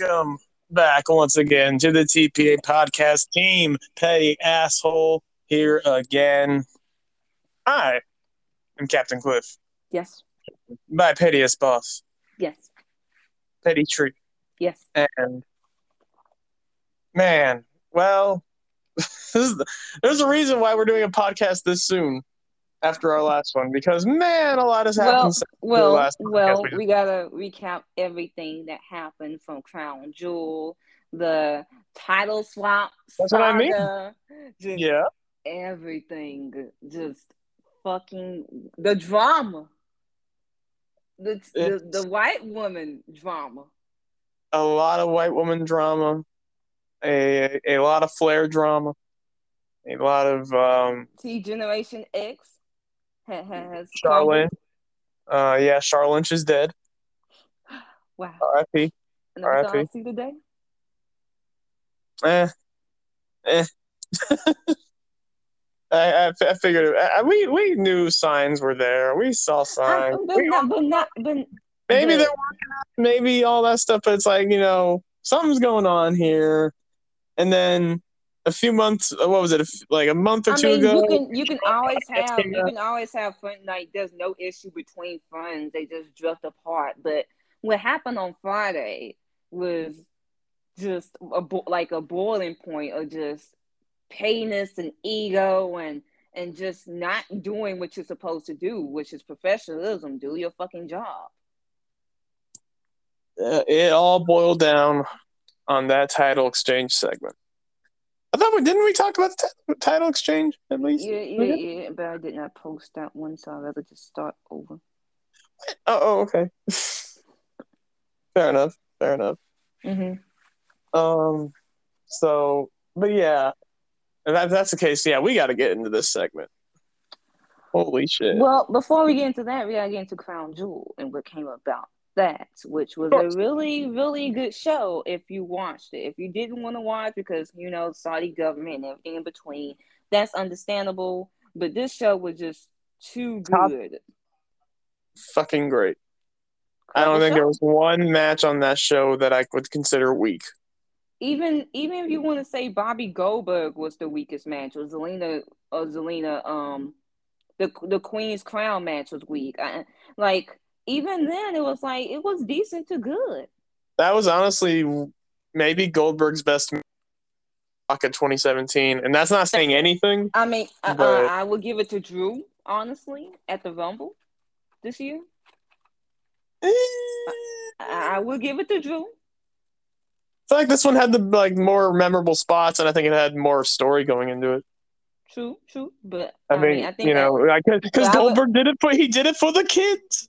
Welcome back once again to the TPA podcast team. Petty asshole here again. Hi, I am Captain Cliff. Yes. My pettiest boss, Yes. Petty Tree. Yes. And man, well, the, there's a reason why we're doing a podcast this soon after our last one because man, a lot has happened. Well, since the well, last well, we we gotta recap everything that happened from Crown Jewel, the title swap. That's what I mean. saga, Just yeah, everything. Just fucking the drama. The, the the white woman drama. a lot of white woman drama, a a lot of Flair drama, a lot of um, T Generation X has Charlotte. Uh, yeah, Charlotte Lynch is dead. Wow. R.I.P. RIP. See the day. Eh, eh. I, I, I figured I, we we knew signs were there. We saw signs. but We- not, but not, but maybe but- they're working out, maybe all that stuff. But it's like you know something's going on here. And then a few months, uh, what was it? a f- Like a month or I two mean, ago. you can you can always have you can always have fun. Like there's no issue between friends; they just drift apart. But what happened on Friday was just a bo- like a boiling point of just pettiness and ego and and just not doing what you're supposed to do, which is professionalism. Do your fucking job. uh, it all boiled down on that title exchange segment. I thought we didn't we talk about the t- title exchange at least. Yeah, yeah, yeah. But I did not post that one, so I'd rather just start over. Oh, oh, okay. fair enough. Fair enough. Mm-hmm. Um. So, but yeah, if that, that's the case. Yeah, we got to get into this segment. Holy shit! Well, before we get into that, we gotta get into Crown Jewel and what came about that, which was a really, really good show if you watched it. If you didn't want to watch because you know Saudi government and everything in between, that's understandable. But this show was just too good. Fucking great. I don't think there was one match on that show that I would consider weak. even even if you want to say Bobby Goldberg was the weakest match, or Zelina or Zelina, um, the the Queen's Crown match was weak. I, like even then, it was like it was decent to good. That was honestly maybe Goldberg's best match in 2017, and that's not saying anything. I mean, uh, But- uh, I would give it to Drew honestly at the Rumble this year. Eh, I, I would give it to Drew. I feel like this one had the like more memorable spots, and I think it had more story going into it. True, true, but I, mean, I think you know, because I would- Goldberg did it for he did it for the kids.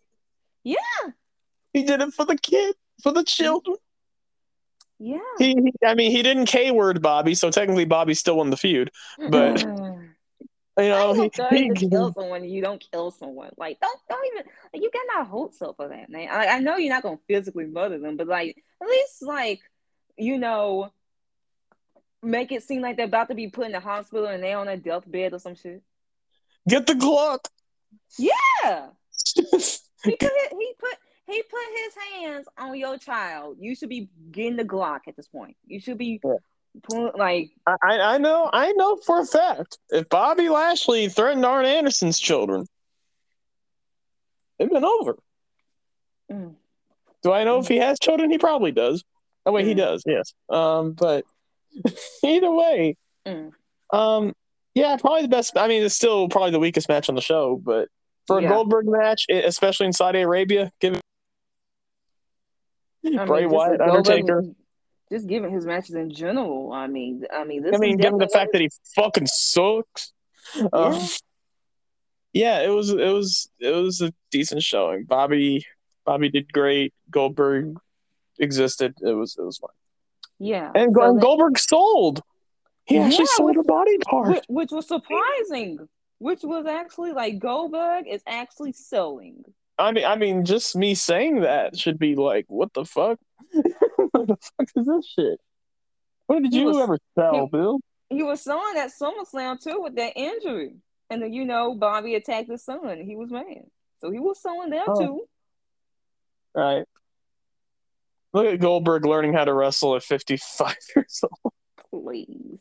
Yeah. he did it for the kid, for the children. yeah. He, he I mean, he didn't K word Bobby, so technically Bobby still won the feud. But you know, How he, you threaten to he kill someone you don't kill someone? Like, don't don't even like, you cannot not so for that, man. I, I know you're not gonna physically murder them, but like at least like you know, make it seem like they're about to be put in the hospital and they're on a deathbed or some shit. get the Glock. Yeah, he put he put he put his hands on your child. You should be getting the Glock at this point. You should be pulling like I, I know, I know for a fact if Bobby Lashley threatened Arn Anderson's children, it'd been over. mm, Do I know if he has children? He probably does. Oh wait, he Mm. does. Yes. Um, but either way, mm. um, yeah, probably the best. I mean, it's still probably the weakest match on the show, but for a Yeah. Goldberg match, especially in Saudi Arabia, give I Bray Wyatt, to go back- Undertaker. Just given his matches in general, I mean, I mean, this I mean, is given the fact that he fucking sucks. Um, Yeah. yeah, it was it was it was a decent showing. Bobby Bobby did great. Goldberg existed. It was it was fun. yeah, And So Go- then- Goldberg sold. He actually Yeah, sold a body part. which, which was surprising. Which was actually like Goldberg is actually selling. I mean, I mean, just me saying that should be like, what the fuck? what the fuck is this shit? What did He you was- ever sell, he- Bill? He was selling at SummerSlam too with that injury, and then you know Bobby attacked his son. He was mad, so he was selling there Oh. too. Right. Look at Goldberg learning how to wrestle at 55 years old. Please.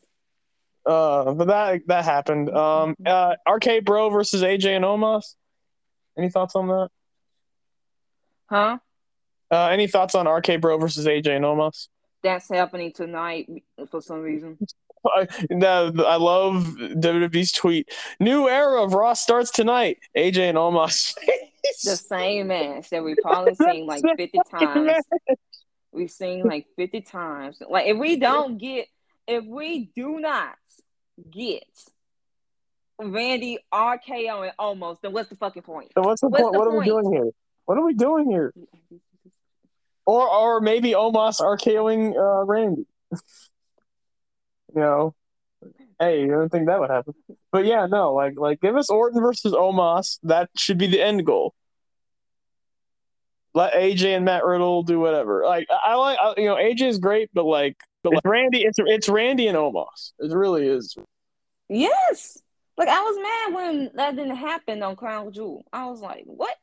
Uh, but that that happened. Um, uh, RK Bro versus AJ and Omos. Any thoughts on that? Huh? Uh, any thoughts on RK Bro versus AJ and Omos? That's happening tonight for some reason. I, I love WWE's tweet. New era of Raw starts tonight. AJ and Omos. The same match that we've probably seen like 50 times. We've seen like 50 times. Like if we don't get, if we do not get Randy RKO and Omos, then what's the fucking point? So what's the What's point? the what are we doing here? What are we doing here? Or or maybe Omos RKOing uh, Randy. you know, hey, you don't think that would happen? But yeah, no, like like give us Orton versus Omos. That should be the end goal. Let AJ and Matt Riddle do whatever. Like I, I like, I, you know, AJ is great, but like, but like Randy, it's it's Randy and Omos. It really is. Yes. Like I was mad when that didn't happen on Crown Jewel. I was like, what?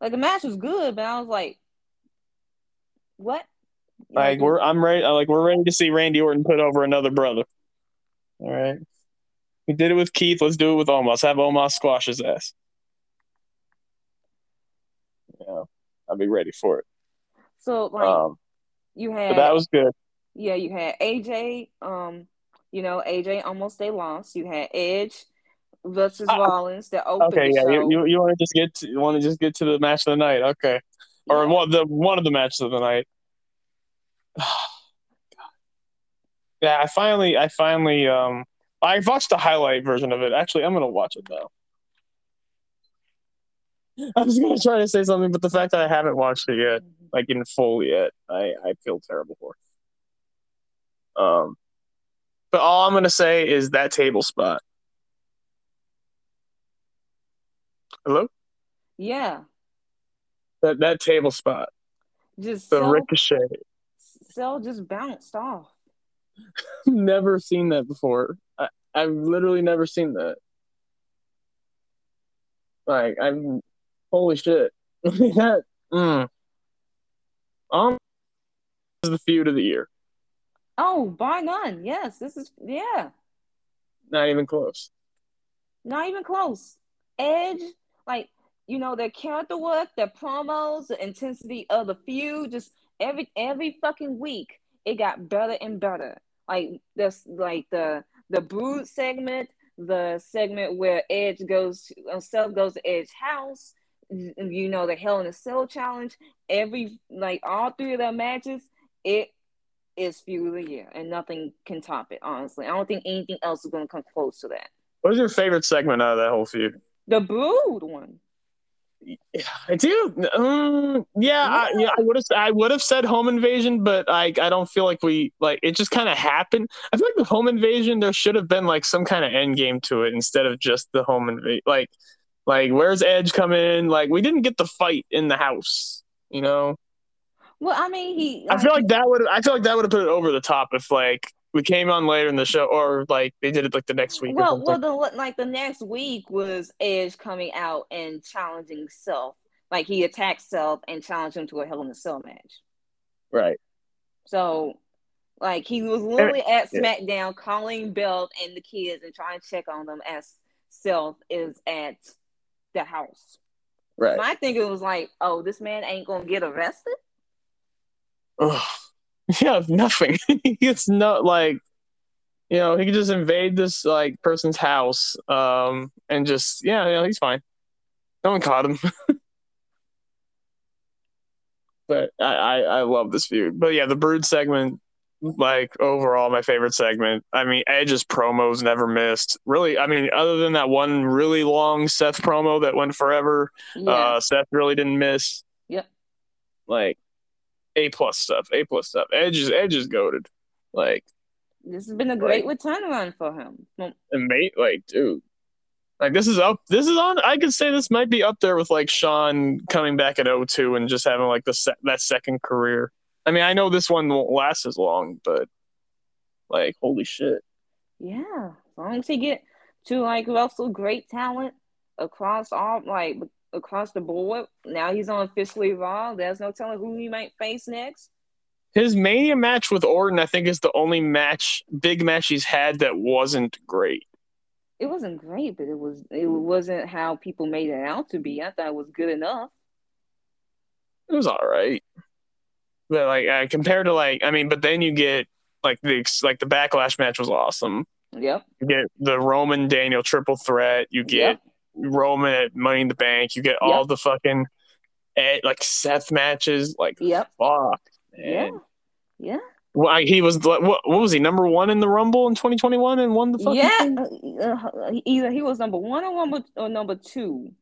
Like the match was good, but I was like, what? Like we're I'm ready. Like we're ready to see Randy Orton put over another brother. All right. We did it with Keith. Let's do it with Omos. Have Omos squash his ass. Yeah, I'll be ready for it. so like Um, you but had that was good. yeah, you had AJ, um, you know, AJ Omos they lost. You had Edge versus Ah, Rollins that opened Okay, yeah. You, you, you want to just get to, you want to just get to the match of the night? Okay, or Yeah. one the one of the matches of the night. yeah, I finally I finally um I watched the highlight version of it. Actually, I'm gonna watch it now. I was gonna try to say something, but the fact that I haven't watched it yet, like in full yet, I I feel terrible for. Um, but all I'm gonna say is that table spot. Hello, Yeah, that that table spot, just the ricochet. Seth just bounced off. never seen that before. I, I've literally never seen that. Like I'm, holy shit! that mm. Um is the feud of the year. Oh, by none. Yes, this is yeah, Not even close. not even close. Edge, like you know, their character work, their promos, the intensity of the feud, just every every fucking week it got better and better. Like this, like the the brood segment, the segment where Edge goes, to, uh, Seth goes to Edge's house. You know, the Hell in a Cell challenge. Every like all three of their matches, it is feud of the year, and nothing can top it. Honestly, I don't think anything else is going to come close to that. What was your favorite segment out of that whole feud? The brood one. I do. Um, yeah, I, yeah. I would have. I would have said home invasion, but I. I don't feel like we like. It just kind of happened. I feel like the home invasion. There should have been like some kind of end game to it instead of just the home invasion. Like, like where's Edge come in? Like we didn't get the fight in the house. You know. Well, I mean, he. I feel like that would. I feel like that would have put it over the top if like we came on later in the show, or like they did it like the next week. Well, well, the like the next week was Edge coming out and challenging Seth. Like he attacked Seth and challenged him to a Hell in a Cell match. right. So, like he was literally at yeah. SmackDown calling Beth and the kids and trying to check on them as Seth is at the house. Right. Think it was like, oh, this man ain't gonna get arrested. Ugh. Yeah, nothing. it's not like you know, he could just invade this like person's house, um, and just yeah, yeah, he's fine. No one caught him. but I, I, I love this feud. But yeah, the brood segment, like overall my favorite segment. I mean, Edge's promos never missed. Really, I mean, other than that one really long Seth promo that went forever, Yeah. uh, Seth really didn't miss. Yep. Like A plus stuff. A plus stuff. Edge is Edge is goaded. Like this has been a great return run for him. And mate, like dude, like this is up. This is on. I could say this might be up there with like Shawn coming back at 02 and just having like the se- that second career. I mean, I know this one won't last as long, but like holy shit. Yeah, as long as he get to like wrestle great talent across all like across the board. Now he's on officially Raw. There's no telling who he might face next. His Mania match with Orton, I think, is the only match, big match he's had that wasn't great. It wasn't great, but it was it wasn't how people made it out to be. I thought it was good enough. It was all right, but like uh, compared to like, I mean, but then you get like the like the backlash match was awesome. Yep. You get the Roman Daniel triple threat. You get Yep. Roman at Money in the Bank. You get all the fucking eh, like Seth matches. Like Yep. fuck, Yeah. man. Yeah. Why he was what, what was he number one in the Rumble in 2021 and won the fucking Yeah. Uh, either he was number one or number or number two.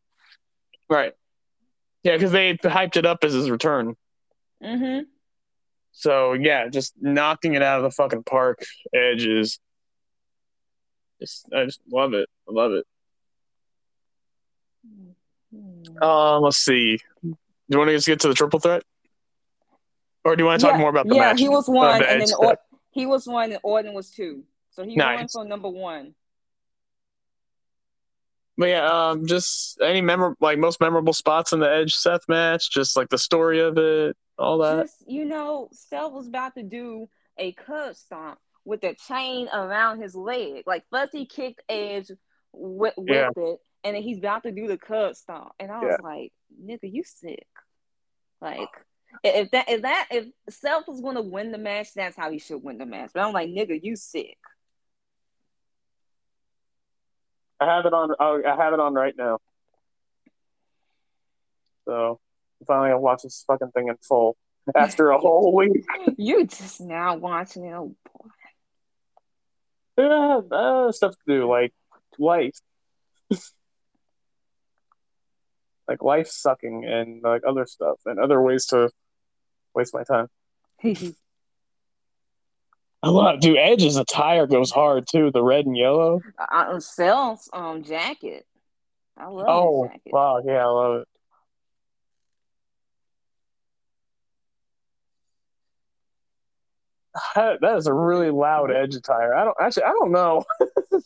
right? Yeah, because they hyped it up as his return. Mm-hmm. So yeah, just knocking it out of the fucking park. Edge is just I just love it. I love it. Um, let's see. Do you want to just get to the triple threat, or do you want to talk Yeah, more about the yeah, match? Yeah, he was uh, one, the and then or- he was one, and Orton was two. So he won Nice. for number one. But yeah, um, just any memorable, like most memorable spots in the Edge Seth match, just like the story of it, all that. Just you know, Seth was about to do a curb stomp with a chain around his leg. Like Fuzzy kicked Edge with, with Yeah. it, and then he's about to do the curb stomp. And I was like, "Nigga, you sick." Like if that if that if Seth was going to win the match, that's how he should win the match. But I'm like, "Nigga, you sick." I have it on. I have it on right now. So finally, I'll watch this fucking thing in full after a whole week. You just now watching it. Oh boy. Yeah, uh, stuff to do like life, like life sucking, and like other stuff, and other ways to waste my time. I love, dude. Edge's attire goes hard too. The red and yellow. uh, Seth's um jacket. I love Oh, jacket. wow, yeah, I love it. That that is a really loud edge attire. I don't actually. I don't know.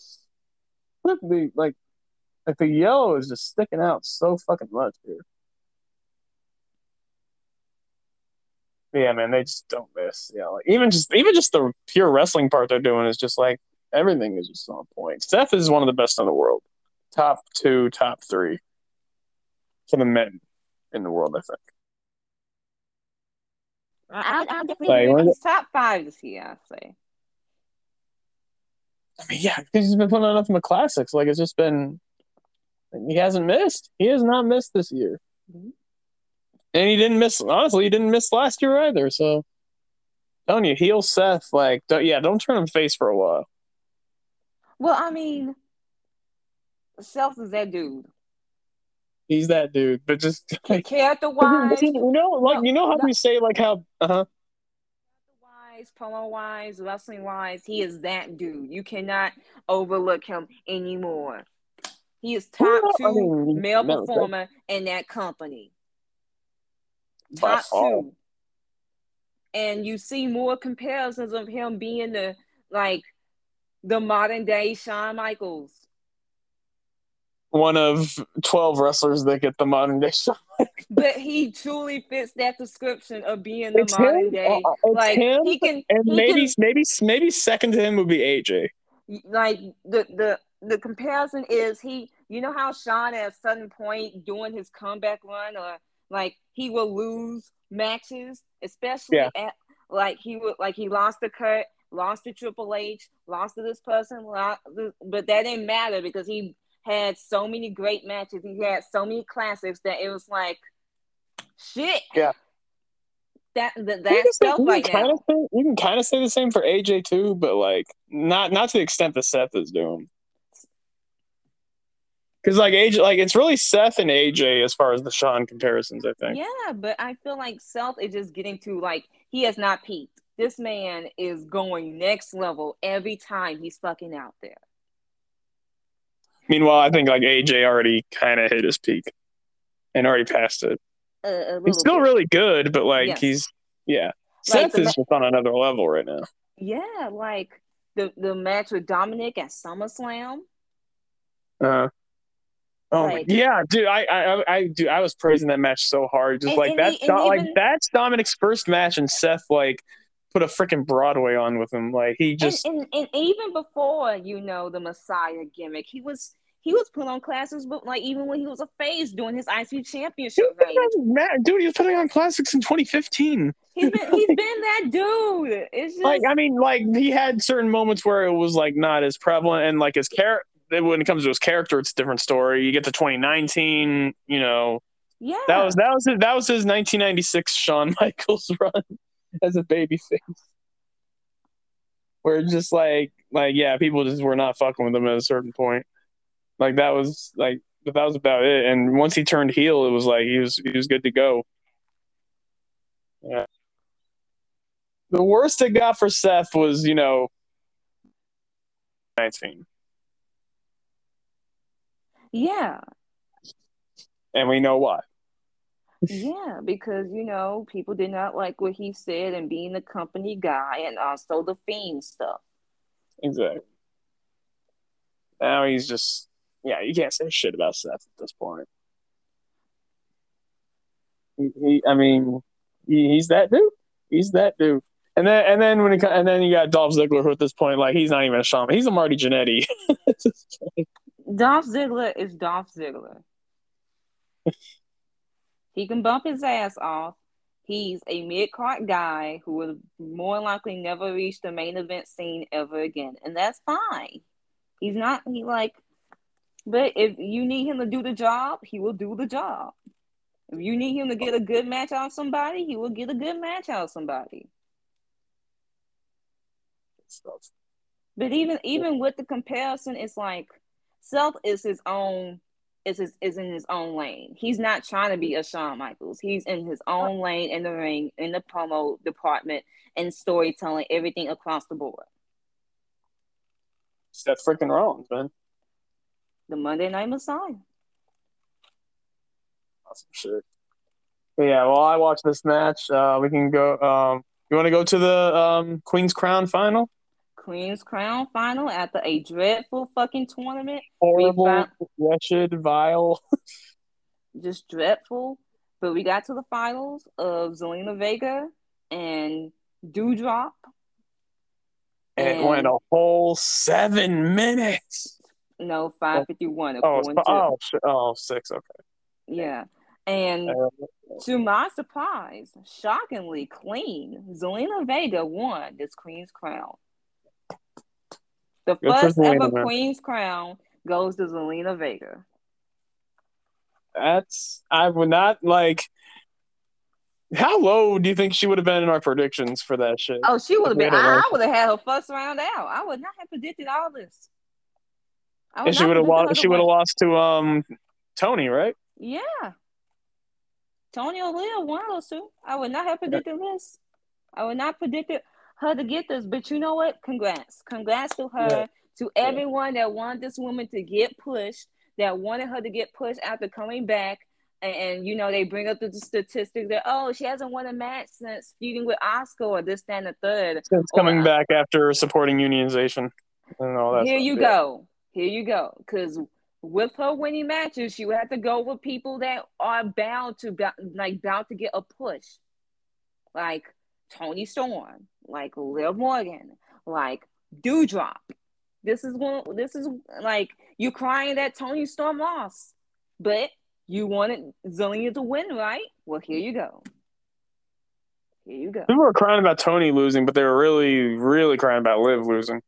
Look, the like, like the yellow is just sticking out so fucking much here. Yeah, man, they just don't miss. Yeah, like even just even just the pure wrestling part they're doing is just like everything is just on point. Seth is one of the best in the world, top two, top three for the men in the world. I think. I, I definitely Like, top five this year. I say. I mean, yeah, because he's been putting on nothing but classics. Like it's just been, he hasn't missed. He has not missed this year, Mhm. And he didn't miss. Honestly, he didn't miss last year either. So, telling you, heel Seth. Like, don't, yeah, don't turn him face for a while. Well, I mean, Seth is that dude. He's that dude, but just like, Character wise, you know, like you know how no. we say like how, uh huh. wise, promo wise, wrestling wise, he is that dude. You cannot overlook him anymore. He is top two I mean, male no, performer in that company. By Top two. And you see more comparisons of him being the like the modern day Shawn Michaels. One of twelve wrestlers that get the modern day shot. But he truly fits that description of being the It's modern him. day. uh, it's Like him, he can and he maybe can- maybe maybe second to him would be AJ. like the the the comparison is he you know how Shawn at a certain point during his comeback run or like he will lose matches, especially Yeah. at like he would like he lost to Kurt, lost to Triple H, lost to this person, lost, but that didn't matter because he had so many great matches. He had so many classics that it was like shit. Yeah. That that You that's can say- stuff you now. say, you can kind of say the same for AJ too, but like not not to the extent that Seth is doing. Because like AJ, like it's really Seth and AJ as far as the Shawn comparisons. I think. Yeah, but I feel like Seth is just getting to like he has not peaked. This man is going next level every time he's fucking out there. Meanwhile, I think like AJ already kind of hit his peak, and already passed it. He's still bit. really good, but like Yes. he's yeah. Like Seth is ma- just on another level right now. yeah, like the the match with Dominic at SummerSlam. Uh, Oh Like- yeah, dude, I, I, I, dude, I was praising that match so hard. Just And- like and that, e- and like even- that's Dominic's first match, and Seth like put a freaking Broadway on with him. Like he just, and, and even before you know the Messiah gimmick, he was he was put on classes, but like even when he was a face doing his IC championship man, dude, he was putting on classics in 2015. he's been he's been that dude. It's just Like I mean, like he had certain moments where it was like not as prevalent, and like his character. When it comes to his character, it's a different story. You get to 2019, you know, yeah. that was that was his, that was his 1996 Shawn Michaels run as a babyface. Where just like like yeah, people just were not fucking with him at a certain point. Like that was like but that was about it. And once he turned heel, it was like he was he was good to go. Yeah. The worst it got for Seth was you know 19, yeah, and we know why. yeah, because you know people did not like what he said and being the company guy and also the fiend stuff. Exactly. Now he's just yeah, you can't say shit about Seth at this point. He, he I mean, he, he's that dude. He's that dude. And then and then when it, and then you got Dolph Ziggler who at this point like he's not even a shaman. He's a Marty Jannetty. Dolph Ziggler is Dolph Ziggler. he can bump his ass off. He's a mid card guy who will more likely never reach the main event scene ever again, and that's fine. He's not he like, but if you need him to do the job, he will do the job. If you need him to get a good match out of somebody, he will get a good match out of somebody. But even even with the comparison, it's like Seth is his own is his is in his own lane. He's not trying to be a Shawn Michaels. He's in his own lane in the ring, in the promo department, and storytelling, everything across the board. Seth freaking Rollins, man. The Monday Night Messiah. Awesome shit. But yeah, well, I watched this match. Uh, we can go. Um, you want to go to the um, Queen's Crown final? Queen's Crown final after a dreadful fucking tournament. Horrible, found- wretched, vile. Just dreadful. But we got to the finals of Zelina Vega and Doudrop. And it went a whole seven minutes. No, 551 Oh, it's, according to oh, oh, six. Okay. Yeah. And Uh, to my surprise, shockingly clean, Zelina Vega won this Queen's Crown. The Good first ever. Queen's Crown goes to Zelina Vega. that's I would not like. How low do you think she would have been in our predictions for that shit? Oh, she would have been. I. I would have had her first round out. I would not have predicted all this. And she would have lost. to She would have lost to um Toni, right? Yeah. Toni O'Leary, one of those two. I would not have predicted this. I would not predicted her to get this. But you know what? Congrats. Congrats to her, Yeah. to everyone that wanted this woman to get pushed, that wanted her to get pushed after coming back. And, and, you know, they bring up the statistics that, oh, she hasn't won a match since feuding with Asuka or this, that, and the third. Since Or- coming back after supporting unionization and all that. Here stuff, you yeah. go. Here you go. Because with her winning matches, she would have to go with people that are bound to like bound to get a push, like Toni Storm, like Liv Morgan, like Doudrop. This is one. This is like you crying that Toni Storm lost, but you wanted Zelina to win, right? Well, here you go. Here you go. People were crying about Toni losing, but they were really, really crying about Liv losing.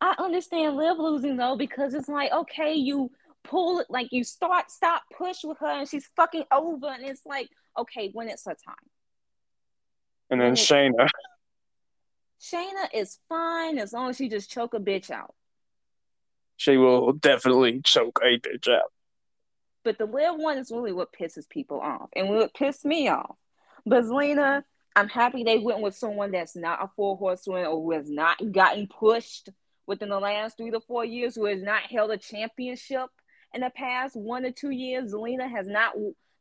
I understand Liv losing though because it's like okay, you pull it like you start stop push with her and she's fucking over and it's like okay when it's her time. And then. Shayna, Shayna is fine as long as she just choke a bitch out. she will definitely choke a bitch out. But the Liv one is really what pisses people off and what pissed me off. But Zelina, I'm happy they went with someone that's not a four horsewoman or who has not gotten pushed within the last three to four years, who has not held a championship in the past one or two years. Zelina has not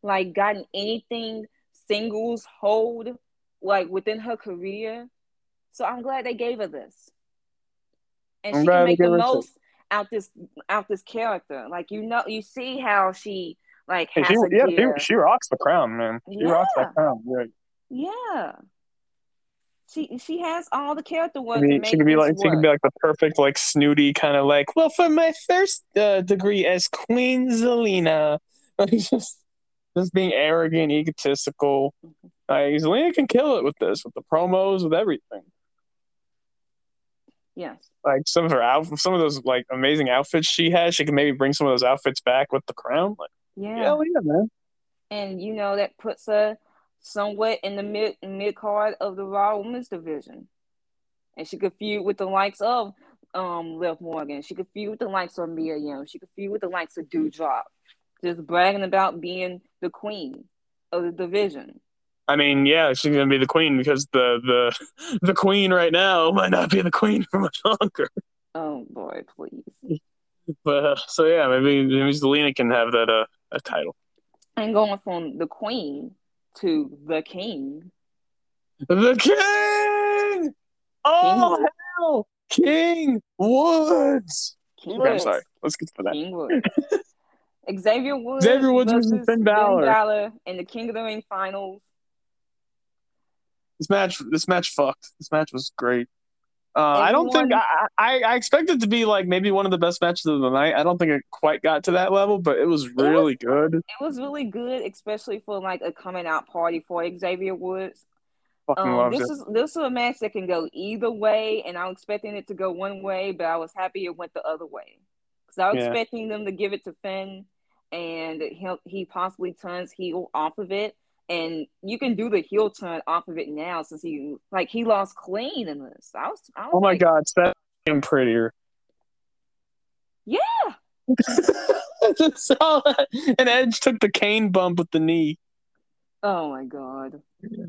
like gotten anything singles hold like within her career. So I'm glad they gave her this. And I'm she can make the most out this out this character. Like you know, you see how she like Hey, she, yeah, she, she rocks the crown, man. She rocks Yeah. that crown. Yeah. Yeah. She she has all the character work She, she could be like she could be like the perfect like snooty kind of like well for my first uh, degree as Queen Zelina, just just being arrogant, egotistical. Like Zelina can kill it with this, with the promos, with everything. yes. Like some of her out, some of those like amazing outfits she has, she can maybe bring some of those outfits back with the crown. Like Yeah. hell yeah, man. And you know that puts her somewhat in the mid mid card of the Raw Women's division. And she could feud with the likes of um Liv Morgan. She could feud with the likes of Mia Yim. She could feud with the likes of Doudrop. Just bragging about being the queen of the division. I mean, yeah, she's gonna be the queen because the the the queen right now might not be the queen for much longer. Oh boy, please. But uh, so yeah, maybe maybe Zelina can have that uh a title. And going from the queen to the king. The king! Oh King hell! King Woods! King Okay, I'm sorry. Let's get to that. King Woods. Xavier Woods. Xavier Woods versus versus Finn Balor. in the King of the Ring finals. This match this match fucked. This match was great. Uh, I don't think I, I I expect it to be like maybe one of the best matches of the night. I don't think it quite got to that level, but it was really good. It was really good, especially for like a coming out party for Xavier Woods. Um, this it. is this is a match that can go either way, and I was expecting it to go one way, but I was happy it went the other way because I was Yeah. expecting them to give it to Finn, and he he possibly turns heel off of it, and you can do the heel turn off of it now since he like he lost clean in this. I was, I was Oh my like, god, Seth getting prettier. Yeah. I just saw that. And Edge took the cane bump with the knee. Oh my god.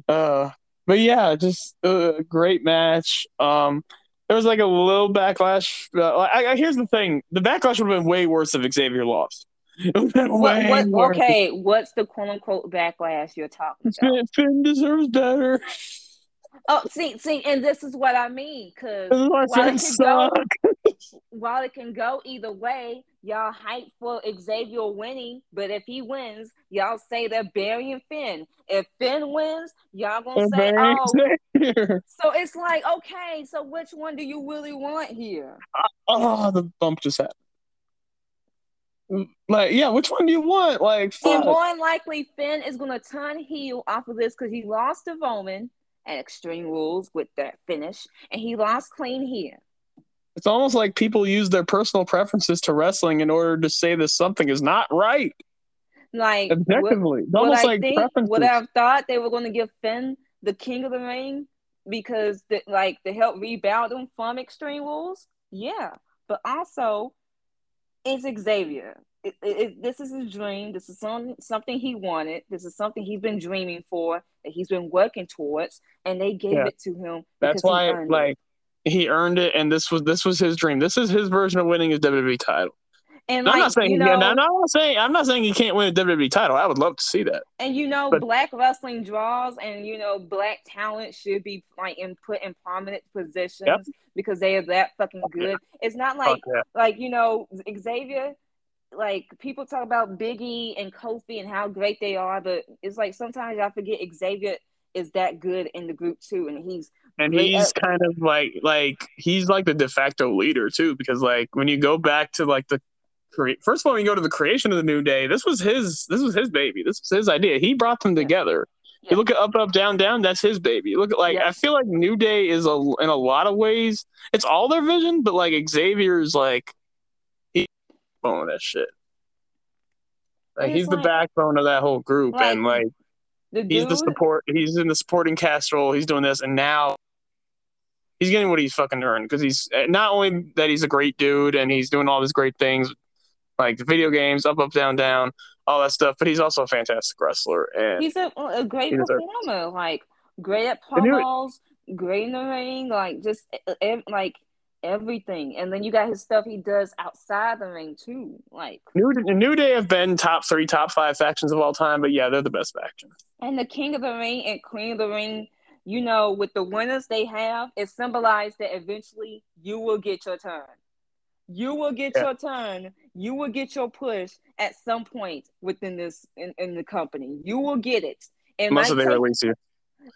Uh, but yeah, just uh, a great match. Um, there was like a little backlash. Uh, I, I, here's the thing: the backlash would have been way worse if Xavier lost. It would have been What, what, okay, what's the quote unquote backlash you're talking about? Finn, deserves better. Oh, see, see, and this is what I mean, because This is why while it can go, while it can go either way, y'all hype for Xavier winning, but if he wins, y'all say they're burying Finn. If Finn wins, y'all gonna And say, Barry oh. So it's like, okay, so which one do you really want here? Oh, the bump just happened. Like, yeah, which one do you want? Like, And more than likely, Finn is gonna turn heel off of this because he lost to Roman at Extreme Rules with that finish, and he lost clean here. It's almost like people use their personal preferences to wrestling in order to say that something is not right Like objectively. What almost I like think, preferences. what I thought they were going to give Finn the King of the Ring because, the, like, to help rebound him from Extreme Rules. Yeah, but also it's Xavier. It, it, this is his dream. This is some, something he wanted. This is something he's been dreaming for that he's been working towards, and they gave Yeah. it to him. That's because he why, it. like, he earned it, and this was this was his dream. This is his version of winning his WWE title. And I'm not saying you know, and I'm not saying I'm not saying he can't win a WWE title. I would love to see that. And you know, But- black wrestling draws, and you know, black talent should be like in put in prominent positions Yep. because they are that fucking Fuck yeah. good. It's not like yeah. like you know Xavier. Like people talk about Biggie and Kofi and how great they are, but it's like sometimes I forget Xavier is that good in the group too, and he's And he's kind of like like he's like the de facto leader too, because like when you go back to like the cre- first of all, when you go to the creation of the New Day, this was his this was his baby. This was his idea. He brought them Yeah. together. Yeah. You look at up up down down, that's his baby. Look at like Yeah. I feel like New Day is a in a lot of ways it's all their vision, but like Xavier's like he's backbone that shit. Like And he's it's the backbone of that whole group, Like, and like the he's the support. He's in the supporting cast role. He's doing this, and now he's getting what he's fucking earned because he's eh, not only that he's a great dude and he's doing all these great things, like the video games, up, up, down, down, all that stuff. But he's also a fantastic wrestler, and He's a, a great performer, like great at promos, great in the ring, like just like everything. And then you got his stuff he does outside the ring too, like. New New Day have been top three, top five factions of all time. But yeah, they're the best faction. And the King of the Ring and Queen of the Ring, you know, with the winners they have, it symbolized that eventually you will get your turn. You will get yeah. your turn. You will get your push at some point within this in, in the company. You will get it. It Most of they release you.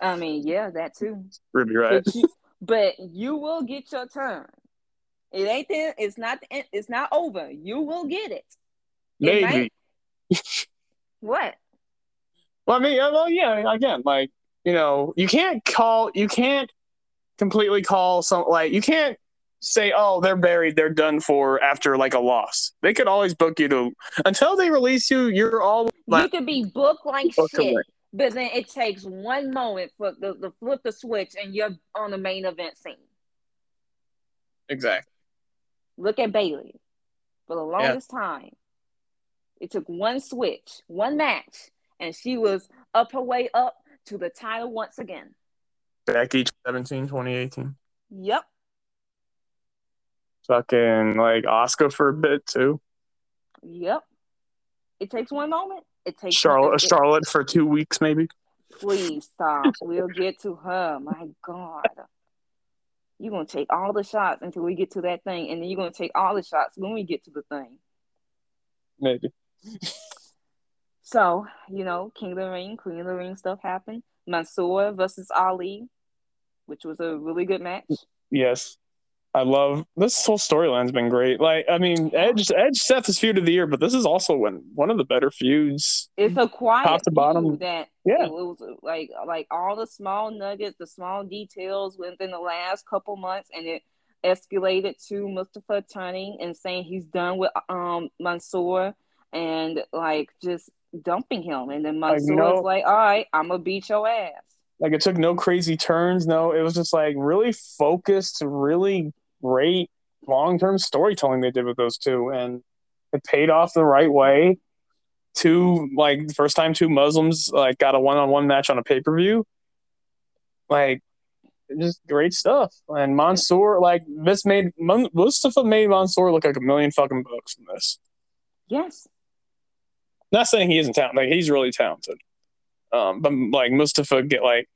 I mean, yeah, that too. Ruby, right? But you, but you will get your turn. It ain't there. It's not. It's not over. You will get it. it Maybe. Might... what? Well, I mean, well, yeah. Again, like you know, you can't call. You can't completely call some like you can't say, oh, they're buried, they're done for after like a loss. They could always book you to until they release you. You're all like, you could be booked like shit, but then it takes one moment for the, the flip the switch and you're on the main event scene. Exactly. Look at Bayley. For the longest yeah. time, it took one switch, one match, and she was up her way up to the title once again. Becky 17, 2018. Yep. Fucking like Asuka for a bit too. Yep. It takes one moment. It takes Charlotte Charlotte for two weeks maybe. Please stop. we'll get to her. My God. You're gonna take all the shots until we get to that thing, and then you're gonna take all the shots when we get to the thing. Maybe. so, you know, King of the Ring, Queen of the Ring stuff happened. Mansoor versus Ali, which was a really good match. Yes. I love this whole storyline's been great. Like, I mean, Edge, Edge, Seth is feud of the year, but this is also when one of the better feuds. It's a quiet top to bottom. That yeah, it was like like all the small nuggets, the small details within the last couple months, and it escalated to Mustafa turning and saying he's done with um Mansoor and like just dumping him, and then Mansoor was like, "All right, I'm gonna beat your ass." Like it took no crazy turns. No, it was just like really focused, really great long term storytelling they did with those two, and it paid off the right way. Two like the first time two Muslims like got a one on one match on a pay per view. Like just great stuff. And Mansoor, like this made Mustafa made Mansoor look like a million fucking bucks from this. Yes. Not saying he isn't talented. Like he's really talented. Um, but like Mustafa get like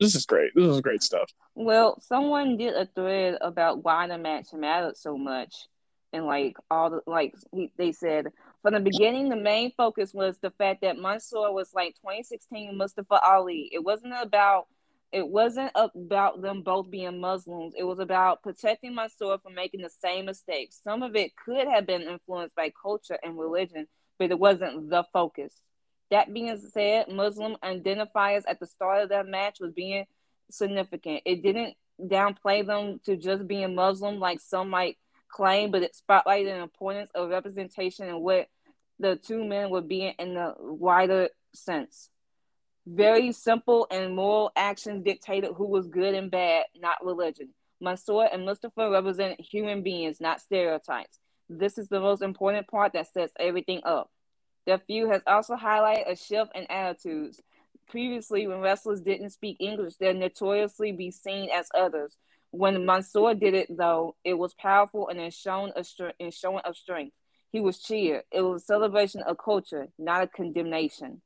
this is great. This is great stuff. Well, someone did a thread about why the match mattered so much, and like all the like he, they said from the beginning, the main focus was the fact that Mansoor was like 2016 Mustafa Ali. It wasn't about it wasn't about them both being Muslims. It was about protecting Mansoor from making the same mistakes. Some of it could have been influenced by culture and religion, but it wasn't the focus. That being said, Muslim identifiers at the start of that match was being significant. It didn't downplay them to just being Muslim like some might claim, but it spotlighted the importance of representation and what the two men were being in the wider sense. Very simple and moral actions dictated who was good and bad, not religion. Mansoor and Mustafa represent human beings, not stereotypes. This is the most important part that sets everything up. The feud has also highlighted a shift in attitudes. Previously, when wrestlers didn't speak English, they'd notoriously be seen as others. When Mansoor did it, though, it was powerful and in showing, a in showing of strength. He was cheered. It was a celebration of culture, not a condemnation.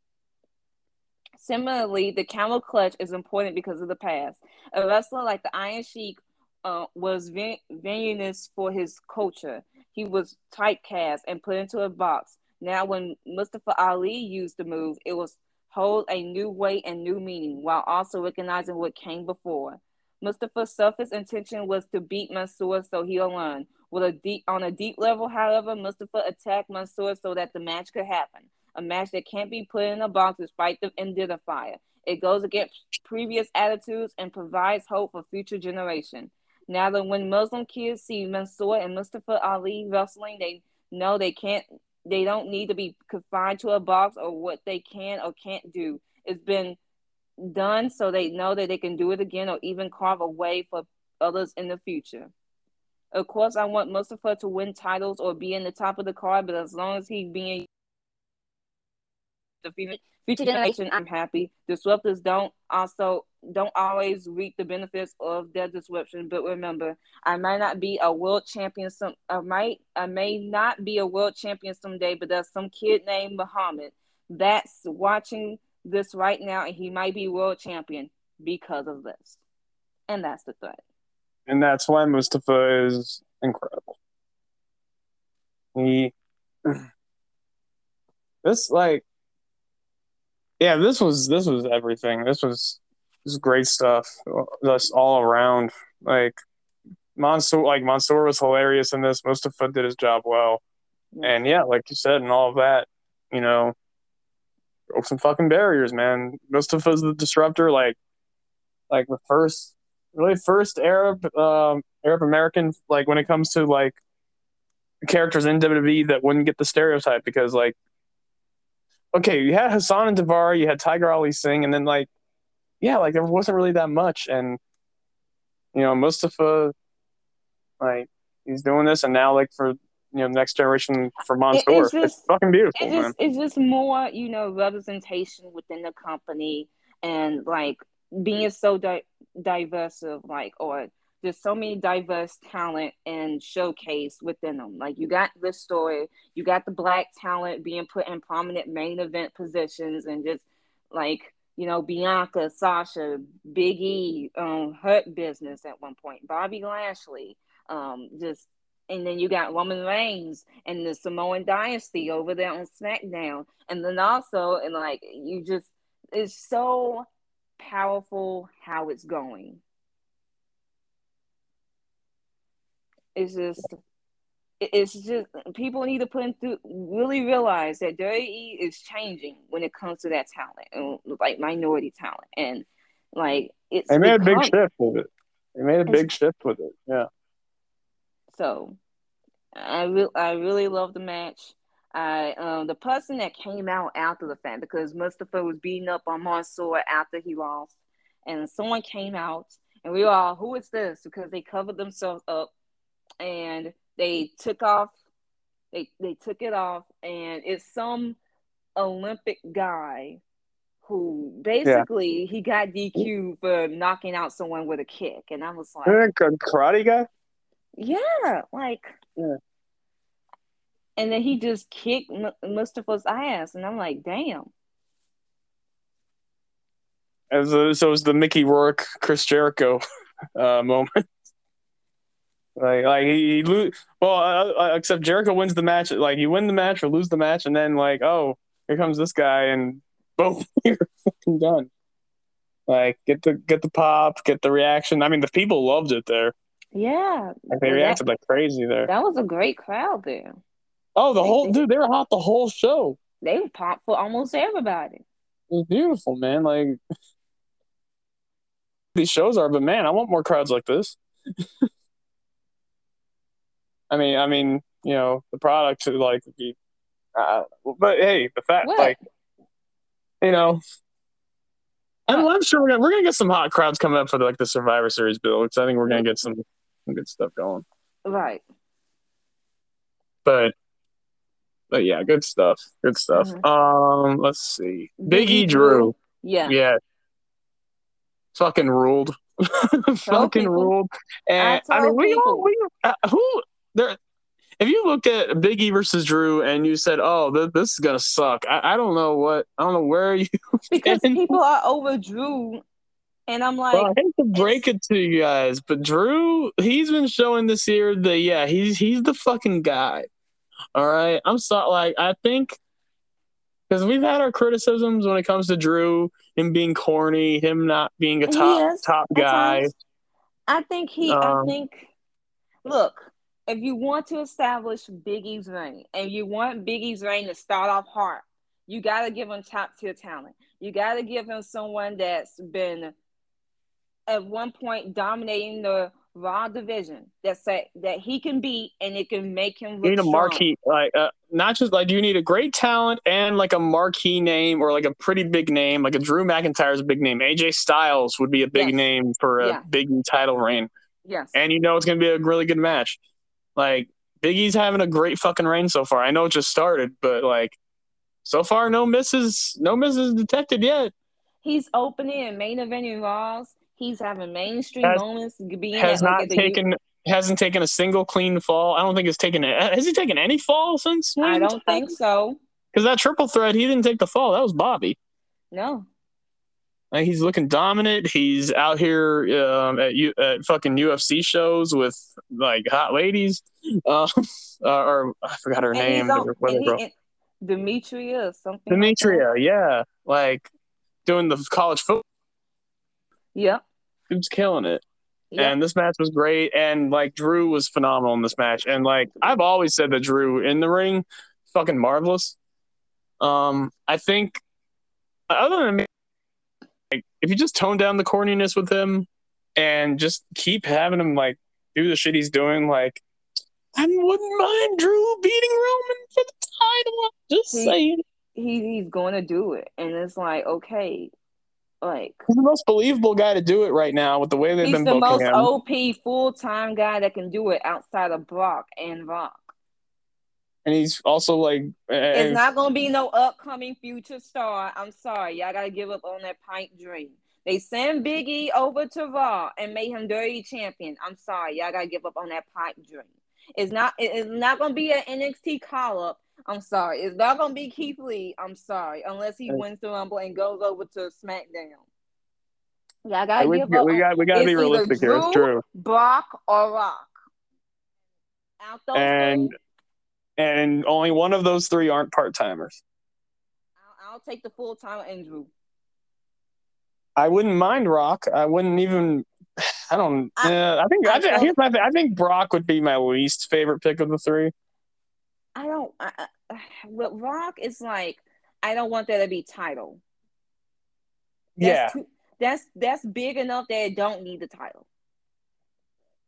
Similarly, the camel clutch is important because of the past. A wrestler like the Iron Sheik uh, was venus for his culture. He was typecast and put into a box. Now, when Mustafa Ali used the move, it was hold a new weight and new meaning while also recognizing what came before. Mustafa's selfish intention was to beat Mansoor so he'll learn. With a deep on a deep level, however, Mustafa attacked Mansoor so that the match could happen. A match that can't be put in a box despite the identifier. It goes against previous attitudes and provides hope for future generation. Now that when Muslim kids see Mansoor and Mustafa Ali wrestling, they know they can't they don't need to be confined to a box or what they can or can't do. It's been done so they know that they can do it again or even carve a way for others in the future. Of course, I want Mustafa to win titles or be in the top of the card, but as long as he's being the future generation, I'm happy. Disruptors don't also don't always reap the benefits of their disruption. But remember, I might not be a world champion. Some I might I may not be a world champion someday, but there's some kid named Muhammad that's watching this right now, and he might be world champion because of this. And that's the threat. And that's why Mustafa is incredible. he this like yeah this was this was everything. This was this was great stuff just all around. Like Mansoor like Mansoor was hilarious in this. Mustafa did his job well. And yeah like you said and all of that you know broke some fucking barriers man. Mustafa's the disruptor like like the first really first Arab um Arab American like when it comes to like characters in WWE that wouldn't get the stereotype because like okay, you had Hassan and Daivari, you had Tiger Ali Singh, and then like yeah, like there wasn't really that much and you know, Mustafa like he's doing this and now like for you know next generation for Mansoor. It's, just, it's fucking beautiful. It's just, it's just more, you know, representation within the company and like being so di- diverse of like or there's so many diverse talent and showcase within them. Like you got this story, you got the black talent being put in prominent main event positions, and just like you know Bianca, Sasha, Big E, um, Hurt Business at one point, Bobby Lashley, um, just and then you got Roman Reigns and the Samoan Dynasty over there on SmackDown, and then also and like you just it's so powerful how it's going. It's just it's just people need to put into really realize that WWE is changing when it comes to that talent and like minority talent and like it's they made become, a big shift with it. They made a big shift with it. Yeah. So I re- I really love the match. I um the person that came out after the fact because Mustafa was beating up on Mansoor after he lost, and someone came out and we were all who is this because they covered themselves up and they took off they they took it off and it's some Olympic guy who basically yeah. he got DQ for knocking out someone with a kick and I was like a karate guy? Yeah, like yeah. And then he just kicked Mustafa's ass and I'm like, damn. As a, so it was the Mickey Rourke Chris Jericho uh, moment. Like, like he, he lose. Well, uh, except Jericho wins the match. Like you win the match or lose the match, and then like, oh, here comes this guy, and boom, you're fucking done. Like get the get the pop, get the reaction. I mean, the people loved it there. Yeah, like, they reacted that, like crazy there. That was a great crowd there. Oh, the like, whole dude, they were hot the whole show. They were popped for almost everybody. It was beautiful, man. Like these shows are, but man, I want more crowds like this. I mean, I mean, you know, the product to like be, uh, but hey, the fact, what? like, you know, I'm, I'm, sure we're gonna we're gonna get some hot crowds coming up for the, like the Survivor Series build. Because I think we're gonna get some, some good stuff going. Right. But, but yeah, good stuff. Good stuff. Mm-hmm. Um, let's see, Big E Drew. Yeah. Yeah. Fucking ruled. fucking people. ruled. And I, I mean, we all we uh, who there if you looked at Biggie versus Drew and you said, "Oh, th- this is gonna suck," I-, I don't know what I don't know where you because people are over Drew, and I'm like, well, I hate to break it to you guys, but Drew, he's been showing this year that yeah, he's he's the fucking guy. All right, I'm sorry. Like I think because we've had our criticisms when it comes to Drew, him being corny, him not being a top top guy. I think he. Um, I think. Look, if you want to establish Big E's reign and you want Big E's reign to start off hard, you got to give him top tier talent. You got to give him someone that's been at one point dominating the Raw division that say that he can beat and it can make him. you need a strong. marquee, like uh, not just like you need a great talent and like a marquee name or like a pretty big name, like a Drew McIntyre is a big name. AJ Styles would be a big yes. name for a yeah. big title reign. Yes, and you know it's going to be a really good match. Like Big E's having a great fucking reign so far. I know it just started, but like so far, no misses, no misses detected yet. He's opening and main eventing Raws. He's having mainstream has, moments. Being has not taken. U- hasn't taken a single clean fall. I don't think he's taken. Has he taken any fall since? I don't think so. Because that triple threat, he didn't take the fall. That was Bobby. No. Like, he's looking dominant. He's out here um, at, U- at fucking UFC shows with like hot ladies. Um, uh, or I forgot her And name. he's on, the and girl. he, Demetria or something. like. Demetria, yeah, like doing the college football. Yep. Dude's killing it. Yep. And this match was great. And like Drew was phenomenal in this match. And like I've always said that Drew in the ring, fucking marvelous. Um, I think other than me, like if you just tone down the corniness with him and just keep having him like do the shit he's doing, like I wouldn't mind Drew beating Roman for the title. I'm just He- saying. he he's going to do it, and it's like okay, like He's the most believable guy to do it right now with the way they've he's been the booking most him. OP full time guy that can do it outside of Brock and Rock. And he's also like It's uh, not gonna be no upcoming future star. I'm sorry, y'all gotta give up on that pipe dream. They send Biggie over to Raw and made him dirty champion. I'm sorry, y'all gotta give up on that pipe dream. It's not. It's not gonna be an NXT call up. I'm sorry. It's not gonna be Keith Lee. I'm sorry, unless he wins the Rumble and goes over to SmackDown. Yeah, I gotta we, give up. we got we got to it's be realistic here. It's true. Brock or Rock. Out those And and only one of those three aren't part timers. I'll, I'll take the full time Andrew. I wouldn't mind Rock. I wouldn't even. I don't. I- uh, I think. I, I think here's my thing. I think Brock would be my least favorite pick of the three. I don't. I, with Rock, is like I don't want there to be title. yeah, That's too, that's that's big enough that it don't need the title.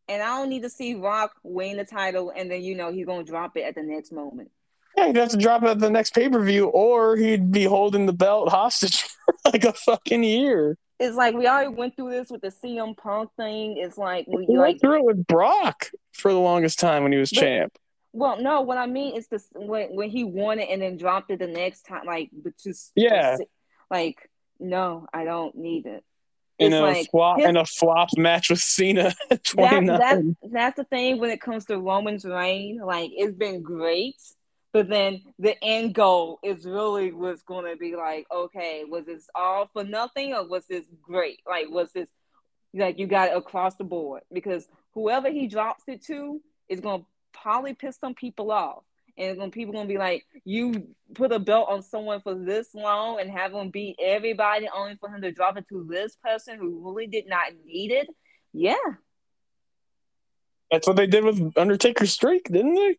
And I don't need to see Rock win the title and then you know he's gonna drop it at the next moment. yeah. He'd have to drop it at the next pay per view, or he'd be holding the belt hostage for like a fucking year. It's like we already went through this with the CM Punk thing. It's like we We like went through it with Brock for the longest time when he was But- champ. well, no, what I mean is this when when he won it and then dropped it the next time, like but just Yeah. like no, I don't need it. In a like flop, his- in a flop match with Cena at that, 29. that's that's the thing when it comes to Roman's reign. Like it's been great, but then the end goal is really what's going to be like. Okay, was this all for nothing or was this great? Like was this like you got it across the board? Because whoever he drops it to is going to probably piss some people off. And when people gonna be like, you put a belt on someone for this long and have them beat everybody only for him to drop it to this person who really did not need it. Yeah, That's what they did with Undertaker's streak, didn't they?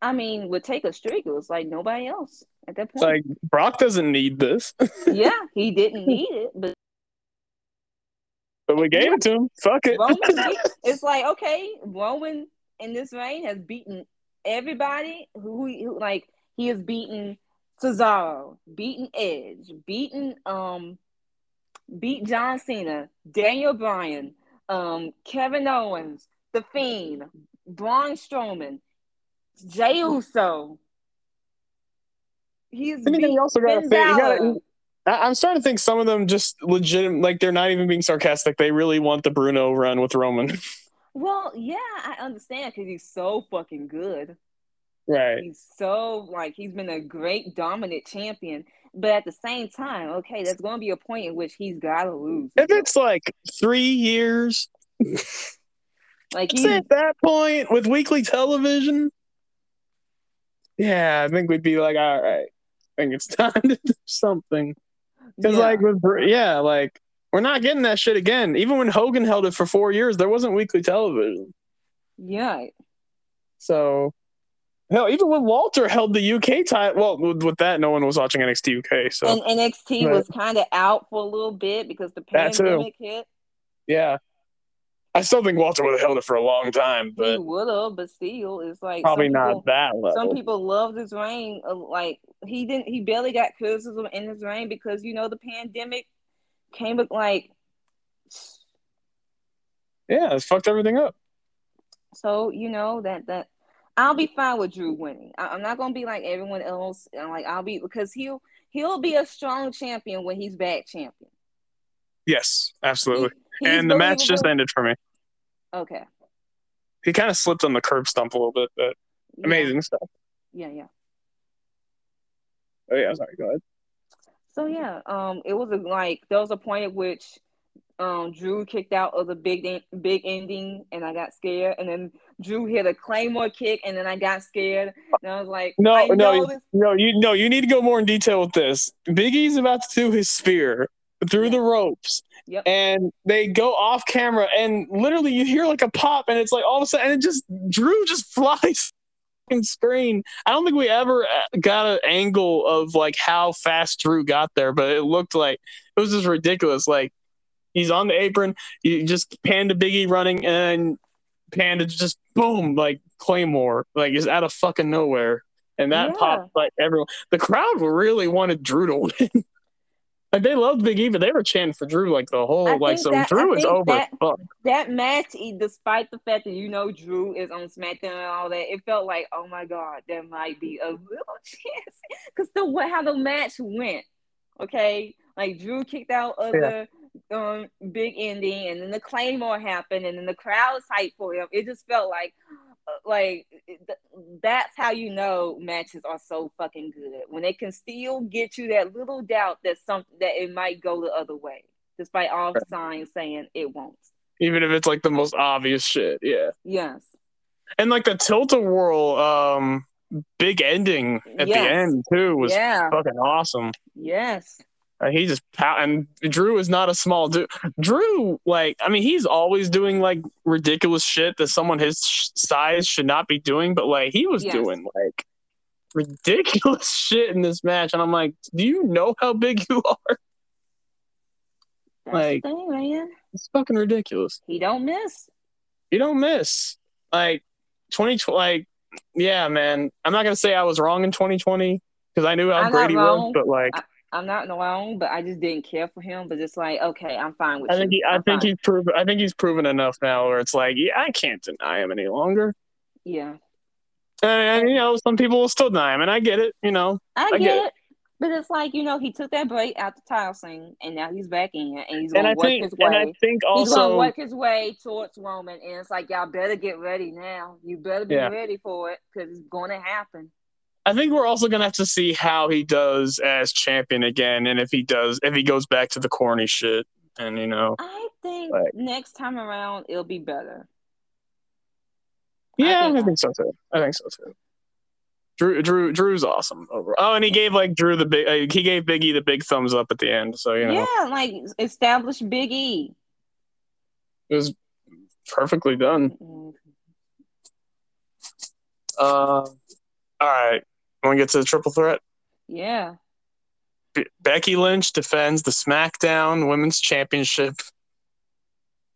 I mean, with take a streak. It was like nobody else at that point. like Brock doesn't need this, yeah, he didn't need it, but but we gave it to him. Fuck it. Roman, it's like okay, Roman in this reign has beaten everybody who, who like he has beaten Cesaro, beaten Edge, beaten um, beat John Cena, Daniel Bryan, um, Kevin Owens, The Fiend, Braun Strowman, Jey Uso. He's And then you also got to think. You Balor. gotta, I- I'm starting to think some of them just legit, like they're not even being sarcastic. They really want the Bruno run with Roman. Well, yeah, I understand because he's so fucking good. right. He's so like he's been a great dominant champion, but at the same time, okay, there's going to be a point in which he's got to lose. If it's like three years, like he's at that point with weekly television, yeah, I think we'd be like, all right, I think it's time to do something. Because yeah. like with yeah, like we're not getting that shit again. Even when Hogan held it for four years, there wasn't weekly television. yeah, So hell, even when Walter held the UK title, well, with, with that, no one was watching NXT UK. So and NXT Right. was kind of out for a little bit because the pandemic hit. yeah, I still think Walter would have held it for a long time, but He but would have, but still, it's like probably not people- that level. Some people love his reign. uh, Like he didn't, he barely got criticism in his reign because you know the pandemic came with like. yeah, it's fucked everything up. So you know that that I'll be fine with Drew winning. I, I'm not gonna be like everyone else. And like I'll be because he'll he'll be a strong champion when he's back champion. Yes, absolutely. he's and the match just ended for me. Okay. He kind of slipped on the curb stomp a little bit, but Yeah. amazing stuff. Yeah, yeah. Oh yeah, sorry. Go ahead. So yeah, um, it was a, like there was a point at which um Drew kicked out of the big big ending, and I got scared, and then Drew hit a claymore kick, and then I got scared, and I was like, no, no, this- no, you no, you need to go more in detail with this. Big E's about to do his spear through the ropes. Yep. And they go off camera, and literally you hear like a pop, and it's like all of a sudden, and it just Drew just flies screen. I don't think we ever uh, got an angle of like how fast Drew got there, but it looked like it was just ridiculous. Like he's on the apron, you just Panda Biggie running, and Panda just boom, like Claymore, like is out of fucking nowhere. And that yeah. popped like everyone. The crowd really wanted Drew to win. Like they loved Big E, but they were chanting for Drew like the whole I like so that, Drew is over. That, that, match, despite the fact that you know Drew is on SmackDown and all that, it felt like oh my god, there might be a little chance because the what how the match went. Okay, like Drew kicked out of yeah. the um, big ending, and then the Claymore happened, and then the crowd's hyped for him. It just felt like like that's how you know matches are so fucking good when they can still get you that little doubt that something that it might go the other way, despite all signs saying it won't. Even if it's like the most obvious shit, yeah. Yes. And like the tilt a whirl, um, big ending at yes. the end too was yeah. fucking awesome. Yes. Uh, he just and Drew is not a small dude. Drew, like, I mean, he's always doing like ridiculous shit that someone his size should not be doing, but like he was yes. doing like ridiculous shit in this match, and I'm like, do you know how big you are? That's like, thing, man. It's fucking ridiculous. He don't miss. He don't miss. Like, twenty, like, yeah, man. I'm not gonna say I was wrong in 2020 because I knew how I'm great he was, but like. I- I'm not wrong, but I just didn't care for him. But it's like, okay, I'm fine with. I think you. He, I think fine. he's proven. I think he's proven enough now where it's like, yeah, I can't deny him any longer. Yeah. And, you know, some people will still deny him, and I get it. You know, I, I get, it. it. But it's like you know, he took that break out the title scene, and now he's back in, and he's going to work think, his way. And I think also he's to work his way towards Roman, and it's like y'all better get ready now. You better be yeah. ready for it because it's going to happen. I think we're also gonna have to see how he does as champion again, and if he does, if he goes back to the corny shit, and you know. I think like, next time around it'll be better. Yeah, I think, I think so too. I think so too. Drew, Drew, Drew's awesome overall. Oh, and he gave like Drew the big. Uh, he gave Biggie the big thumbs up at the end. So you know. Yeah, like established Biggie. E. It was perfectly done. Mm-hmm. Uh, all right. Want to get to the triple threat? Yeah. Becky Lynch defends the SmackDown Women's Championship,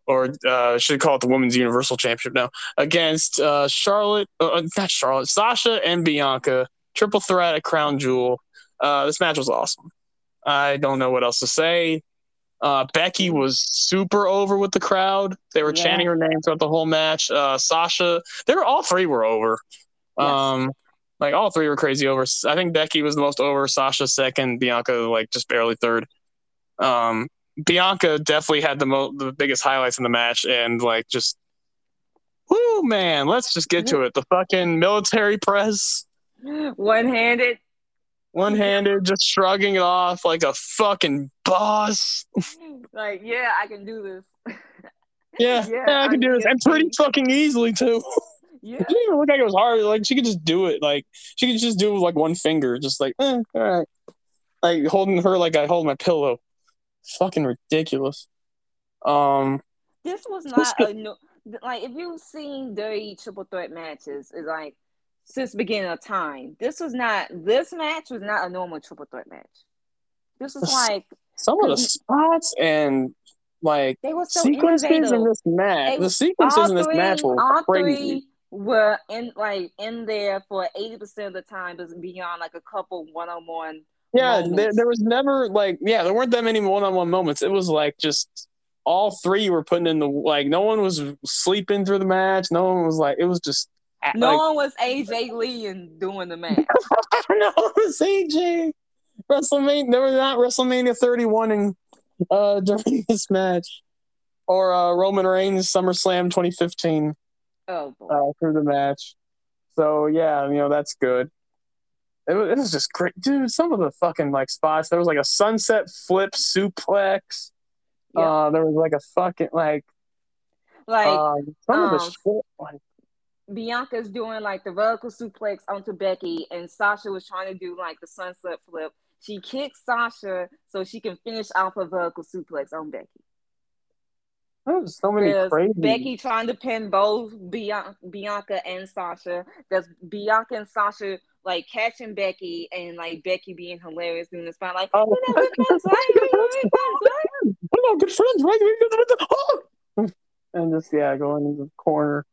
or uh, should call it the Women's Universal Championship now, against uh, Charlotte, uh, uh, not Charlotte, Sasha and Bianca. Triple threat at Crown Jewel. Uh, this match was awesome. I don't know what else to say. Uh, Becky was super over with the crowd. They were yeah. chanting her name throughout the whole match. Uh, Sasha, they were all three were over. Yes. Um, like all three were crazy over. I think Becky was the most over. Sasha second. Bianca like just barely third. Um, Bianca definitely had the most the biggest highlights in the match, and like just, whoo man, let's just get to it. The fucking military press, one handed, one handed, just shrugging it off like a fucking boss. like yeah, I can do this. yeah, yeah, yeah, I can do this, and pretty fucking easily too. Yeah. It didn't even look like it was hard. Like she could just do it. Like she could just do it with like one finger, just like, eh, all right. Like holding her like I hold my pillow. Fucking ridiculous. Um This was not a no like if you've seen dirty triple threat matches, it's like since beginning of time. This was not this match was not a normal triple threat match. This was like some of the spots and like they were so sequences innovative. in this match. the sequences in this match were crazy were in like in there for 80% of the time but beyond like a couple one-on-one yeah there, there was never like yeah there weren't that many one-on-one moments. It was like just all three were putting in the like no one was sleeping through the match. No one was like it was just no like, one was AJ Lee and doing the match. No one was AJ WrestleMania there was not WrestleMania 31 uh during this match. Or uh Roman Reigns SummerSlam 2015 Oh boy. Uh, through the match. So yeah, you know that's good. it was, it was just great, dude. Some of the fucking like spots. There was like a sunset flip suplex. Yeah. Uh, there was like a fucking like Like uh, some of the um, shit. Like, Bianca's doing like the vertical suplex onto Becky, and Sasha was trying to do like the sunset flip. She kicks Sasha so she can finish off a vertical suplex on Becky. There was so many There's crazy. Becky trying to pin both Bian- Bianca and Sasha. There's Bianca and Sasha like catching Becky and like Becky being hilarious doing the spot like, Oh. "We're not good friends, right? We're not good friends, right?" We're not good friends, right? We're good friends. Oh! And just yeah, going into the corner.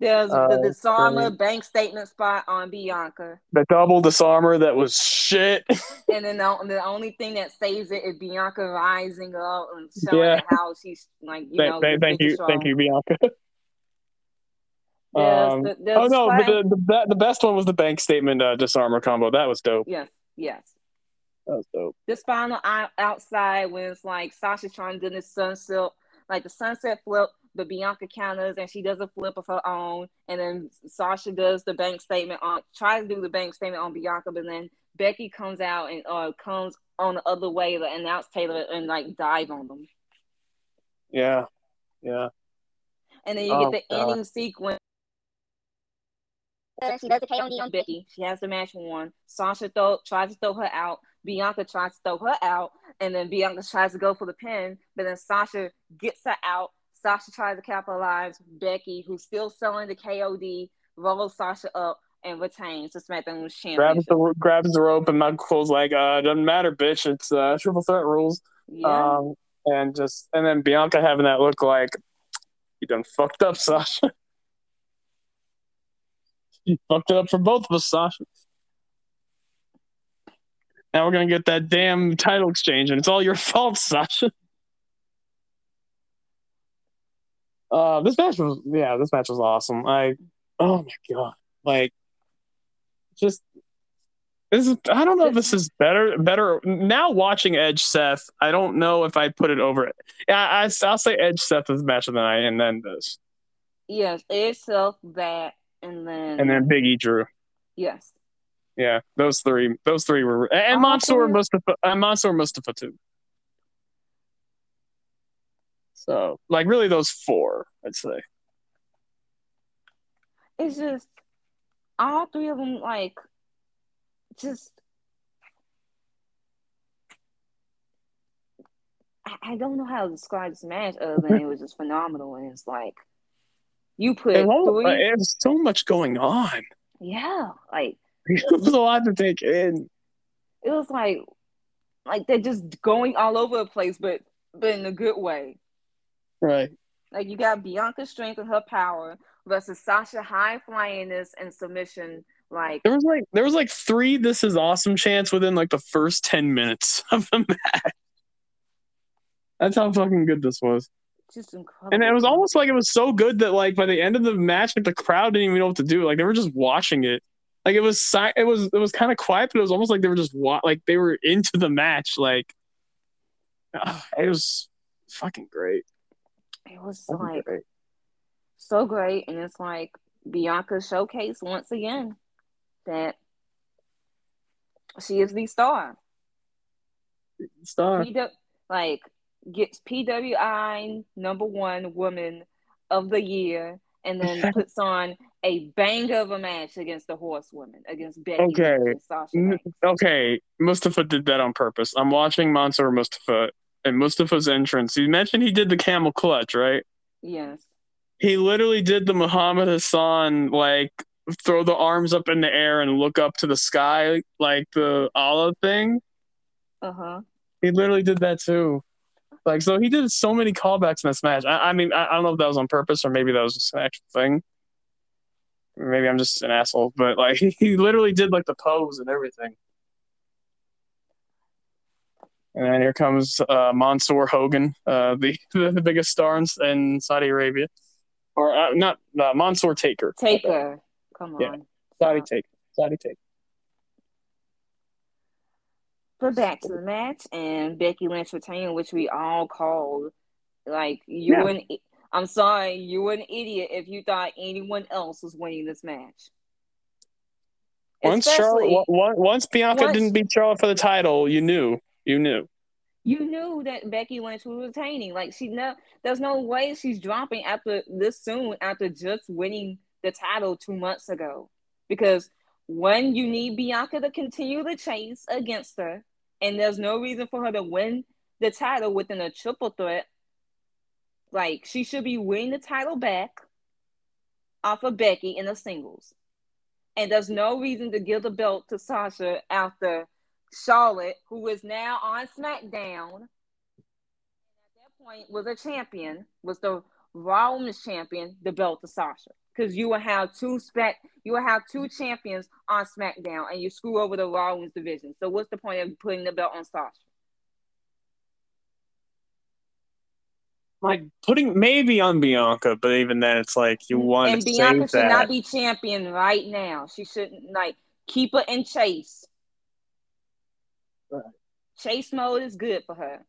There's Uh, the disarmer bank statement spot on Bianca. The double disarmer that was shit. And then the, the only thing that saves it is Bianca rising up and showing Yeah. how she's like, you Thank- know, thank, thank you, strong. thank you, Bianca. There's Um, the, there's oh no, but the, the the best one was the bank statement uh, disarmer combo. That was dope. yes, yes. That was dope. This final out- outside when it's like Sasha trying to do this sunset, like the sunset flip, but Bianca counters and she does a flip of her own, and then Sasha does the bank statement on tries to do the bank statement on Bianca, but then Becky comes out and uh comes on the other way to announce table and like dive on them, Yeah, yeah. and then you Oh, get the God. ending sequence. She does the KOD on Becky. She has the match won. Sasha throw, tries to throw her out. Bianca tries to throw her out, and then Bianca tries to go for the pin, but then Sasha gets her out. Sasha tries to capitalize. Becky, who's still selling the KOD, rolls Sasha up and retains the SmackDown Women's Grabs Championship. the grabs the rope and Michael Cole's like, uh, doesn't matter, bitch. It's uh, triple threat rules. Yeah, Um, and just and then Bianca having that look like you done fucked up, Sasha. you fucked it up for both of us, Sasha. Now we're gonna get that damn title exchange, and it's all your fault, Sasha. Uh, this match was yeah, this match was awesome. I oh my god, like just this is I don't know if this is better better now watching Edge Seth. I don't know if I put it over it. Yeah, I, I'll say Edge Seth is better than I and then this yes, itself that, and then and then Big E Drew. yes, Yeah, those three those three were and Mansoor. Mustafa and Mansoor Mustafa too. So like really those four, I'd say. it's just all three of them like just I, I don't know how to describe this match other than it was just phenomenal and it's like you put It three was so much going on. yeah like It was a lot to take in. it was like like they're just going all over the place but but in a good way Right. like you got Bianca's strength and her power versus Sasha high flyingness and submission like There was like there was like three this is awesome chants within like the first ten minutes of the match. That's how fucking good this was. just incredible And it was almost like it was so good that like by the end of the match, like the crowd didn't even know what to do. Like they were just watching it. Like it was si- it was it was kind of quiet, but it was almost like they were just wa- like they were into the match. Like ah, it was fucking great. It was Fucking like great. so great and it's like Bianca showcase once again that she is the star. Star. PW, like gets PWI number one woman of the year and then puts on a bang of a match against the horsewomen against Becky Okay. Mm, Banks. Okay, Mustafa did that on purpose. I'm watching Mansoor Mustafa and Mustafa's entrance. You mentioned he did the camel clutch, right? Yes. He literally did the Muhammad Hassan like throw the arms up in the air and look up to the sky like the Allah thing. Uh huh. He literally did that too. Like so, he did so many callbacks in this match. I, I mean, I, I don't know if that was on purpose or maybe that was just an actual thing. Maybe I'm just an asshole, but like he literally did like the pose and everything. And then here comes uh, Mansoor Hogan, uh, the the biggest star in, in Saudi Arabia, or uh, not uh, Mansoor Taker. Taker. Come on. Yeah. Saudi. Taker. Saudi Taker. But back to the match and Becky Lynch retained, which we all called. Like you Yeah. were an, i- I'm sorry, you were an idiot if you thought anyone else was winning this match. Once Especially- Charlotte, once Bianca once- didn't beat Charlotte for the title, you knew, you knew. you knew that Becky Lynch was retaining. Like she no, there's no way she's dropping after this soon after just winning the title two months ago. Because when you need Bianca to continue the chase against her, and there's no reason for her to win the title within a triple threat, like she should be winning the title back off of Becky in the singles. And there's no reason to give the belt to Sasha after Charlotte, who is now on SmackDown, at that point was a champion, was the Raw Women's Champion, the belt to Sasha. Because you will have two spec, you will have two champions on SmackDown, and you screw over the Raw Women's division. So what's the point of putting the belt on Sasha? Like putting maybe on Bianca, but even then, it's like you want and to Bianca should that. not be champion right now. She shouldn't like keep her in chase. Right. Chase mode is good for her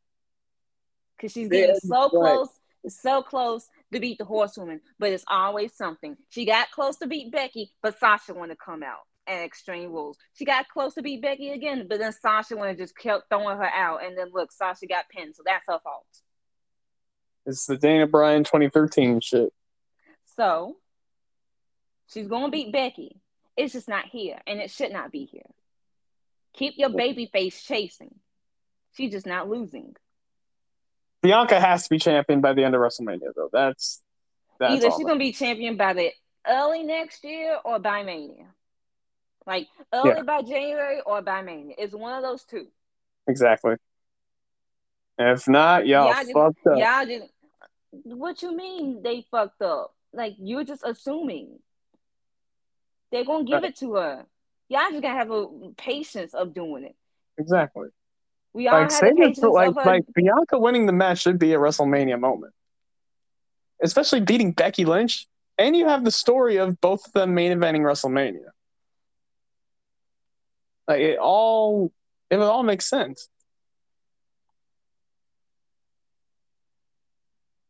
because she's Yeah, getting so right. close, so close to beat the horsewoman, but it's always something. She got close to beat Becky, but Sasha wanted to come out and Extreme Rules. She got close to beat Becky again, but then Sasha wanted just kept throwing her out, and then look, Sasha got pinned, so that's her fault. It's the Daniel Bryan 2013 shit. So she's gonna beat Becky. It's just not here, and it should not be here. Keep your baby face chasing. She's just not losing. Bianca has to be champion by the end of WrestleMania, though. That's that's Either she's gonna be champion by the early next year or by Mania. Like early Yeah. by January or by Mania. It's one of those two. exactly. If not, y'all Y'all just- fucked up. Y'all just what you mean they fucked up? Like you're just assuming. They're gonna give it to her. Y'all just gotta have a patience of doing it. Exactly. We all Like have the patience for like of like Bianca winning the match should be a WrestleMania moment. Especially beating Becky Lynch. And you have the story of both of them main eventing WrestleMania. Like it all it would all make sense.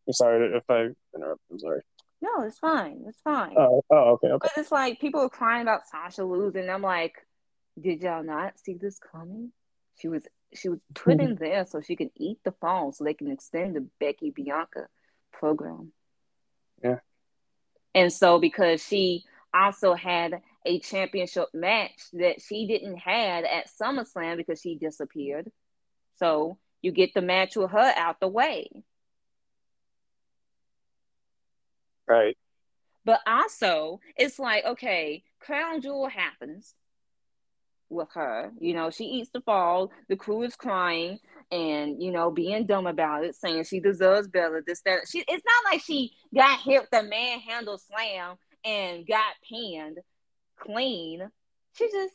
I'm sorry if I interrupt. I'm sorry. No, it's fine. It's fine. Oh, oh, okay, okay. But it's like people are crying about Sasha losing. I'm like, did y'all not see this coming? She was she was put in there so she can eat the phone so they can extend the Becky Bianca program. Yeah. And so because she also had a championship match that she didn't had at SummerSlam because she disappeared. So you get the match with her out the way. Right. But also, it's like, okay, Crown Jewel happens with her. You know, she eats the fall, the crew is crying and, you know, being dumb about it, saying she deserves better, this, that. She it's not like she got hit with a manhandle slam and got panned clean. She just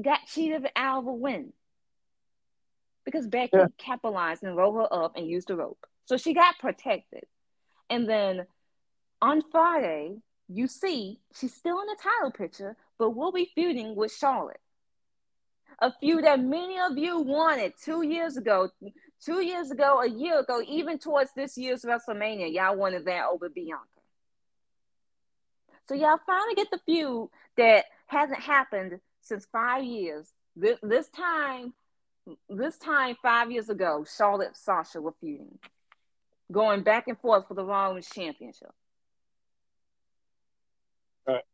got cheated out of a win. Because Becky Yeah. capitalized and rolled her up and used the rope. So she got protected. And then on Friday, you see she's still in the title picture, but we'll be feuding with Charlotte. A feud that many of you wanted two years ago, two years ago, a year ago, even towards this year's WrestleMania, y'all wanted that over Bianca. So y'all finally get the feud that hasn't happened since five years. This, this time, this time five years ago, Charlotte Sasha were feuding, going back and forth for the Raw Women's Championship. Right.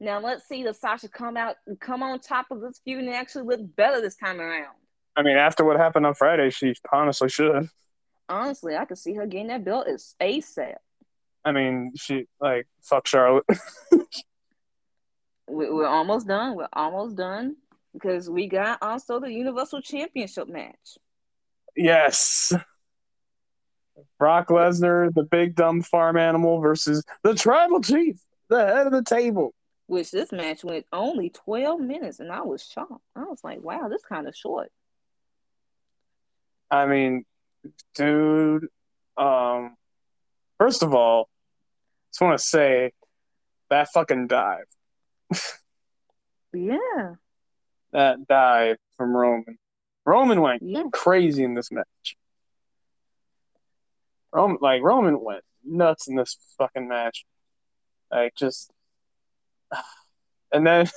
Now let's see does Sasha come out, come on top of this feud and actually look better this time around. I mean, after what happened on Friday, she honestly should. Honestly, I could see her getting that belt as ASAP. I mean, she like fuck Charlotte. We- We're almost done. We're almost done because we got also the Universal Championship match. yes. Brock Lesnar, the big dumb farm animal, versus the tribal chief, the head of the table. Which this match went only 12 minutes and I was shocked. I was like, wow, this kind of short. I mean, dude. Um, first of all, just want to say that fucking dive, Yeah. that dive from Roman. Roman went Yeah. crazy in this match. Roman, like Roman, went nuts in this fucking match. Like just, and then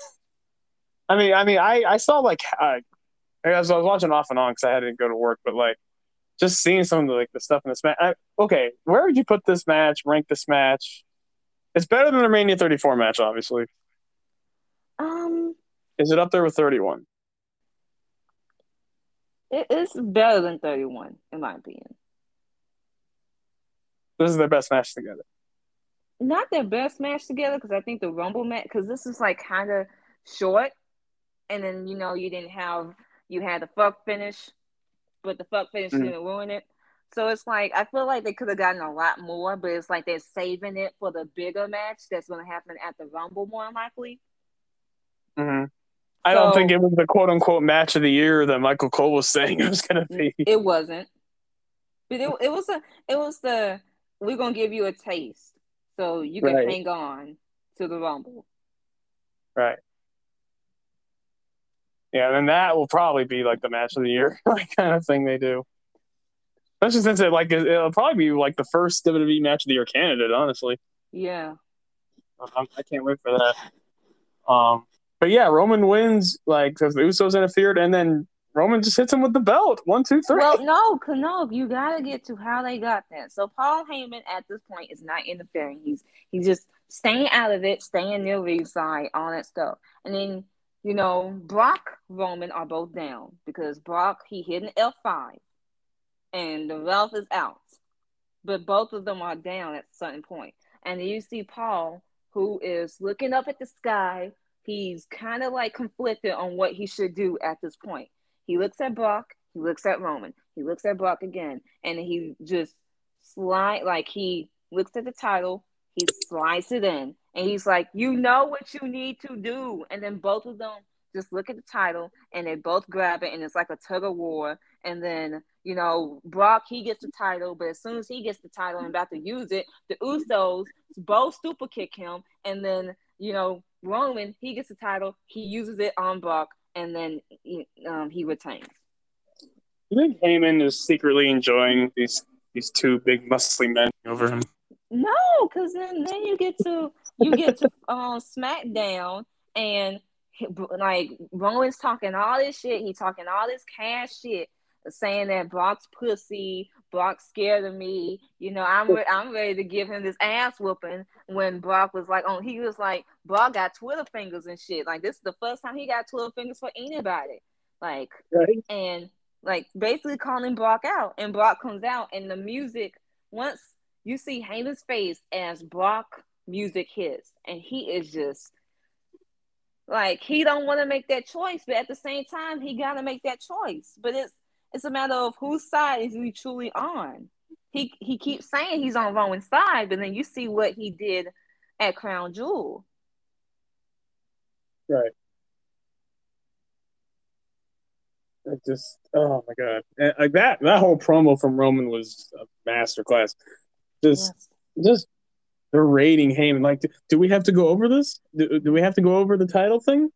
I mean, I mean, I I saw like uh, as I was watching off and on because I had to go to work, but like just seeing some of the like the stuff in this match. I, okay, where would you put this match? Rank this match? It's better than the Mania 34 match, obviously. Um, Is it up there with 31? it is better than 31, in my opinion. This is their best match together. Not their best match together because I think the Rumble match because this is like kind of short, and then you know you didn't have you had the fuck finish, but the fuck finish Mhm. didn't ruin it. So it's like I feel like they could have gotten a lot more, but it's like they're saving it for the bigger match that's going to happen at the Rumble more likely. Mm-hmm. I don't think it was the quote unquote match of the year that Michael Cole was saying it was going to be. It wasn't, but it it was a it was the we're gonna give you a taste so you can Right. hang on to the Rumble. Right. Yeah, then that will probably be like the match of the year, like kind of thing they do. Especially since it like it- it'll probably be like the first WWE match of the year candidate. Honestly, Yeah. I'm, I can't wait for that. Um, but yeah, Roman wins like because the Usos interfered, and then Roman just hits him with the belt. One, two, three. Well, no, no, you gotta get to how they got that. So Paul Heyman at this point is not interfering. He's he's just staying out of it, staying near ringside, all that stuff. And then you know Brock Roman are both down because Brock he hit an F five, and the ref is out. But both of them are down at a certain point. And you see Paul who is looking up at the sky. He's kind of like conflicted on what he should do at this point. He looks at Brock, he looks at Roman, he looks at Brock again, and he just slide like he looks at the title, he slides it in, and he's like, "You know what you need to do," and then both of them just look at the title and they both grab it, and it's like a tug of war. And then you know Brock he gets the title, but as soon as he gets the title and about to use it, the Usos both super kick him, and then you know Roman he gets the title, he uses it on Brock, and then um, he retains. You think Heyman is secretly enjoying these these two big muscly men over him? No, because then then you get to you get to um SmackDown and like Roman's talking all this shit. He talking all this cash shit, saying that Brock's pussy, Brock's scared of me. You know, I'm re- I'm ready to give him this ass whooping. When Brock was like, on he was like, Brock got Twitter fingers and shit. Like this is the first time he got Twitter fingers for anybody. Like Right. and like basically calling Brock out. And Brock comes out, and the music once you see Heyman's face as Brock music hits, and he is just like he don't want to make that choice, but at the same time, he got to make that choice. But it's it's a matter of whose side is he truly on. He he keeps saying he's on Roman's side, but then you see what he did at Crown Jewel. Right. It just oh my god, And, like that that whole promo from Roman was a masterclass. Just just berating Heyman. Like, do, do we have to go over this? Do, do we have to go over the title thing?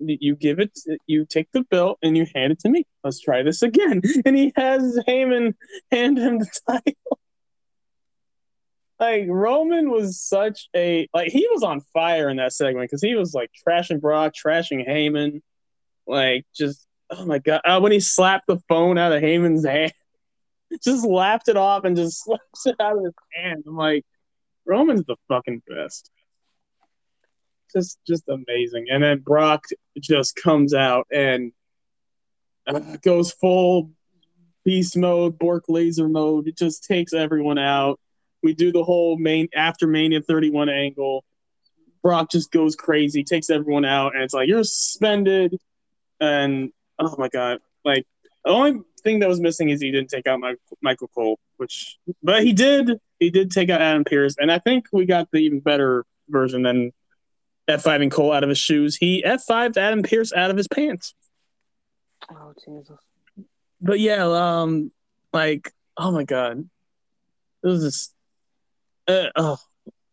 You give it, you take the belt and you hand it to me. Let's try this again. And he has Heyman hand him the title. Like Roman was such a like he was on fire in that segment because he was like trashing Brock, trashing Heyman, like just oh my god! Uh, when he slapped the phone out of Heyman's hand, just laughed it off and just slaps it out of his hand. I'm like, Roman's the fucking best. Just just amazing. And then Brock just comes out and uh, goes full beast mode, Bork laser mode. It just takes everyone out. We do the whole main after Mania 31 angle. Brock just goes crazy, takes everyone out, and it's like you're suspended. And oh my god, like the only thing that was missing is he didn't take out my, Michael Cole, which but he did. He did take out Adam Pearce, and I think we got the even better version than F5 and Cole out of his shoes. He F5'd Adam Pearce out of his pants. Oh Jesus! But yeah, um, like oh my god, it was just uh, oh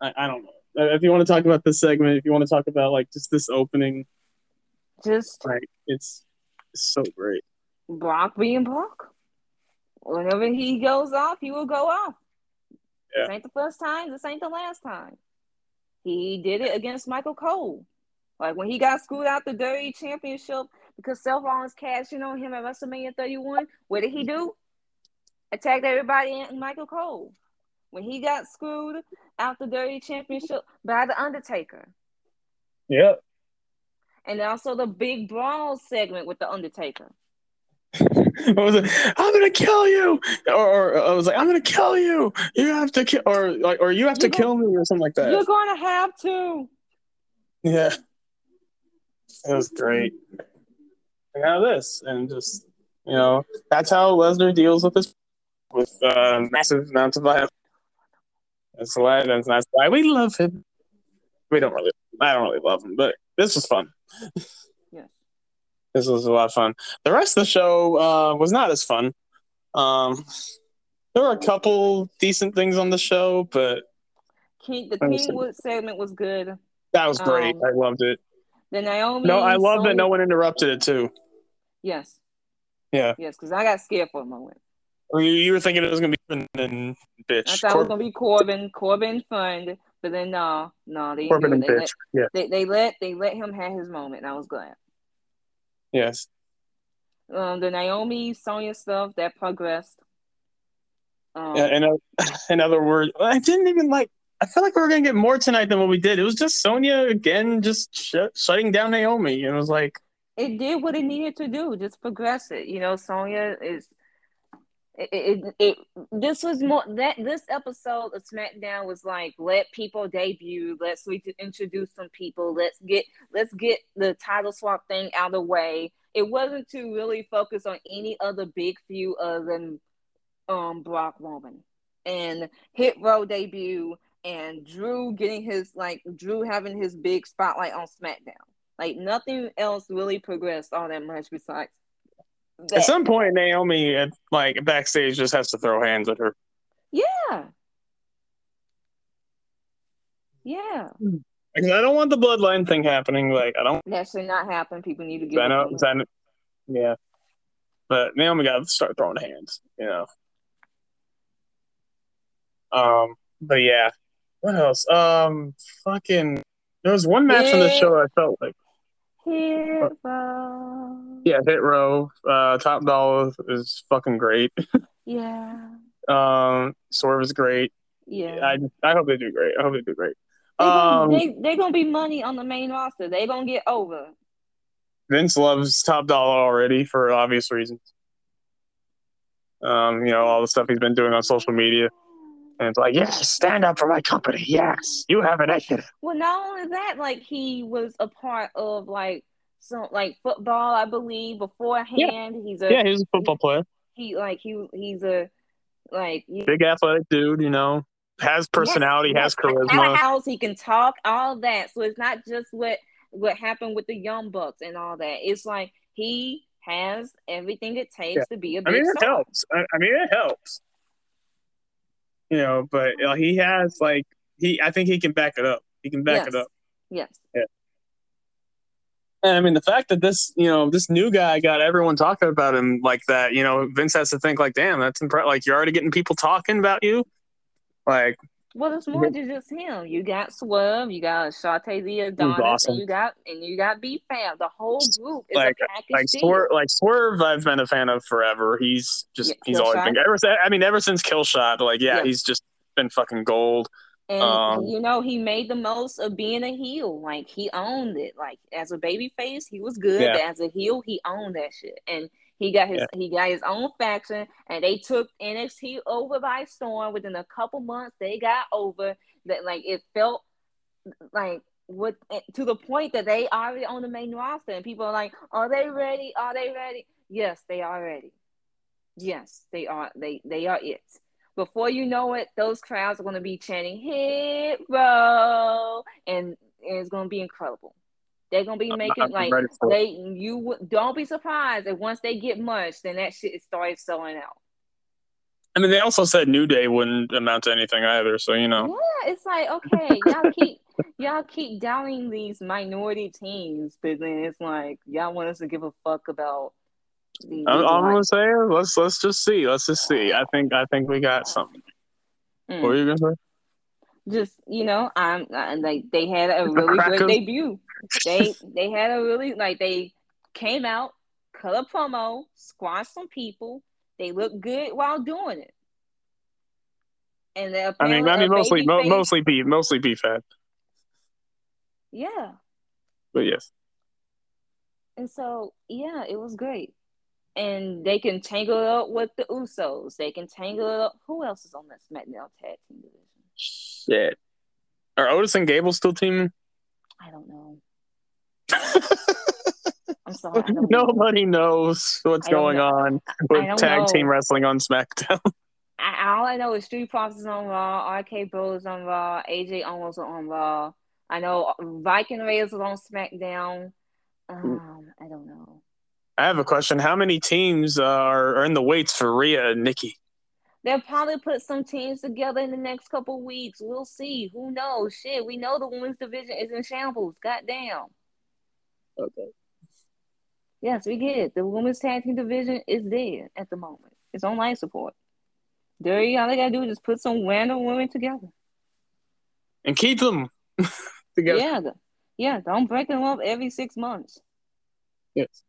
I, I don't know. Uh, If you want to talk about this segment, if you want to talk about like just this opening, Just like it's, it's so great. Brock being Brock. Whenever he goes off, he will go off. This ain't the first time. This ain't the last time. He did it against Michael Cole. Like when he got screwed out the Dirty Championship because Seth Rollins cashed in on him at WrestleMania 31, what did he do? Attacked everybody and Michael Cole. When he got screwed out the Dirty Championship by the Undertaker. Yep. And also the big brawl segment with the Undertaker. What was it? I'm gonna kill you, or, or, I was like, I'm gonna kill you. You have to kill, or like, or you have You're to kill me, or something like that. You're gonna have to. Yeah, it was great. I got this, and just you know, that's how Lesnar deals with this, with uh, massive amounts of violence. That's why, that's, that's why we love him. We don't really, I don't really love him, but this was fun. This was a lot of fun. The rest of the show uh, was not as fun. Um, there were a couple decent things on the show, but King, the. King Woods segment was good. that was great. Um, I loved it. The Naomi. No, I love that no one interrupted it too. Yes. Yeah. Yes, because I got scared for a moment. You, you were thinking it was gonna be Corbin and bitch. I thought it was gonna be Corbin, Corbin fund, but then no, no, they Corbin and. They bitch. let, Yeah. they, they let they let him have his moment, and I was glad. Yes. Um, the Naomi Sonya stuff that progressed. Um, Yeah, in, o- in other words, I didn't even like. I feel like we were gonna get more tonight than what we did. It was just Sonya again, just sh- shutting down Naomi, and it was like, it did what it needed to do, just progress it. You know, Sonya is. It, it, it this was more that this episode of SmackDown was like let people debut, let's re- introduce some people, let's get let's get the title swap thing out of the way. It wasn't to really focus on any other big feud other than um Brock Roman and Hit Row debut and Drew getting his like Drew having his big spotlight on SmackDown. Like nothing else really progressed all that much besides at some point, Naomi at like backstage just has to throw hands at her. Yeah. Yeah. Because I don't want the bloodline thing happening. Like I don't. That should not happen. People need to get I know. I know- yeah. But Naomi got to start throwing hands. You know. Um. But yeah. What else? Um. Fucking. There was one match on the show I felt like. Hit row. Yeah, Hit Row, uh, Top Dollar is fucking great. Yeah. Um, Swerve is great. Yeah. I I hope they do great. I hope they do great. They gonna, Um, they they gonna be money on the main roster. They gonna get over. Vince loves Top Dollar already for obvious reasons. Um, you know all the stuff he's been doing on social media, and it's like, yes, stand up for my company. Yes, you have an initiative. Well, not only that, like he was a part of like some like football, I believe, beforehand. Yeah. He's a Yeah, he's a football player, he like he he's a like big athletic dude. You know, has personality, Yes, has charisma. House, he can talk, all that. So it's not just what what happened with the Young Bucks and all that. It's like he has everything it takes Yeah. to be a I big mean, it star. helps. I, I mean, it helps. You know, but uh, he has like he. I think he can back it up. He can back yes. it up. Yes. Yeah. And I mean, the fact that this, you know, this new guy got everyone talking about him like that, you know, Vince has to think like, damn, that's impre- like you're already getting people talking about you. Like, Well, it's more than just him. You got Swerve, you got Shante the Adonis, awesome. and you got and you got B-Fab. The whole group is Like- a package like. Swerve, like Swerve, I've been a fan of forever. He's just, Yeah, he's always been. Ever, I mean, ever since Killshot, like, yeah, Yes. he's just been fucking gold. And Um, you know, he made the most of being a heel. Like he owned it. Like as a baby face, he was good. Yeah. As a heel, he owned that shit. And he got his he got his own faction and they took NXT over by storm within a couple months. They got over that like it felt like what eh, to the point that they already on the main roster and people are like, Are they ready? Are they ready? Yes, they are ready. Yes, they are they they are it before you know it, those crowds are going to be chanting "Hit Row," and, and it's going to be incredible. They're going to be making I'm like for it. they. You don't be surprised if once they get much, then that shit started selling out. I mean, they also said New Day wouldn't amount to anything either. So you know, Yeah, it's like okay, y'all keep y'all keep doubting these minority teams, but then it's like y'all want us to give a fuck about. These, I'm, I'm gonna say let's let's just see. Let's just see. I think I think we got something. Mm. What were you gonna say? just you know, I'm like they had a really good debut. They they had a really like they came out, cut a promo, squashed some people. They looked good while doing it. And I mean, I mean, mostly, mo- mostly beef, mostly beef fat. Yeah. But yes. And so, yeah, it was great. And they can tangle it up with the Usos. They can tangle it up. Who else is on that SmackDown tag team division? Shit. Are Otis and Gable still teaming? I don't know. I'm sorry. Nobody knows what's going know. on with tag know. team wrestling on SmackDown. I, all I know is Street Profits on Raw, RK Bro is on Raw, AJ almost on Raw. I know Viking Raiders is on SmackDown. Um, I don't know. I have a question. How many teams are, are in the weights for Rhea and Nikki? They'll probably put some teams together in the next couple weeks. We'll see. Who knows? Shit, we know the women's division is in shambles. Goddamn. Okay. Yes, we get it. The women's tag team division is there at the moment. It's on life support. There you all they gotta do is just put some random women together. And keep them together. Yeah. Yeah, don't break them up every six months. Yes.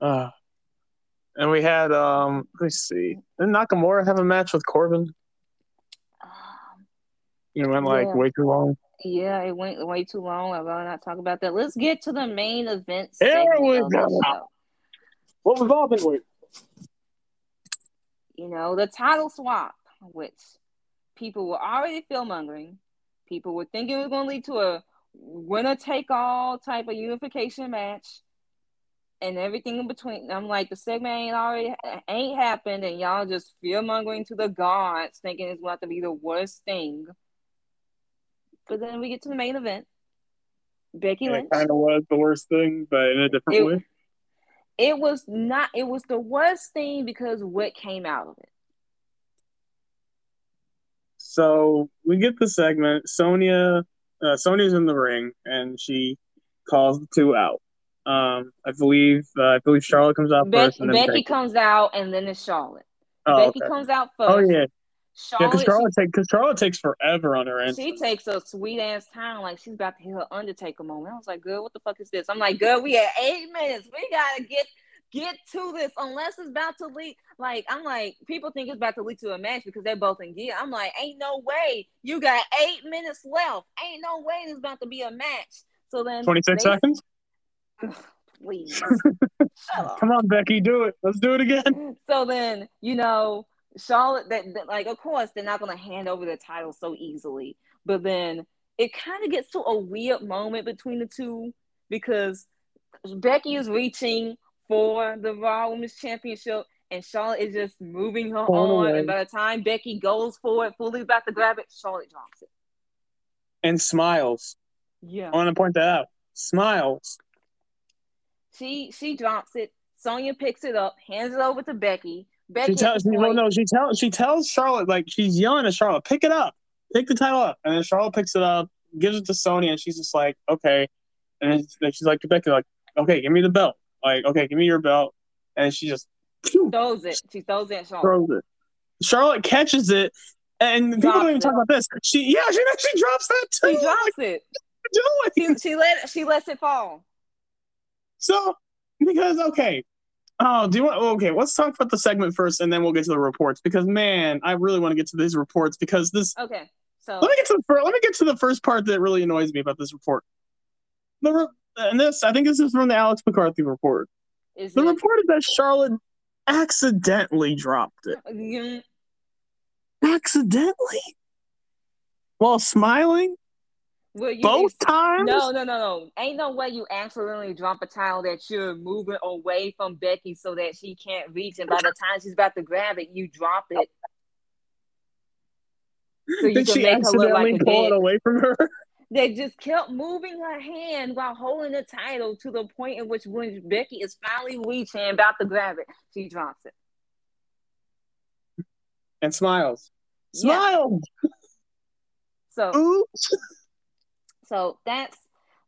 Uh and we had um let's see. Did Nakamura have a match with Corbin? You went like yeah. way too long. Yeah, it went way too long. I'd rather not talk about that. Let's get to the main event. There we go. What we've all been waiting. You know, the title swap, which people were already fear mongering. People were thinking it was going to lead to a winner take all type of unification match and everything in between. I'm like, the segment ain't already ain't happened, and y'all just fear mongering to the gods, thinking it's going to be the worst thing. But then we get to the main event. Becky Lynch. It kind of was the worst thing, but in a different it, way. It was not. It was the worst thing because what came out of it. So we get the segment. Sonya, uh, Sonya's in the ring, and she calls the two out. Um, I believe uh, I believe Charlotte comes out Be- first. Becky, Becky comes out, and then it's Charlotte. Oh, Becky okay. comes out first. Oh yeah. Charlotte, yeah, because Charlotte, take, Charlotte takes forever on her end. She takes a sweet ass time, like she's about to hit her Undertaker moment. I was like, "Girl, what the fuck is this?" I'm like, "Girl, we at eight minutes. We gotta get get to this unless it's about to lead. Like, I'm like, people think it's about to lead to a match because they're both in gear. I'm like, ain't no way. You got eight minutes left. Ain't no way it's about to be a match. So then 26 they, seconds? Please. Come on, Becky, do it. Let's do it again. So then, you know, Charlotte that, that like of course they're not gonna hand over the title so easily. But then it kind of gets to a weird moment between the two because Becky is reaching for the Raw Women's Championship, and Charlotte is just moving her on. Away. And by the time Becky goes for it, fully about to grab it, Charlotte drops it. And smiles. Yeah. I want to point that out. Smiles. She she drops it. Sonya picks it up, hands it over to Becky. Becky she tells well, no, she tells she tells Charlotte like she's yelling at Charlotte, pick it up, pick the title up, and then Charlotte picks it up, gives it to Sonya, and she's just like, okay, and then she's like to Becky, like, okay, give me the belt. Like, okay, give me your belt. And she just throws it. She throws it. Charlotte. Throws it. Charlotte catches it, and drops people don't even it. talk about this. She, yeah, she actually drops that too. She drops like, it. Doing? She, she let she lets it fall. So because okay, oh, do you want? Okay, let's talk about the segment first, and then we'll get to the reports. Because man, I really want to get to these reports because this. Okay, so let me get to the first. Let me get to the first part that really annoys me about this report. The re- and this I think this is from the Alex McCarthy report. Is the it? report is that Charlotte accidentally dropped it. Yeah. Accidentally? While smiling? Well, you Both times? No, no, no, no. Ain't no way you accidentally drop a towel that you're moving away from Becky so that she can't reach, and by the time she's about to grab it, you drop it. So you Did she accidentally like pull it away from her? that just kept moving her hand while holding the title to the point in which when Becky is finally reaching about to grab it, she drops it. And smiles. Smiles. Yeah. So Oops. So that's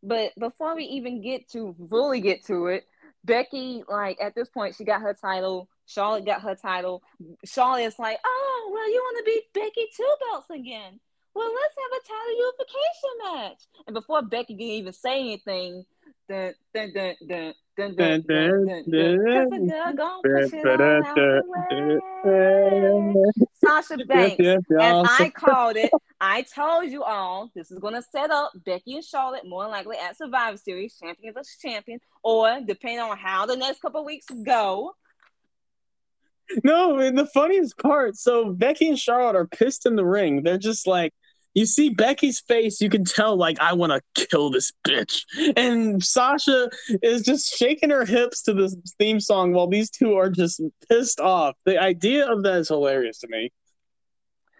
but before we even get to fully get to it, Becky, like at this point, she got her title Charlotte got her title. Charlotte's like, oh, well, you want to beat Becky two belts again? Well, let's have a title unification match. And before Becky can even say anything, dun, dun, dun, dun, Dun, dun, dun, Sasha Banks, as I called it, I told you all this is going to set up Becky and Charlotte more likely at Survivor Series, champion versus champion, or depending on how the next couple weeks go. No, the funniest part. So Becky and Charlotte are pissed in the ring. They're just like, you see Becky's face, you can tell like I want to kill this bitch. And Sasha is just shaking her hips to this theme song while these two are just pissed off. The idea of that is hilarious to me.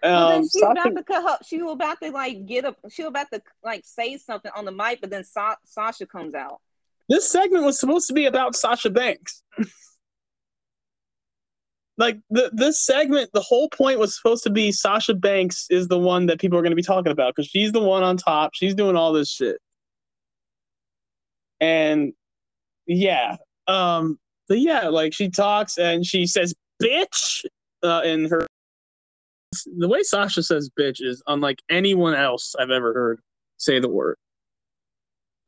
Well, then um, she was about to cut she was about to like get up she was about to like say something on the mic, but then Sa- Sasha comes out. This segment was supposed to be about Sasha Banks. like the this segment, the whole point was supposed to be Sasha Banks is the one that people are going to be talking about because she's the one on top. She's doing all this shit, and yeah, um, but yeah, like she talks and she says "bitch" uh, in her. The way Sasha says "bitch" is unlike anyone else I've ever heard say the word.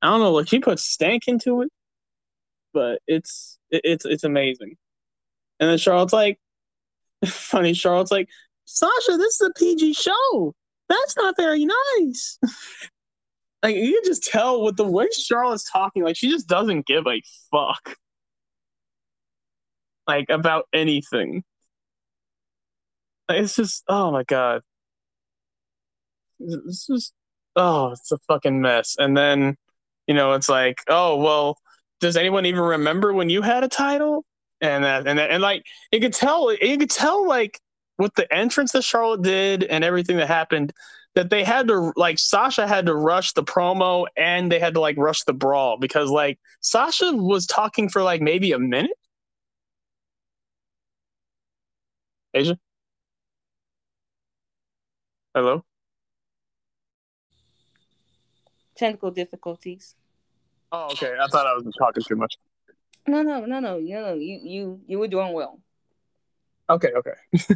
I don't know, like she puts stank into it, but it's it, it's it's amazing. And then Charlotte's like, funny, Charlotte's like, Sasha, this is a PG show. That's not very nice. like you can just tell with the way Charlotte's talking, like she just doesn't give a fuck. Like about anything. It's just oh my god. It's just oh, it's a fucking mess. And then, you know, it's like, oh well, does anyone even remember when you had a title? And that and that, and like you could tell you could tell like with the entrance that Charlotte did and everything that happened that they had to like Sasha had to rush the promo and they had to like rush the brawl because like Sasha was talking for like maybe a minute. Asia? Hello? Technical difficulties. Oh, okay. I thought I was talking too much. No, no, no, no, no, You you you were doing well. Okay, okay.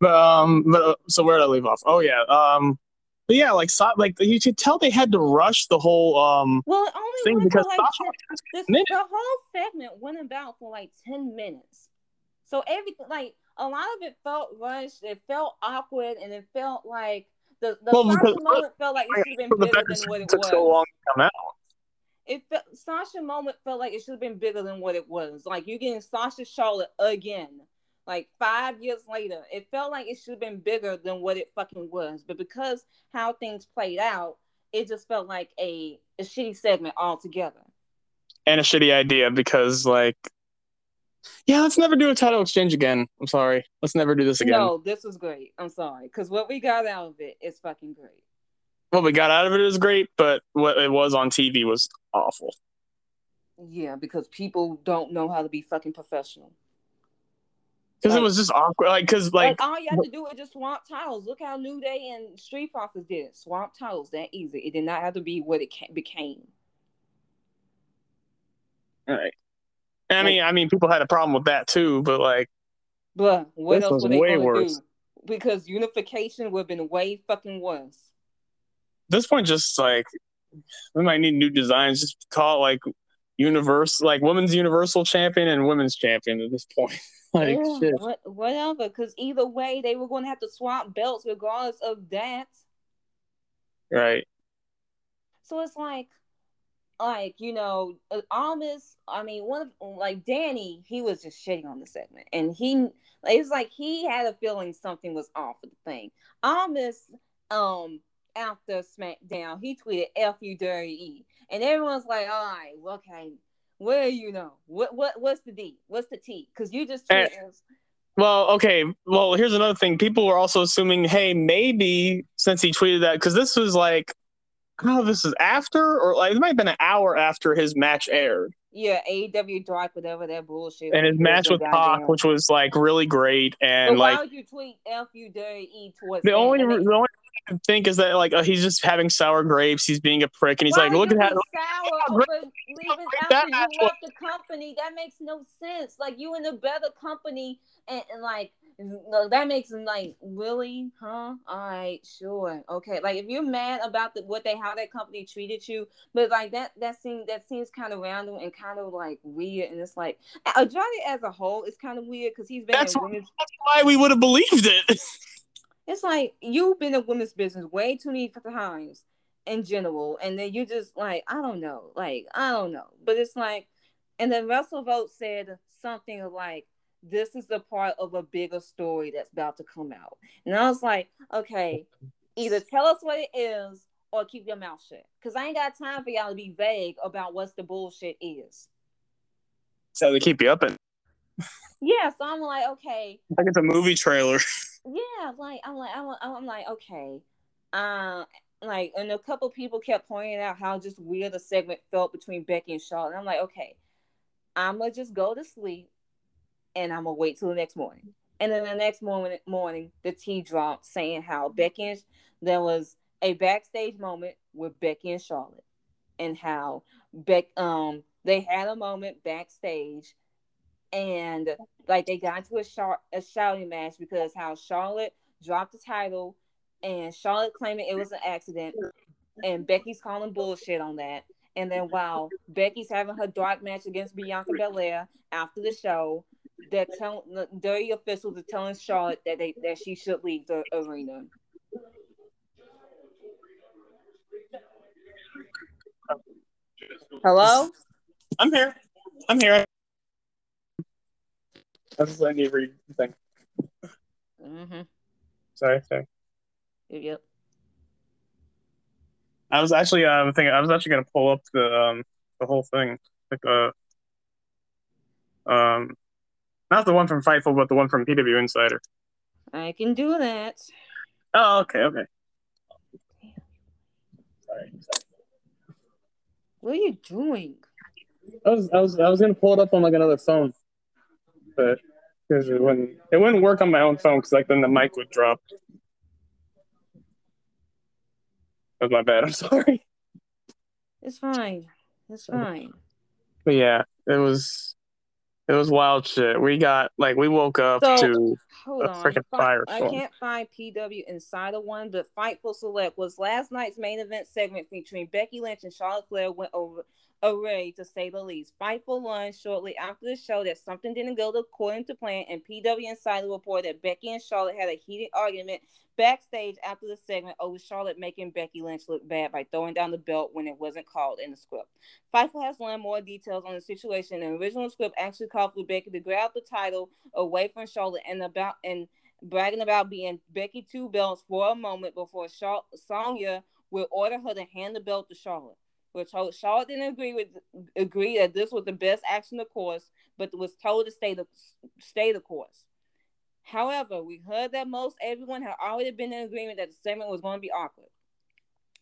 but um, but uh, so where did I leave off? Oh yeah, um, but yeah, like so, like you could tell they had to rush the whole um. Well, it only thing because like ten, this, the whole segment went about for like ten minutes. So everything, like a lot of it felt rushed. It felt awkward, and it felt like the the well, because, moment felt like it should have been bigger than what it was. So long to come out it felt Sasha moment felt like it should have been bigger than what it was. Like you getting Sasha Charlotte again, like five years later. It felt like it should have been bigger than what it fucking was. But because how things played out, it just felt like a, a shitty segment altogether. And a shitty idea because like yeah, let's never do a title exchange again. I'm sorry. Let's never do this again. No, this was great. I'm sorry. Because what we got out of it is fucking great what we got out of it is great, but what it was on TV was awful. Yeah, because people don't know how to be fucking professional. Because like, it was just awkward. Like, because like, like, all you have to do is just swap titles. Look how New Day and Street Profits did it. Swap titles that easy. It did not have to be what it became. All right. I like, mean, I mean, people had a problem with that too, but like, but what else they going to do? Because unification would have been way fucking worse this point, just like we might need new designs. Just call it like universe, like women's universal champion and women's champion at this point. like yeah, shit. What, whatever, because either way, they were going to have to swap belts regardless of that. Right. So it's like, like you know, uh, Almas. I mean, one of like Danny, he was just shitting on the segment, and he it's like he had a feeling something was off with the thing. Almas, um, after SmackDown, he tweeted "F you, dirty E," and everyone's like, "All right, okay, where you know what what what's the D? What's the T? Because you just tweeted." well, okay. Well, here's another thing. People were also assuming, hey, maybe since he tweeted that, because this was like, I don't know if this is after or like it might have been an hour after his match aired. Yeah, AEW Dark, whatever that bullshit. And his match with Pac, which was like really great, and like. Why would you tweet "F you dirty E" towards the only the only think is that like oh, he's just having sour grapes. He's being a prick, and he's Why like, look at that. sour over leaving great after that you left the company. That makes no sense. Like you in a better company, and, and like no, that makes him like really, huh? All right, sure, okay. Like if you're mad about the, what they how that company treated you, but like that that seems that seems kind of random and kind of like weird, and it's like Johnny as a whole is kind of weird because he's been That's what- That's why we would have believed it. It's like you've been in women's business way too many times in general, and then you just like I don't know, like I don't know, but it's like, and then Russell Vogt said something like, "This is the part of a bigger story that's about to come out," and I was like, okay, either tell us what it is or keep your mouth shut, because I ain't got time for y'all to be vague about what the bullshit is. so they keep you up, and Yeah, so I'm like, okay, like it's a movie trailer. yeah, like I'm like I'm, I'm like okay, uh, like and a couple people kept pointing out how just weird the segment felt between Becky and Charlotte. And I'm like, okay, I'm gonna just go to sleep, and I'm gonna wait till the next morning. And then the next morning, morning the tea dropped saying how Becky and there was a backstage moment with Becky and Charlotte, and how Beck um they had a moment backstage and like they got into a short a shouting match because how Charlotte dropped the title and Charlotte claiming it was an accident and Becky's calling bullshit on that. And then while Becky's having her dark match against Bianca Belair after the show, they're telling the dirty officials are telling Charlotte that they that she should leave the arena. Hello? I'm here. I'm here. I was just letting you read the thing. Mm-hmm. Sorry, sorry. Yep. I was actually uh thinking I was actually gonna pull up the um the whole thing. Like uh um not the one from Fightful, but the one from PW Insider. I can do that. Oh, okay, okay. Sorry. What are you doing? I was I was I was gonna pull it up on like another phone, but because it wouldn't it wouldn't work on my own phone because like then the mic would drop. That was my bad. I'm sorry. It's fine. It's fine. But yeah, it was it was wild shit. We got like we woke up So- to A freaking Fi- I can't find PW inside of one, but Fightful Select was last night's main event segment featuring Becky Lynch and Charlotte Flair went over array to say the least. Fightful learned shortly after the show that something didn't go according to plan, and PW Insider reported that Becky and Charlotte had a heated argument backstage after the segment over Charlotte making Becky Lynch look bad by throwing down the belt when it wasn't called in the script. Fightful has learned more details on the situation. The original script actually called for Becky to grab the title away from Charlotte and about and bragging about being Becky two belts for a moment before Char- Sonya would order her to hand the belt to Charlotte. Which Charlotte didn't agree with agree that this was the best action of course, but was told to stay the stay the course. However, we heard that most everyone had already been in agreement that the segment was going to be awkward.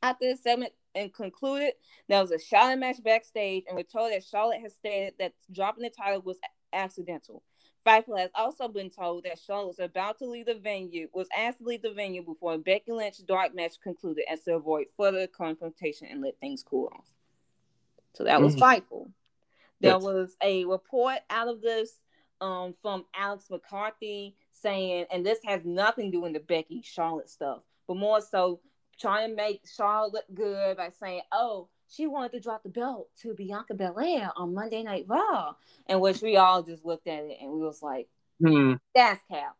After the segment and concluded, there was a shouting match backstage, and we're told that Charlotte has stated that dropping the title was accidental. Fightful has also been told that Charlotte was about to leave the venue, was asked to leave the venue before Becky Lynch's dark match concluded as to avoid further confrontation and let things cool off. So that was Mhm. Fightful. There Yes. was a report out of this um, from Alex McCarthy saying, and this has nothing to do with the Becky Charlotte stuff, but more so trying to make Charlotte look good by saying, oh, she wanted to drop the belt to Bianca Belair on Monday Night Raw, in which we all just looked at it and we was like, hmm. that's cap.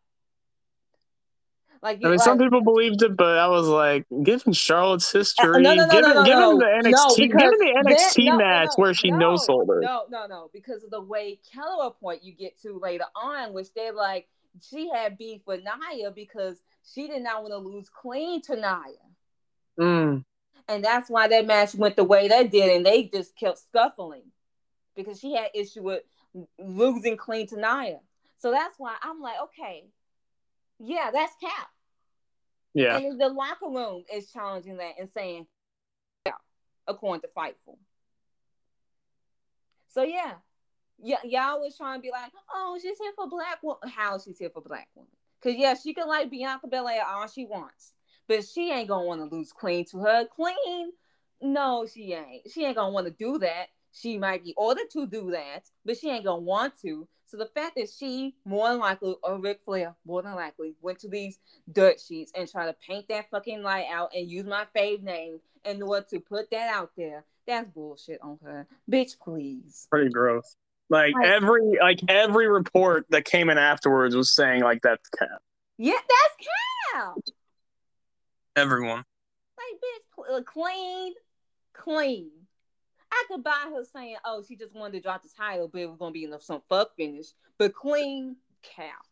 Like, I mean, like, some people believed it, but I was like, given Charlotte's history, no, no, no, given, no, no, given no. the NXT, given the NXT Then- match where she no, sold her. No, no, no, because of the way Keller point you get to later on, which they're like she had beef with Nia because she did not want to lose clean to Nia. Mm. And that's why that match went the way that did, and they just kept scuffling because she had issue with losing clean to Nia. So that's why I'm like, okay, yeah, that's cap. Yeah. And the locker room is challenging that and saying, yeah, according to Fightful. So yeah, yeah, y'all was trying to be like, oh, she's here for black woman. How she's here for black women? Because yeah, she can like Bianca Belair all she wants, but she ain't gonna want to lose clean to her. Clean, no, she ain't. She ain't gonna want to do that. She might be ordered to do that, but she ain't gonna want to. So the fact that she more than likely, or Ric Flair more than likely, went to these dirt sheets and try to paint that fucking light out and use my fave name in order to put that out there, that's bullshit on her. Bitch, please. Pretty gross. Like, like every like every report that came in afterwards was saying like that's cap. Yeah, that's cap. Everyone. Like, bitch, uh, clean, clean. I could buy her saying, "Oh, she just wanted to drop the title, but it was gonna be enough some fuck finish." But clean cap.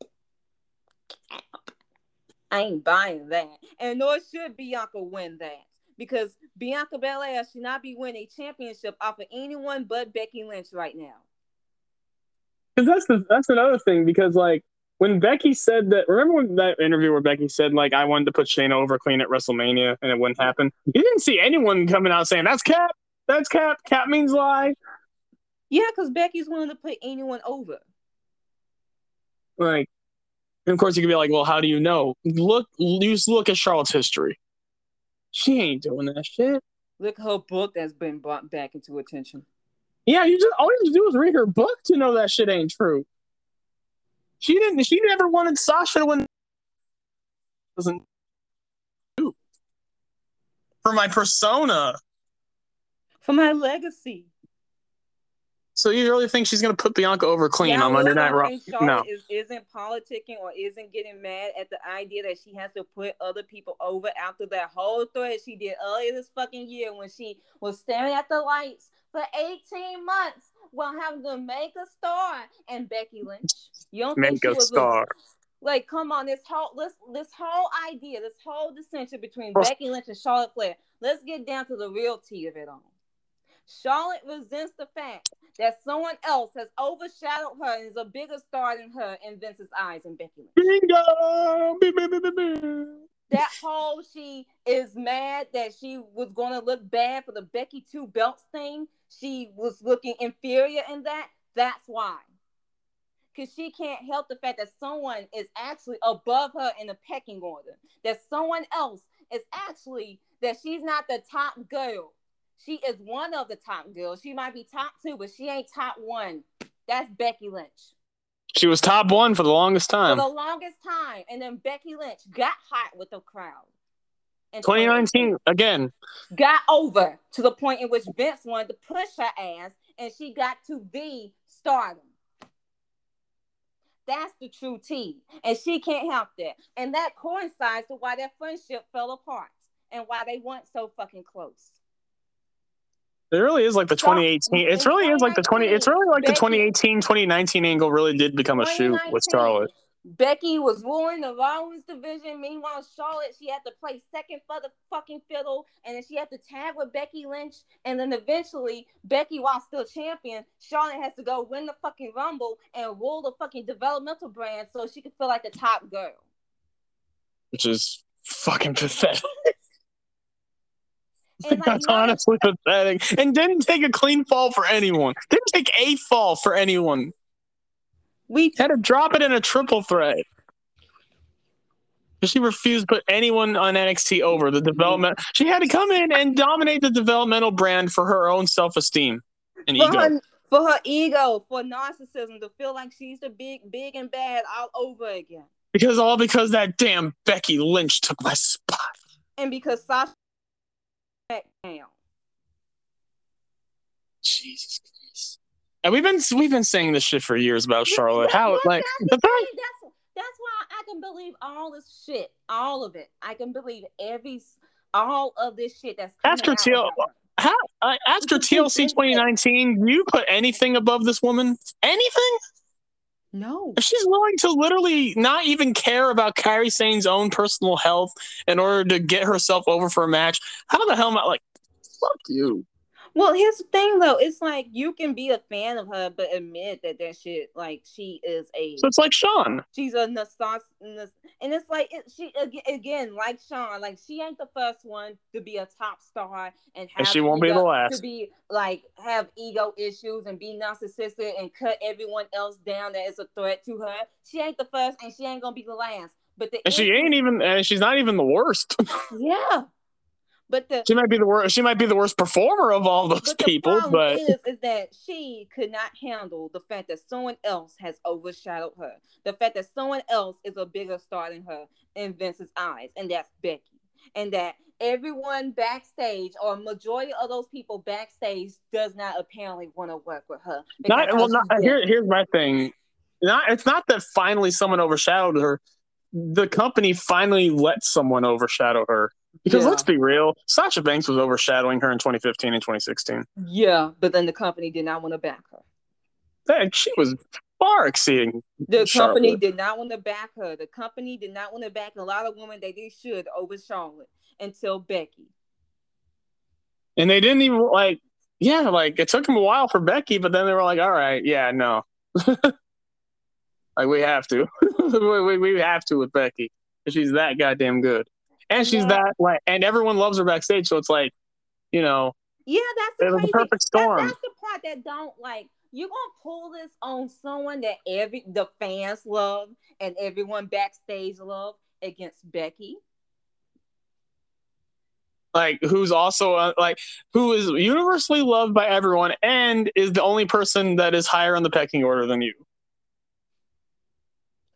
cap. I ain't buying that, and nor should Bianca win that because Bianca Belair should not be winning a championship off of anyone but Becky Lynch right now. Because that's the that's another thing. Because like when Becky said that, remember when that interview where Becky said like I wanted to put Shayna over clean at WrestleMania and it wouldn't happen. You didn't see anyone coming out saying that's cap. That's cap. Cap means lie. Yeah, because Becky's willing to put anyone over. Like, and of course you could be like, well, how do you know? Look, just look at Charlotte's history. She ain't doing that shit. Look her book that's been brought back into attention. Yeah, you just all you have to do is read her book to know that shit ain't true. She didn't. She never wanted Sasha to win. Doesn't for my persona for my legacy. So you really think she's gonna put Bianca over clean yeah, on Monday Night Raw? No, is, isn't politicking or isn't getting mad at the idea that she has to put other people over after that whole threat she did earlier this fucking year when she was staring at the lights for 18 months while having to make a star and Becky Lynch. You don't make think she a star. like, come on, this whole this this whole idea, this whole dissension between Becky Lynch and Charlotte Flair. Let's get down to the real tea of it all. Charlotte resents the fact that someone else has overshadowed her and is a bigger star than her in Vince's eyes and Becky Lynch. Bingo! that whole she is mad that she was going to look bad for the Becky two belts thing. She was looking inferior in that. That's why. Because she can't help the fact that someone is actually above her in the pecking order. That someone else is actually, that she's not the top girl she is one of the top girls. She might be top two, but she ain't top one. That's Becky Lynch. She was top one for the longest time. For the longest time. And then Becky Lynch got hot with the crowd. In 2019, again. Got over to the point in which Vince wanted to push her ass, and she got to be stardom. That's the true tea. And she can't help that. And that coincides to why their friendship fell apart and why they weren't so fucking close. It really is like the 2018. It's really is like the 20. It's really like the 2018 2019 angle really did become a shoot with Charlotte. Becky was ruling the Rollins division. Meanwhile, Charlotte, she had to play second for the fucking fiddle, and then she had to tag with Becky Lynch. And then eventually, Becky, while still champion, Charlotte has to go win the fucking Rumble and rule the fucking developmental brand so she could feel like the top girl. Which is fucking pathetic. That's honestly pathetic. And didn't take a clean fall for anyone. Didn't take a fall for anyone. We had to drop it in a triple threat. She refused to put anyone on NXT over the development. She had to come in and dominate the developmental brand for her own self esteem and for ego. Her, for her ego, for narcissism, to feel like she's the big, big and bad all over again. Because all because that damn Becky Lynch took my spot. And because Sasha down. Jesus Christ. And we've been we've been saying this shit for years about Charlotte. How like that's, the thing, that's that's why I can believe all this shit, all of it. I can believe every all of this shit that's after TL. How uh, after TLC 2019, you put anything above this woman? Anything? No. She's willing to literally not even care about Kairi Sane's own personal health in order to get herself over for a match, how the hell am I like, fuck you? Well, here's the thing though. It's like you can be a fan of her, but admit that that shit, like she is a. So it's like Shawn. She's a nostalgia, and it's like it, she again, like Shawn, like she ain't the first one to be a top star and have. And she won't be the last. To be like have ego issues and be narcissistic and cut everyone else down that is a threat to her. She ain't the first, and she ain't gonna be the last. But the and she ain't even, and she's not even the worst. yeah. But the she might be the worst. She might be the worst performer of all those but the people, problem but is, is that she could not handle the fact that someone else has overshadowed her. The fact that someone else is a bigger star than her in Vince's eyes, and that's Becky. And that everyone backstage or majority of those people backstage does not apparently want to work with her. not well. Not here. Here's my thing. Not it's not that finally someone overshadowed her. The company finally let someone overshadow her. Because Yeah. let's be real, Sasha Banks was overshadowing her in 2015 and 2016. Yeah, but then the company did not want to back her. That she was far exceeding. The Charlotte. company did not want to back her. The company did not want to back a lot of women that they should over Charlotte until Becky. And they didn't even like, yeah, like it took them a while for Becky, but then they were like, all right, yeah, no. like we have to. we, we, we have to with Becky. She's that goddamn good. And she's Yeah. that like and everyone loves her backstage, so it's like, you know, Yeah, that's the It was a crazy. perfect that- storm. that's the part that don't like. You're gonna pull this on someone that every the fans love and everyone backstage love against Becky. like who's also uh, like who is universally loved by everyone and is the only person that is higher on the pecking order than you.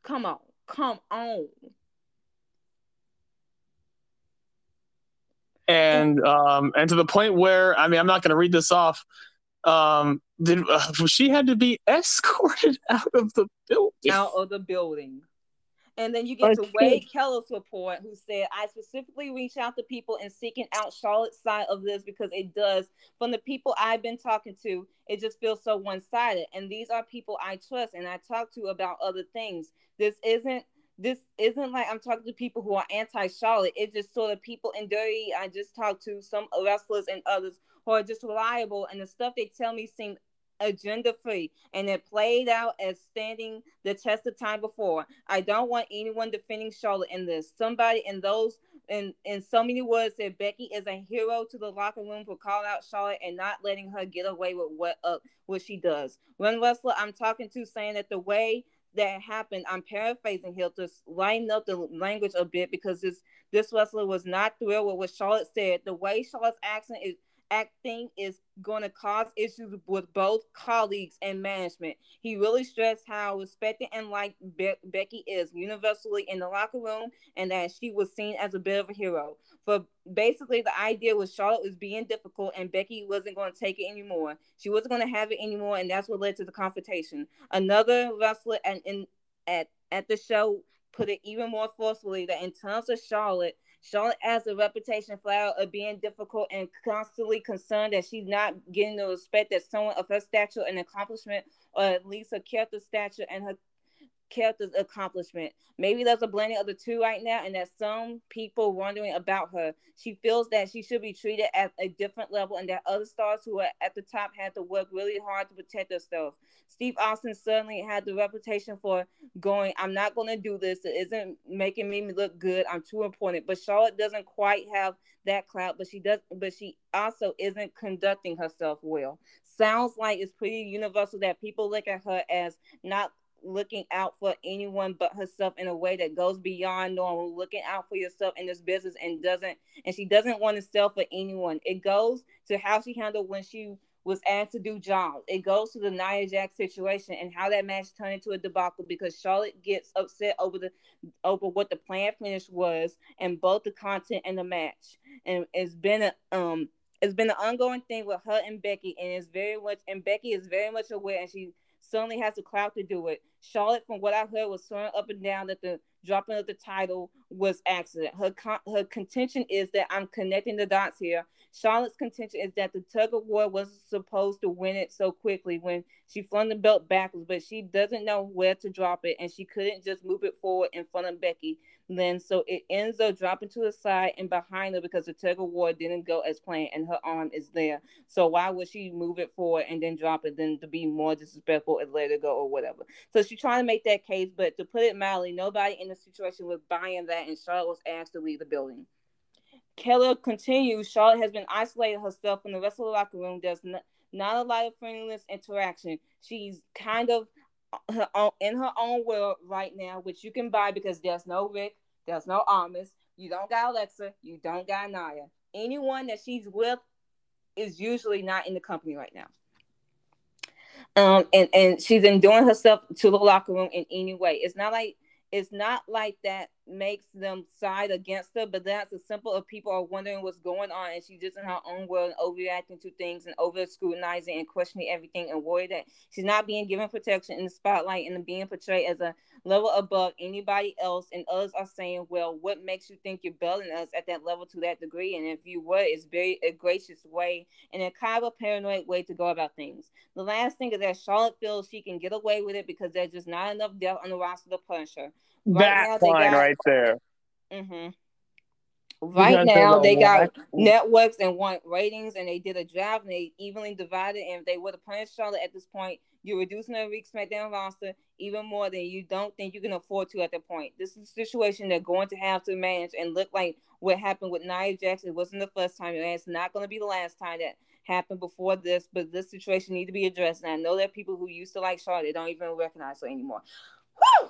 Come on, come on. And um and to the point where I mean I'm not going to read this off. Um, did uh, she had to be escorted out of the building? out of the building. And then you get I to Wade Keller's report, who said, I specifically reached out to people in seeking out Charlotte's side of this because it does, from the people I've been talking to, it just feels so one sided. And these are people I trust and I talk to about other things. This isn't. This isn't like I'm talking to people who are anti-Charlotte. It's just sort of people in dirty. I just talked to some wrestlers and others who are just reliable, and the stuff they tell me seems agenda free and it played out as standing the test of time before. I don't want anyone defending Charlotte in this. Somebody in those in in so many words said Becky is a hero to the locker room for calling out Charlotte and not letting her get away with what uh, what she does. One wrestler I'm talking to saying that the way that happened, I'm paraphrasing here to lighten up the language a bit because this this wrestler was not thrilled with what Charlotte said. The way Charlotte's accent is acting is going to cause issues with both colleagues and management. He really stressed how respected and liked Be- Becky is universally in the locker room and that she was seen as a bit of a hero. But basically, the idea was Charlotte was being difficult and Becky wasn't going to take it anymore. She wasn't going to have it anymore, and that's what led to the confrontation. Another wrestler and in at at the show put it even more forcefully that in terms of Charlotte, Charlotte has a reputation out of being difficult and constantly concerned that she's not getting the respect that someone of her stature and accomplishment, or at least her character stature and her character's accomplishment. Maybe there's a blending of the two right now, and that some people wondering about her. She feels that she should be treated at a different level, and that other stars who are at the top had to work really hard to protect themselves. Steve Austin certainly had the reputation for going, I'm not going to do this. It isn't making me look good. I'm too important. But Charlotte doesn't quite have that clout, but she does, but she also isn't conducting herself well. Sounds like it's pretty universal that people look at her as not looking out for anyone but herself in a way that goes beyond normal looking out for yourself in this business and doesn't and she doesn't want to sell for anyone. It goes to how she handled when she was asked to do jobs. It goes to the nia jax situation and how that match turned into a debacle because charlotte gets upset over the over what the plan finish was and both the content and the match. And it's been a um it's been an ongoing thing with her and becky and it's very much and becky is very much aware and she certainly has the clout to do it. Charlotte, from what I heard, was swearing up and down that the dropping of the title was accident. Her con- her contention is that I'm connecting the dots here. Charlotte's contention is that the tug of war wasn't supposed to win it so quickly when she flung the belt backwards, but she doesn't know where to drop it, and she couldn't just move it forward in front of Becky. Then so it ends up dropping to the side and behind her because the tug of war didn't go as planned, and her arm is there. So why would she move it forward and then drop it, then to be more disrespectful and let it go or whatever? So she's trying to make that case, but to put it mildly, nobody in the situation was buying that, and Charlotte was asked to leave the building. Keller continues, Charlotte has been isolating herself from the rest of the locker room. There's not, not a lot of friendliness interaction. She's kind of her own, in her own world right now, which you can buy because there's no Ric, there's no Almas, you don't got Alexa, you don't got Nia. Anyone that she's with is usually not in the company right now. Um, and and she's enduring herself to the locker room in any way. It's not like it's not like that makes them side against her, but that's a simple of people are wondering what's going on, and she's just in her own world and overreacting to things and over scrutinizing and questioning everything and worried that she's not being given protection in the spotlight and being portrayed as a level above anybody else. And others are saying, Well, what makes you think you're than us at that level to that degree? And if you were, it's very a gracious way and a kind of a paranoid way to go about things. The last thing is that Charlotte feels she can get away with it because there's just not enough depth on the roster to punish her. Right that line got, right there. Mm-hmm. Right now, they got networks and want ratings, and they did a job, and they evenly divided. And if they would have punished Charlotte at this point, you're reducing the week SmackDown roster even more than you don't think you can afford to at that point. This is a situation they're going to have to manage and look like what happened with Nia Jax. It wasn't the first time, and it's not going to be the last time that happened before this. But this situation need to be addressed. And I know that people who used to like Charlotte don't even recognize her anymore. Woo!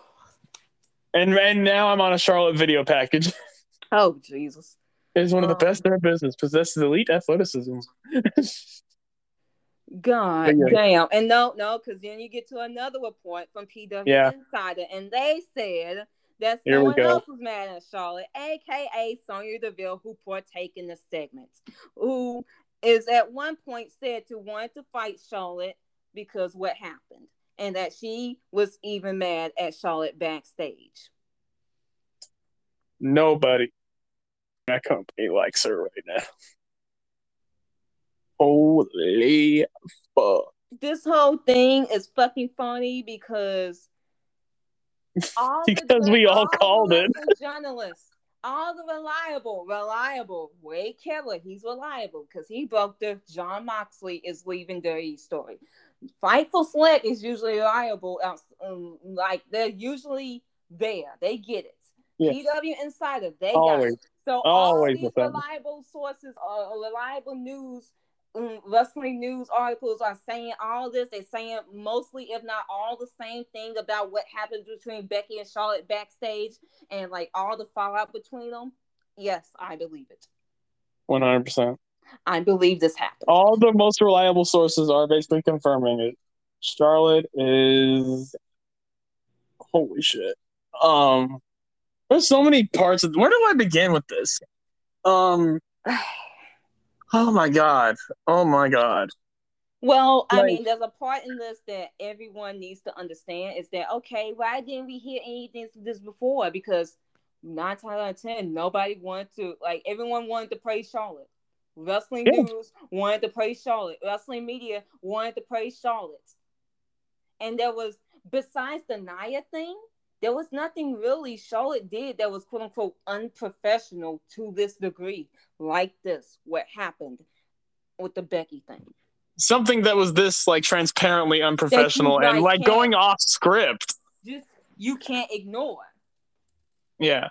And and now I'm on a Charlotte video package. Oh Jesus! Is one of the um, best in business. Possesses elite athleticism. God yeah. damn. And no, no, because then you get to another report from PW yeah. Insider, and they said that someone else was mad at Charlotte, aka Sonya Deville, who partake in the segments, who is at one point said to want to fight Charlotte because what happened, and that she was even mad at Charlotte backstage. Nobody in that company likes her right now. Holy fuck. This whole thing is fucking funny because all because the, we all, all called it. Journalists, all the reliable, reliable Wade Keller, he's reliable because he broke the Jon Moxley is leaving dirty story. Fightful Select is usually reliable. Um, like they're usually there. They get it. Yes. PW Insider, they Always. got it. So Always all these reliable sources, uh, reliable news, um, wrestling news articles are saying all this. They're saying mostly, if not all, the same thing about what happened between Becky and Charlotte backstage, and like all the fallout between them. Yes, I believe it. One hundred percent. I believe this happened. All the most reliable sources are basically confirming it. Charlotte is holy shit. Um, there's so many parts of where do I begin with this? Um Oh my god. Oh my god. Well, I mean, there's a part in this that everyone needs to understand is that okay, why didn't we hear anything to this before? Because nine times out of ten, nobody wanted to like everyone wanted to praise Charlotte. Wrestling yeah. news wanted to praise Charlotte. Wrestling media wanted to praise Charlotte. And there was besides the Nia thing, there was nothing really Charlotte did that was quote unquote unprofessional to this degree, like this, what happened with the Becky thing. Something that was this like transparently unprofessional and like going off script. Just you can't ignore. Yeah.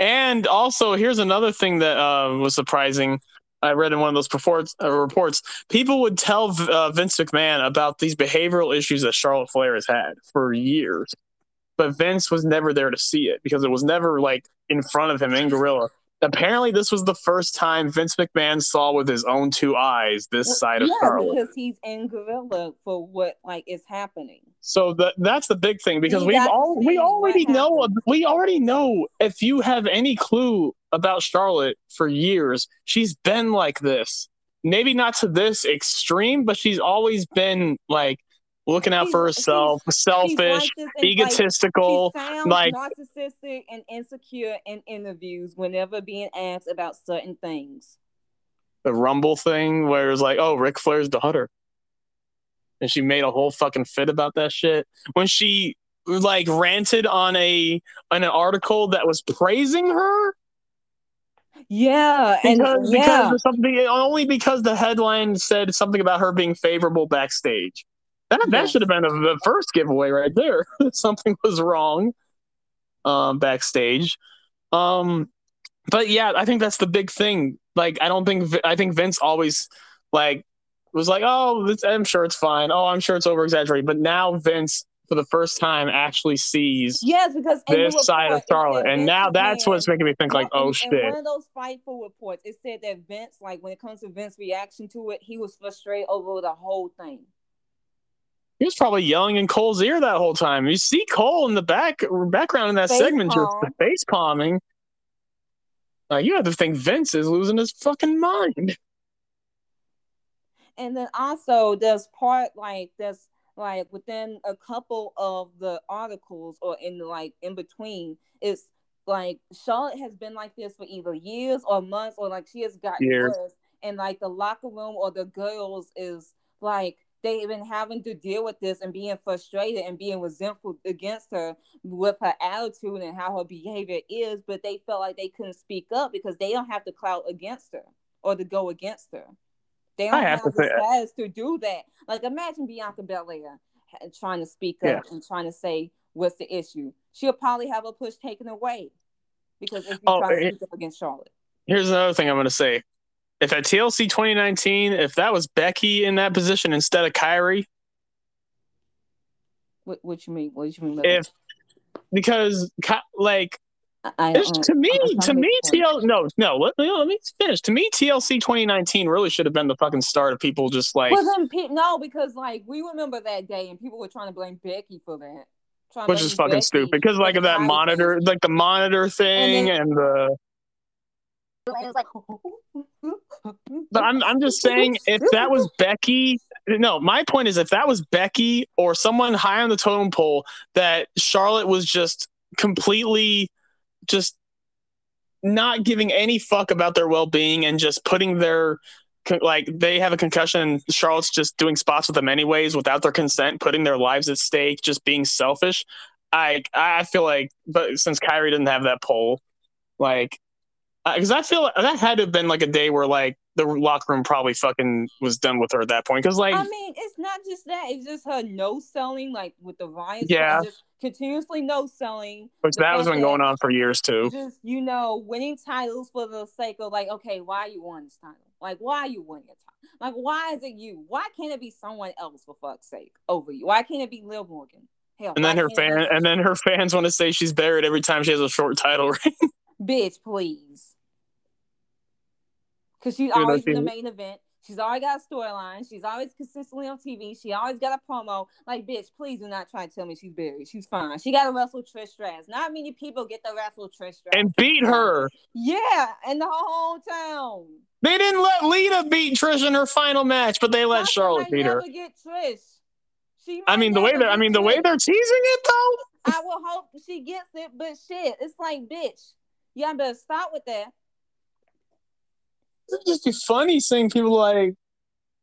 And also, here's another thing that uh, was surprising. I read in one of those reports. Uh, reports people would tell uh, Vince McMahon about these behavioral issues that Charlotte Flair has had for years but Vince was never there to see it because it was never like in front of him in Gorilla. Apparently, this was the first time Vince McMahon saw with his own two eyes this well, side of yeah, Charlotte. because he's in Gorilla for what like is happening. So that that's the big thing because we all we already know we already know if you have any clue about Charlotte for years, she's been like this. Maybe not to this extreme, but she's always been like looking out for herself, selfish, egotistical, like, like narcissistic and insecure in interviews whenever being asked about certain things. The Rumble thing, where it's like, "Oh, Ric Flair's daughter," and she made a whole fucking fit about that shit when she like ranted on a on an article that was praising her. Yeah, because, and yeah. because something only because the headline said something about her being favorable backstage. That that should have been a, the first giveaway right there. Something was wrong um, backstage. Um, but yeah, I think that's the big thing. Like, I don't think I think Vince always like was like, oh, I'm sure it's fine. Oh, I'm sure it's over exaggerated. But now Vince for the first time actually sees Yes, because this side of report, it said Charlotte, and Vince now that's what's making me think like, oh in, shit. In one of those Fightful reports, it said that Vince, like when it comes to Vince's reaction to it, he was frustrated over the whole thing. He was probably yelling in Cole's ear that whole time. You see Cole in the back background in that Face segment palm. just face palming. Like you have to think Vince is losing his fucking mind. And then also there's part like there's like within a couple of the articles or in like in between, it's like Charlotte has been like this for either years or months or like she has gotten Years. worse. And like the locker room or the girls is like they've been having to deal with this and being frustrated and being resentful against her with her attitude and how her behavior is, but they felt like they couldn't speak up because they don't have the clout against her or to go against her. They don't I have have, to the say- to do that. Like imagine Bianca Belair trying to speak Yeah. up and trying to say what's the issue. She'll probably have a push taken away because if you Oh, try to speak up against Charlotte. Here's another thing I'm gonna say. If at TLC 2019, if that was Becky in that position instead of Kairi, What, what you mean? What you mean? if because like? I, It's, to me, to me, a point. TL no, no. Let, me- let me finish. To me, TLC 2019 really should have been the fucking start of people just like, Well, then, pe- no, because like we remember that day and people were trying to blame Becky for that. Trying which is fucking Becky stupid because like of that monitor, like the monitor thing, then- and the. It was like, But I'm I'm just saying, if that was Becky, no, my point is if that was Becky or someone high on the totem pole, that Charlotte was just completely, just not giving any fuck about their well being and just putting their like they have a concussion Charlotte's just doing spots with them anyways without their consent, putting their lives at stake, just being selfish. I I feel like, but since Kairi didn't have that poll, like, because I feel that had to have been like a day where like the locker room probably fucking was done with her at that point. Because like, I mean, it's not just that; it's just her no selling, like with the riots. Yeah. just continuously no selling. which that has been going on for years too. Just you know, winning titles for the sake of like, okay, why are you won this title? Like, why are you winning a title? Like, why is it you? Why can't it be someone else for fuck's sake over you? Why can't it be Liv Morgan? Hell, And then her fan, and then her fans want to say she's buried every time she has a short title ring. bitch, please. Because she's always in the main event. She's always got a storyline. She's always consistently on TV. She always got a promo. Like, bitch, please do not try to tell me she's buried. She's fine. She got to wrestle Trish Stratus. Not many people get to wrestle Trish Stratus. and beat her. Yeah, and the whole town. They didn't let Lita beat Trish in her final match, but they let Charlotte beat her. get Trish. She I mean the way they're I mean the way they're teasing it though. I will hope she gets it, but shit, it's like, bitch, y'all better stop with that. It'd just be funny seeing people like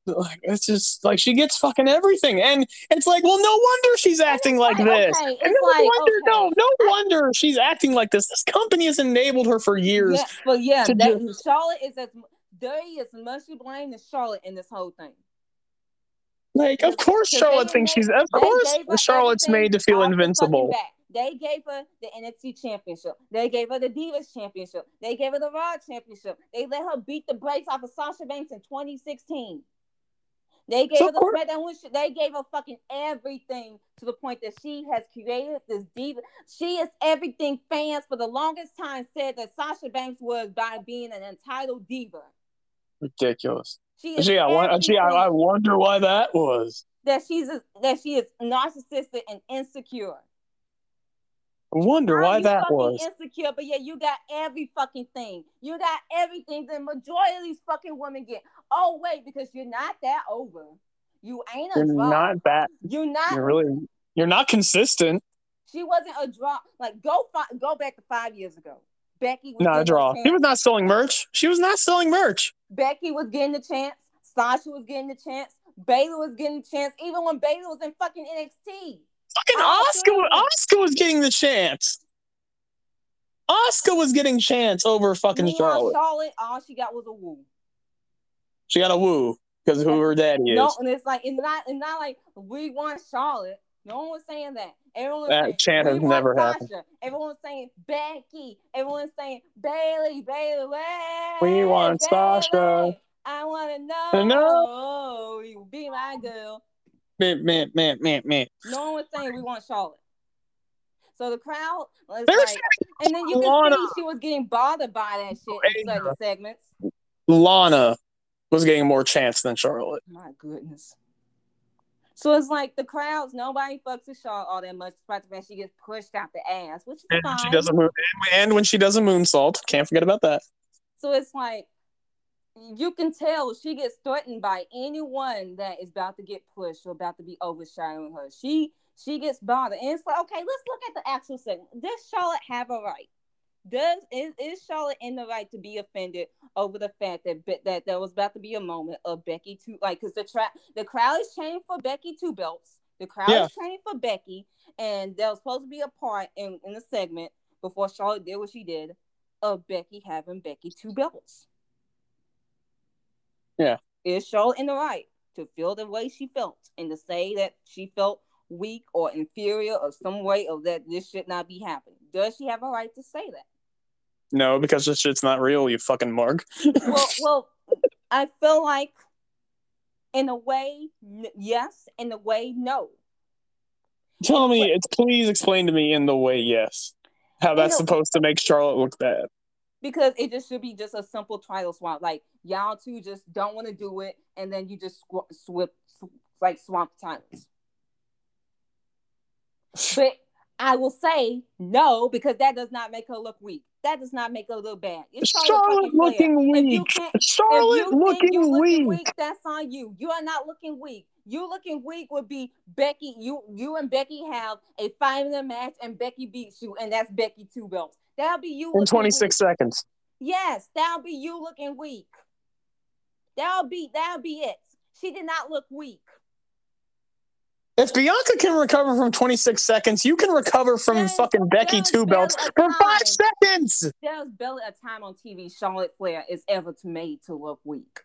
like it's just like she gets fucking everything and it's like well no wonder she's acting like, like, this okay, and no like, wonder no okay. no wonder she's acting like this this company has enabled her for years Yeah, but yeah, that, Charlotte is as is as much to blame as Charlotte in this whole thing. like of course charlotte thinks she's of course charlotte's made to feel off the fucking invincible. They gave her the NXT championship. They gave her the Divas championship. They gave her the Raw championship. They let her beat the brakes off of Sasha Banks in 2016. They gave So her the course- SmackDown. Women's- They gave her fucking everything to the point that she has created this diva. She is everything fans for the longest time said that Sasha Banks was by being an entitled diva. ridiculous She is gee I, gee, I, I wonder why that was that she's a, that she is narcissistic and insecure. Wonder why you that was insecure, but yeah, you got every fucking thing. You got everything the majority of these fucking women get. Oh wait, because you're not that over. You ain't a you're draw. not that you're not. you're really you're not consistent She wasn't a draw. Like go fi- go back to five years ago. Becky was not a draw she was not selling merch she was not selling merch Becky was getting the chance. Sasha was getting the chance. Bayley was getting the chance. Even when Bayley was in fucking NXT. Fucking Asuka. Asuka was getting the chance. Asuka was getting chance over fucking Meanwhile, Charlotte. Charlotte, all she got was a woo. She got a woo because who her daddy is. No, and it's like it's not it's not like we want Charlotte. No one was saying that. Everyone was That saying chant has never Sasha. happened. Everyone was saying Becky. Everyone was saying Bayley, Bayley. We want Bayley. Sasha. I want to know. know. You be my girl. No one was saying we want Charlotte. So the crowd was They're like, and then you can Lana. see she was getting bothered by that shit in certain segments. Lana was getting more chance than Charlotte. My goodness. So it's like the crowds, nobody fucks with Charlotte all that much, despite the fact she gets pushed out the ass, which is And fine. she does a moon, and when she does a moonsault, can't forget about that. So it's like you can tell she gets threatened by anyone that is about to get pushed or about to be overshadowing her. She she gets bothered, and it's like, okay, let's look at the actual segment. Does Charlotte have a right? Does is, is Charlotte in the right to be offended over the fact that that there was about to be a moment of Becky two like because the tra- the crowd is chanting for Becky two belts. The crowd Yeah. is chanting for Becky, and there was supposed to be a part in in the segment before Charlotte did what she did of Becky having Becky two belts. Yeah. Is Charlotte in the right to feel the way she felt and to say that she felt weak or inferior or some way of that this should not be happening? Does she have a right to say that? No, because this shit's not real, you fucking mark. well, well, I feel like in a way, n- yes. In a way, no. Tell in me, way- it's please explain to me in the way yes, how that's a- supposed to make Charlotte look bad. Because it just should be just a simple title swap. Like y'all two just don't want to do it, and then you just sw- swip, sw- like swamp titles. But I will say no because that does not make her look weak. That does not make her look bad. It's Charlotte fucking looking weak. Charlotte looking looking weak. weak, that's on you. You are not looking weak. You looking weak would be Becky. You you and Becky have a five minute match, and Becky beats you, and that's Becky two belts. That'll be you In 26 weak. seconds. Yes, that'll be you looking weak. That'll be that'll be it. She did not look weak. If Bianca can recover from 26 seconds, you can recover from There's- fucking Becky two belts for five seconds. There's barely a time on TV Charlotte Flair is ever made to look weak.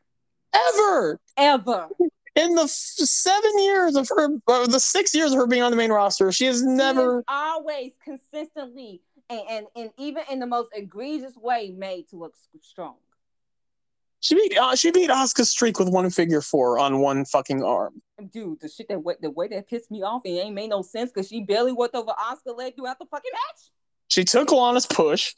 Ever. Ever. In the f- seven years of her, uh, the six years of her being on the main roster, she has never. is always consistently and, and, and even in the most egregious way made to look strong. She beat uh, she beat Asuka's streak with one figure four on one fucking arm. Dude, the shit that the way that pissed me off, it ain't made no sense because she barely worked over Asuka leg throughout the fucking match. She took Lana's push.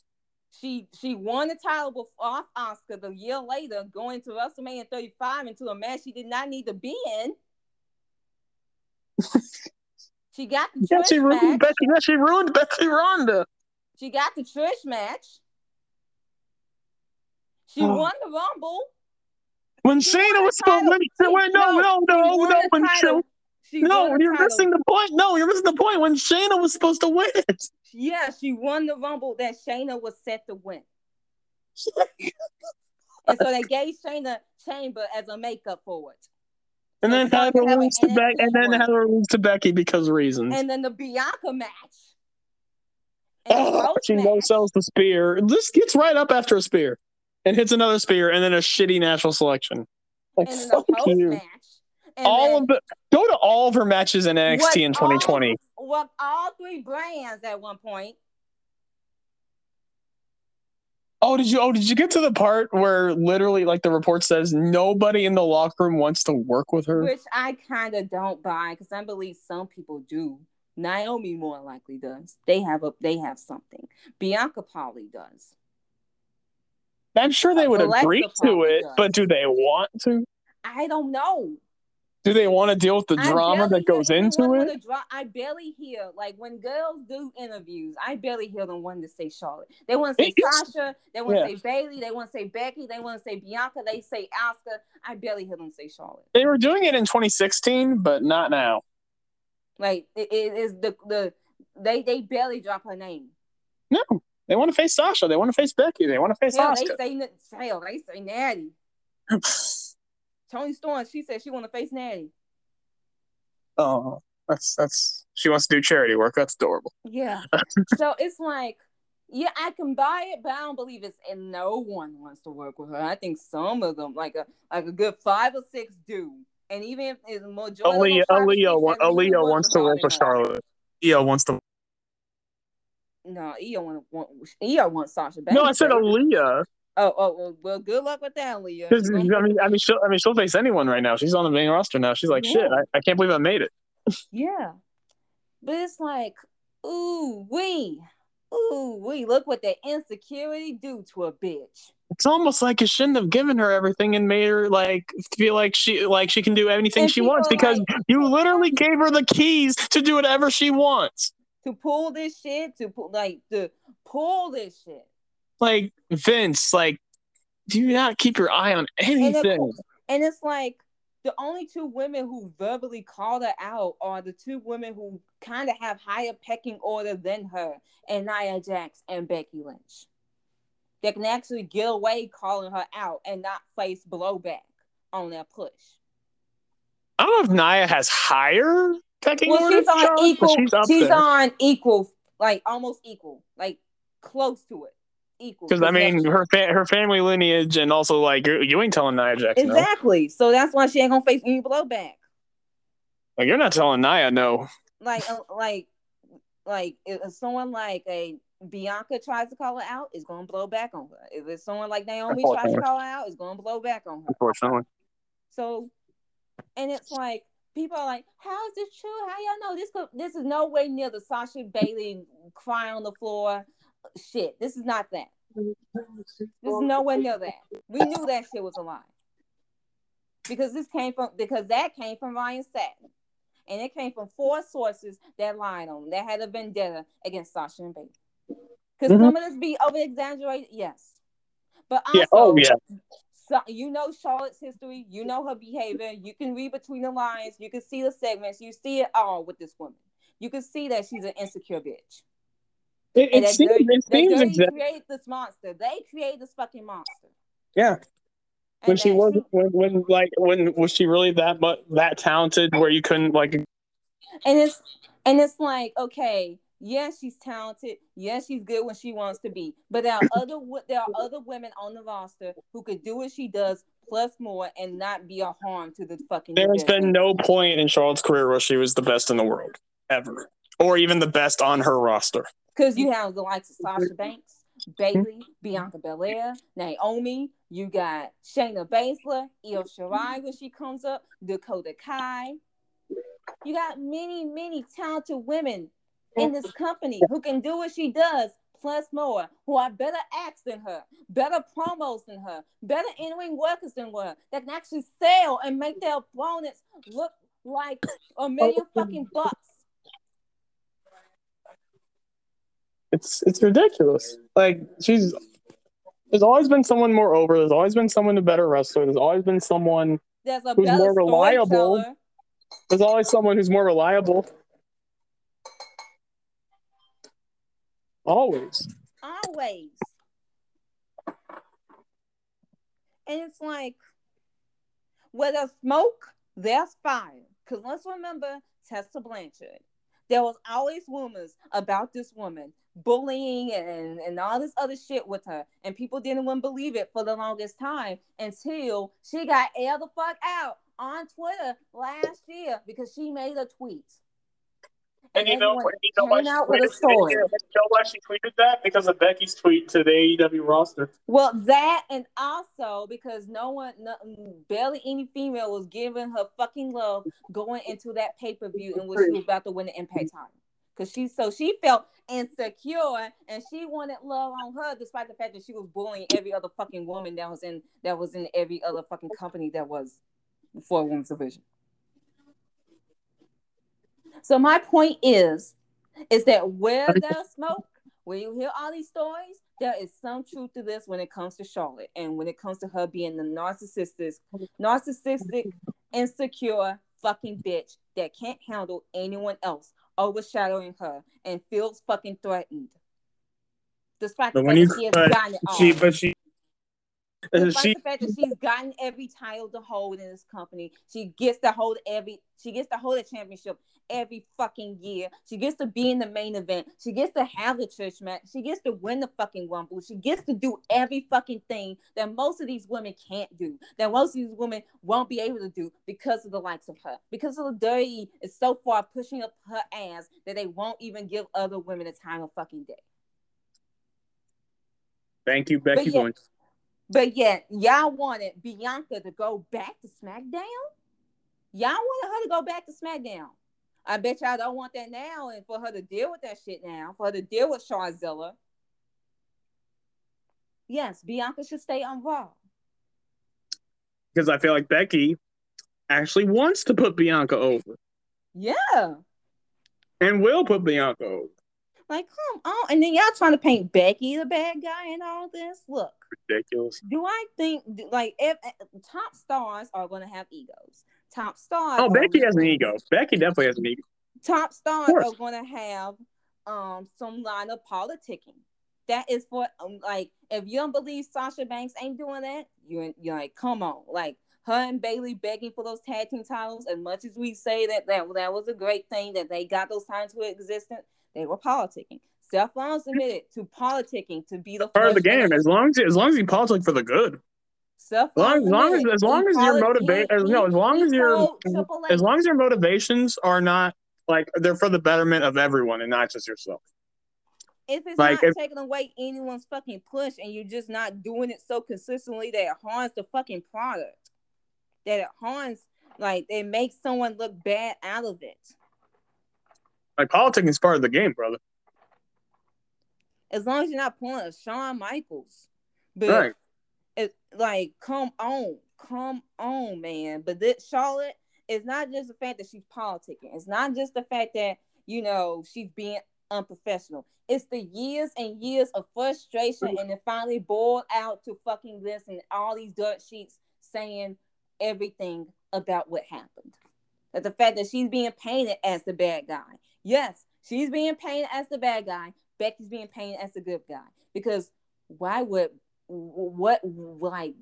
She she won the title before, off Asuka the year later, going to WrestleMania 35 into a match she did not need to be in. she got the Yeah, she ruined. Becky. Yeah, she ruined Becky Ronda. She got the Trish match. She Oh. won the Rumble. When She Shayna was supposed She- when no no she no won no when. Shay- She no you're title. missing the point. No, you're missing the point. When Shayna was supposed to win it. Yeah, she won the Rumble that Shayna was set to win. And so they gave Shayna Chamber as a makeup for it. And So then she had her lose to Becky, and then had her lose to Becky because of reasons. And then the Bianca match. And Oh, she match. no sells the spear. This gets right up after a spear, and hits another spear, and then a shitty natural selection. Like and then fuck the you. And All then of the go to all of her matches in NXT in 2020. All, what all three brands at one point. Oh, did you? Oh, did you get to the part where literally, like the report says, nobody in the locker room wants to work with her? Which I kind of don't buy because I believe some people do. Naomi more likely does. They have a they have something. Bianca Polly does. I'm sure they would Alexa agree to it, does. but do they want to? I don't know. Do they want to deal with the drama that goes into it? dra- I barely hear like when girls do interviews. I barely hear them wanting to say Charlotte. They want to say It's- Sasha. They want to yeah. say Bayley. They want to say Becky. They want to say Bianca. They say Asuka. I barely hear them say Charlotte. They were doing it in 2016, but not now. Like it, is the the they they barely drop her name. No, they want to face Sasha. They want to face Becky. They want to face Hell, they say hell, they say Natty. Toni Storm. She said she want to face Natty. oh, that's that's. She wants to do charity work. That's adorable. Yeah. so it's like, yeah, I can buy it, but I don't believe it's and no one wants to work with her. I think some of them, like a like a good five or six, do. And even if it's majority, of Aliyah, Aliyah, six wa- that really Aliyah wants to they with. Charlotte. Aliyah wants to. No, Io want, want Io wants Sasha. Back. No, I said. Aliyah. Oh, oh, well, well good luck with that, Leah. 'Cause, I mean, I mean, she'll, I mean, she'll face anyone right now. She's on the main roster now. She's like, Yeah. shit, I, I can't believe I made it. Yeah. But it's like, ooh, we, ooh, we look what that insecurity do to a bitch. It's almost like it shouldn't have given her everything and made her like feel like she like she can do anything And she wants because like- you literally gave her the keys to do whatever she wants. To pull this shit, to pull like to pull this shit. Like Vince, like do you not keep your eye on And, anything? and it's like the only two women who verbally called her out are the two women who kind of have higher pecking order than her, and Nia Jax and Becky Lynch. They can actually get away calling her out and not face blowback on their push. I don't know if Nia has higher pecking Well, order. she's on Charlotte, but equal. She's she's on equal, like almost equal, like close to it, equal. Because I mean, her fa- her family lineage, and also like you you ain't telling Nia Jax no. exactly. So that's why she ain't gonna face any blowback. Like you're not telling Nia no. Like uh, like like if someone like a Bianca tries to call her out, it's gonna blow back on her. If it's someone like Naomi tries to call her out, it's gonna blow back on her. Unfortunately, So, and it's like people are like, "How is this true? How y'all know this? Could, this is no way near the Sasha Bayley cry on the floor shit. This is not that. This is nowhere near that. We knew that shit was a lie because this came from because that came from Ryan Satin, and it came from four sources that lied on that had a vendetta against Sasha and Bayley. Because Mhm. some of this be over exaggerated, yes, but also, yeah. Oh yeah. so, you know Charlotte's history, you know her behavior, you can read between the lines, you can see the segments, you see it all with this woman. You can see that she's an insecure bitch. It, it seems. dirty, It seems dirty exactly. created this monster. They create this fucking monster. Yeah. When she was she- when, when like when was she really that much that talented where you couldn't like and it's and it's like okay yes she's talented yes she's good when she wants to be but there are other there are other women on the roster who could do what she does plus more and not be a harm to the fucking there has division. been no point in Charlotte's career where she was the best in the world ever or even the best on her roster. because you have the likes of Sasha Banks Bayley, mm-hmm. Bianca Belair, Naomi. You got Shayna Baszler, Io mm-hmm. Shirai when she comes up, Dakota Kai. You got many, many talented women in this company who can do what she does, plus more, who are better acts than her, better promos than her, better in-ring workers than her, that can actually sell and make their opponents look like a million oh. fucking bucks. It's it's ridiculous. Like she's there's always been someone more over. There's always been someone a better wrestler. There's always been someone. Who's more reliable? There's always someone who's more reliable. Always. Always. And it's like, where there's smoke, there's fire. Because let's remember Tessa Blanchard. There was always rumors about this woman bullying and, and all this other shit with her. And people didn't want to believe it for the longest time until she got aired the fuck out on Twitter last year because she made a tweet. And you know, you know why came she out with tweeted, a story. you know why she tweeted that? Because of Becky's tweet to the AEW roster. Well, that and also because no one, no, barely any female was giving her fucking love going into that pay per view in which she was about to win the Impact title. Because she so she felt insecure and she wanted love on her, despite the fact that she was bullying every other fucking woman that was in that was in every other fucking company that was for a women's division. So my point is, is that where there's smoke, where you hear all these stories, there is some truth to this when it comes to Charlotte and when it comes to her being the narcissistic, narcissistic, insecure fucking bitch that can't handle anyone else overshadowing her and feels fucking threatened. Despite the But fact when you she has but gotten it all. she but she Despite she the fact that she's gotten every title to hold in this company, she gets to hold every she gets to hold a championship every fucking year. She gets to be in the main event. She gets to have the Trish match. She gets to win the fucking rumble. She gets to do every fucking thing that most of these women can't do. That most of these women won't be able to do because of the likes of her. Because of the dirty is so far pushing up her ass that they won't even give other women a time of fucking day. Thank you, Becky yeah, Lynch. But yet, y'all wanted Bianca to go back to SmackDown. Y'all wanted her to go back to SmackDown. I bet y'all don't want that now, and for her to deal with that shit now, for her to deal with Shazilla. Yes, Bianca should stay on Raw. Because I feel like Becky actually wants to put Bianca over. Yeah. And will put Bianca over. Like, come on. And then y'all trying to paint Becky the bad guy and all this. Look. Ridiculous. Do I think, like, if, if top stars are going to have egos? Top stars. Oh, Becky has an ego. Becky definitely has an ego. Top stars are going to have um some line of politicking. That is for um, like if you don't believe Sasha Banks ain't doing that, you're you're like, come on, like her and Bayley begging for those tag team titles. As much as we say that that, that was a great thing that they got those titles to existence, they were politicking. Seth Rollins admitted to politicking to be the part of the game. As long as as long as you politic for the good. Seth as long, as long as as long as your motivation, no, as long as your as long as your motivations are not like they're for the betterment of everyone and not just yourself. If it's like, not if, taking away anyone's fucking push and you're just not doing it so consistently that it harms the fucking product, that it harms, like, it makes someone look bad out of it. Like, politics is part of the game, brother. As long as you're not pulling a Shawn Michaels. But, right. It, like, come on. Come on, man. But this Charlotte, is not just the fact that she's politicking. It's not just the fact that, you know, she's being unprofessional. It's the years and years of frustration, and it finally boiled out to fucking this and all these dirt sheets saying everything about what happened. That the fact that she's being painted as the bad guy. Yes, she's being painted as the bad guy. Becky's being painted as the good guy. Because why would what like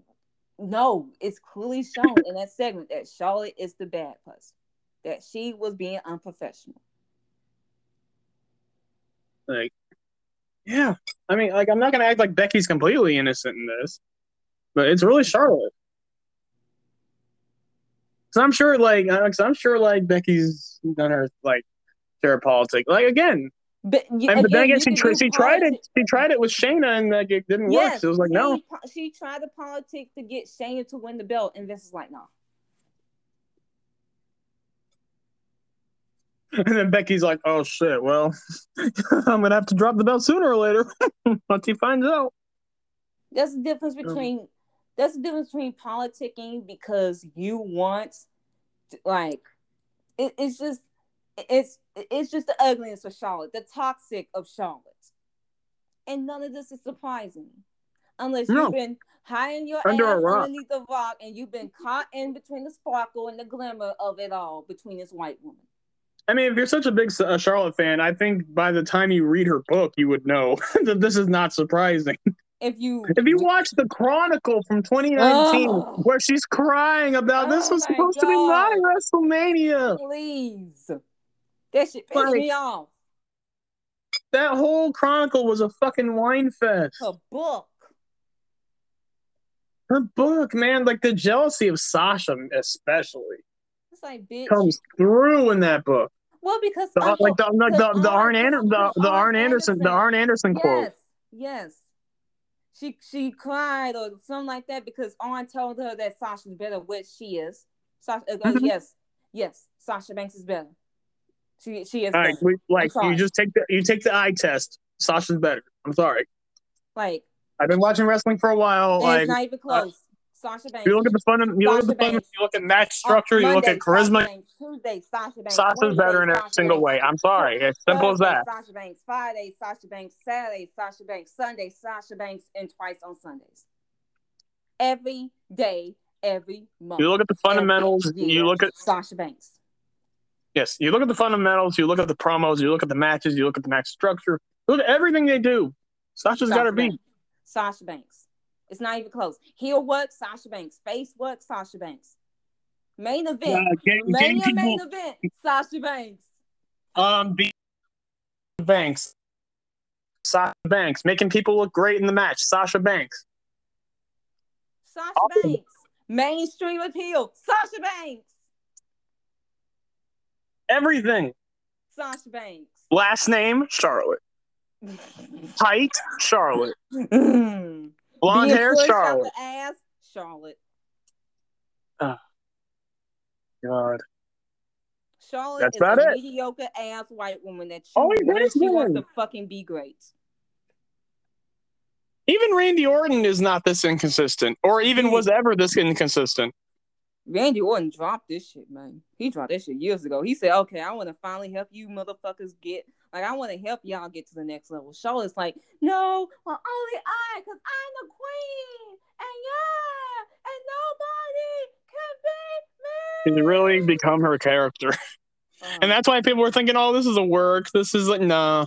no, it's clearly shown in that segment that Charlotte is the bad person. That she was being unprofessional. Like, yeah. I mean, like, I'm not gonna act like Becky's completely innocent in this, but it's really Charlotte. Cause I'm sure, like, uh, cause I'm sure, like, Becky's done her like share politics. Like again, but, you, and, but then again, she, tr- she tried it. She tried it with Shayna, and like it didn't yes, work. So it was like, she, no. She tried the politics to get Shayna to win the belt, and this is like, no. And then Becky's like, "Oh shit! Well, I'm gonna have to drop the belt sooner or later once he finds out." That's the difference um, between that's the difference between politicking because you want, like, it, it's just it's it's just the ugliness of Charlotte, the toxic of Charlotte, and none of this is surprising, unless no. you've been hiding your Under ass underneath the rock and you've been caught in between the sparkle and the glimmer of it all between this white woman. I mean, if you're such a big uh, Charlotte fan, I think by the time you read her book, you would know that this is not surprising. If you if you watch the Chronicle from 2019, oh. where she's crying about oh this was supposed God. to be my WrestleMania, please, that shit pissed like, me off. That whole Chronicle was a fucking wine fest. Her book. Her book, man, like the jealousy of Sasha, especially. It's like bitch comes through in that book. Well, because the, Uncle, like the like the, the Arn Anderson the, the Arn Anderson the Arn Anderson yes, quote. Yes. She she cried or something like that because Arn told her that Sasha's better, which she is. Sasha, uh, mm-hmm. yes, yes, Sasha Banks is better. She she is. All right, we, like you just take the you take the eye test. Sasha's better. I'm sorry. Like I've been watching wrestling for a while. Like it's not even close. Uh, Sasha Banks. You look at the fun. You look at the fun. You look at match structure. you look at charisma. Banks, Tuesday, Sasha Banks. Sasha's Wednesday, better in every Sasha single Banks. way. I'm sorry. It's simple as that. Sasha Banks. Friday, Sasha Banks. Saturday, Sasha Banks. Sunday, Sasha Banks, and twice on Sundays. Every day, every month. You look at the fundamentals. You look at Sasha Banks. Yes, you look at the fundamentals. You look at the promos. You look at the matches. You look at the match structure. Look at everything they do. Sasha's got to be. Sasha Banks. It's not even close. Heel work, Sasha Banks. Face work, Sasha Banks. Main event. Uh, can, Mania can main event, Sasha Banks. Um, Banks. Sasha Banks. Making people look great in the match. Sasha Banks. Sasha Banks. Mainstream appeal. Sasha Banks. Everything. Sasha Banks. Last name, Charlotte. Height, Charlotte. Blonde Being hair, Charlotte. ass, Charlotte. Oh, God. Charlotte That's is about a it. mediocre ass white woman that Oh, chooses it she wants to fucking be great. Even Randy Orton is not this inconsistent, or even was ever this inconsistent. Randy Orton dropped this shit, man. He dropped this shit years ago. He said, "Okay, I want to finally help you motherfuckers get like I want to help y'all get to the next level." Charlotte's like, "No, well only I, cause I'm the queen, and yeah, and nobody can beat me." She's really become her character, Um, and that's why people were thinking, "Oh, this is a work. This is like nah."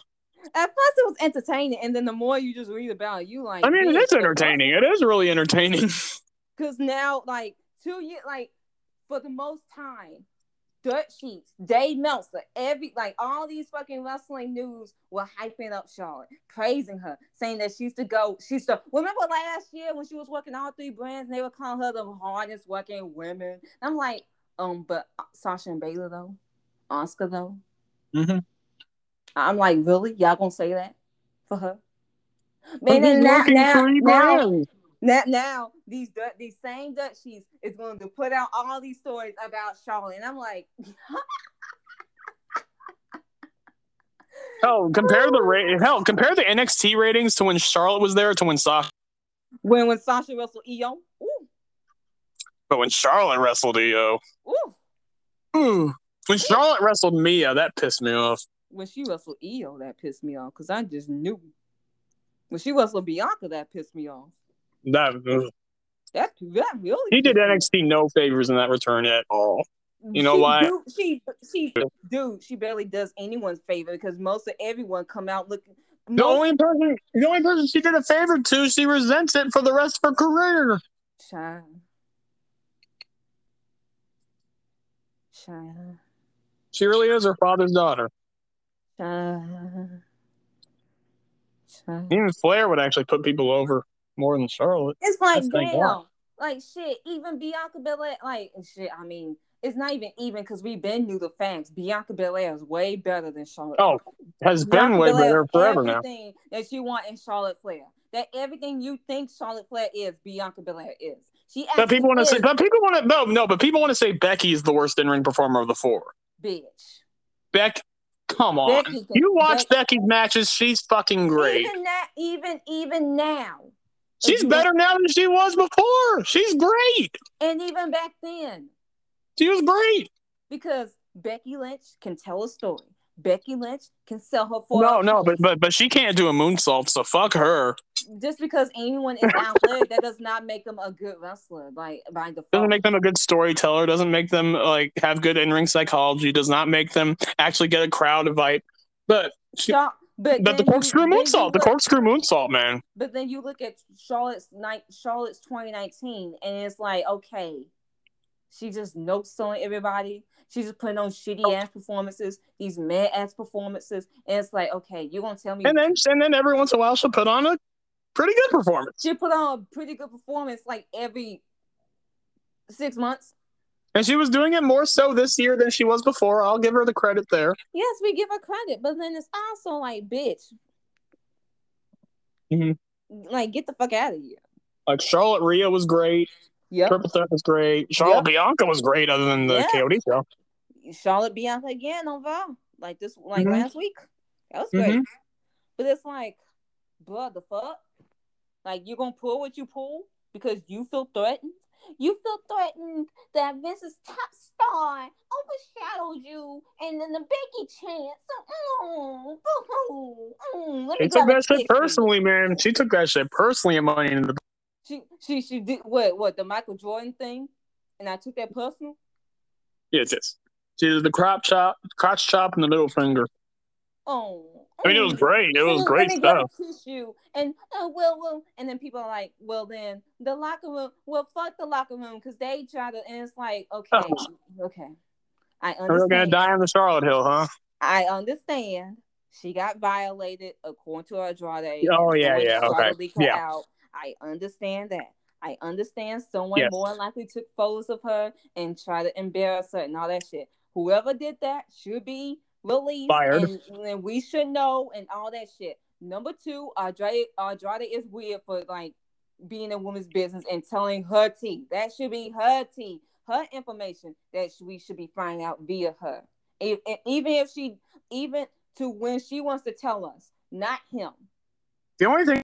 at first it was entertaining, and then the more you just read about it, you like, I mean, it is entertaining. It is really entertaining. Cause now, like two years, like for the most time, Dirt Sheets, Dave Meltzer, every like all these fucking wrestling news were hyping up Charlotte, praising her, saying that she's to go. She's the remember last year when she was working all three brands, and they were calling her the hardest working women. I'm like, um, but Sasha and Baylor though, Asuka though. Mhm. I'm like, really? Y'all gonna say that for her? Man, now, now, now, now, now these these same dirt sheets is going to put out all these stories about Charlotte, and I'm like, Hell, compare the rate. Hell, compare the NXT ratings to when Charlotte was there to when Sasha. when when Sasha wrestled Io, ooh, But when Charlotte wrestled Io, ooh, ooh, when Charlotte wrestled Mia, that pissed me off. when she wrestled Io, that pissed me off because I just knew. When she wrestled Bianca, that pissed me off. That. That that really. he did. NXT no favors in that return at all. You know she, why? Dude, she she dude, she barely does anyone's favor because most of everyone come out looking. The most- only person, the only person she did a favor to, she resents it for the rest of her career. Child. Child. She really is her father's daughter. Child. Child. Even Flair would actually put people over more than Charlotte. It's like, That's damn. God. Like, shit, even Bianca Belair, like, shit, I mean, it's not even even because we've been new to facts. Bianca Belair is way better than Charlotte. Oh, has Bianca been way Belair better is forever now. that you want in Charlotte Flair. That everything you think Charlotte Flair is, Bianca Belair is. She But people want to say, but people want to no, no, but people want to say Becky is the worst in ring performer of the four. bitch. Beck, come on. Becky you watch Becky- Becky's matches; she's fucking great. Even that, even even now, She's better now than she was before. She's great. and even back then, She was great. because Becky Lynch can tell a story. Becky Lynch can sell her for No, no, but but but she can't do a moonsault, so fuck her. just because anyone is athletic, that does not make them a good wrestler. Like by default, Doesn't make them a good storyteller. Doesn't make them like have good in ring psychology. Does not make them actually get a crowd to vibe. But she, but but the corkscrew you moonsault, the corkscrew moonsault, man. But then you look at Charlotte's night, Charlotte's 2019, and it's like, okay, she just no selling everybody. She's just putting on shitty oh. ass performances, these mad ass performances, and it's like, okay, you're gonna tell me And then and then every once in a while she'll put on a pretty good performance. she put on a pretty good performance like every six months. And she was doing it more so this year than she was before. I'll give her the credit there. Yes, we give her credit, but then it's also like, bitch, Mhm. like get the fuck out of here. Like Charlotte Rhea was great. Yeah, Triple Threat was great. Charlotte Yep. Bianca was great, other than the Yeah. KOD show. Charlotte Bianca again on Raw, like this, like Mhm. last week. That was great. Mhm. But it's like, bro, the fuck? Like you're gonna pull what you pull because you feel threatened? You feel threatened that Vince's top star overshadowed you, and then the Becky chance. Mm, boo-hoo, mm, She took that shit personally, man. She took that shit personally in money in the She she she did what what the Michael Jordan thing, and I took that personal. Yes, yes. She did the crop chop, crotch chop, and the middle finger. Oh, I mean, it was great. It was great let me grab stuff. tissue and oh well well and then people are like well then the locker room well fuck the locker room because they try to and it's like okay oh. okay I And We're gonna understand die on the Charlotte Hill, huh? I understand she got violated according to Andrade Oh, and yeah, someone yeah, okay. to leak her Yeah. out I understand that I understand someone Yes. more likely took photos of her and tried to embarrass her and all that shit whoever did that should be released Fired. and, and we should know and all that shit. Number two, Andrade, Andrade is weird for like being a woman's business and telling her tea. That should be her tea, her information that we should be finding out via her. If, even if she, even to when she wants to tell us, not him. The only thing.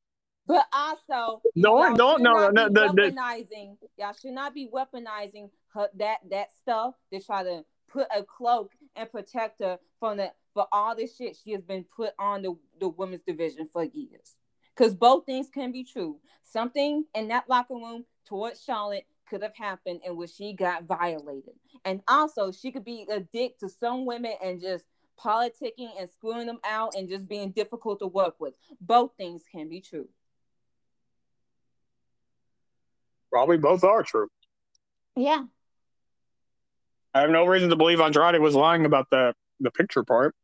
But also, no, no, no, no, no, weaponizing. Y'all should not be weaponizing her, that that stuff to try to put a cloak and protect her from the for all the shit she has been put on the, the women's division for years. Because both things can be true. Something in that locker room towards Charlotte could have happened in which she got violated. And also, she could be a dick to some women and just politicking and screwing them out and just being difficult to work with. Both things can be true. Probably both are true. Yeah. I have no reason to believe Andrade was lying about the the picture part.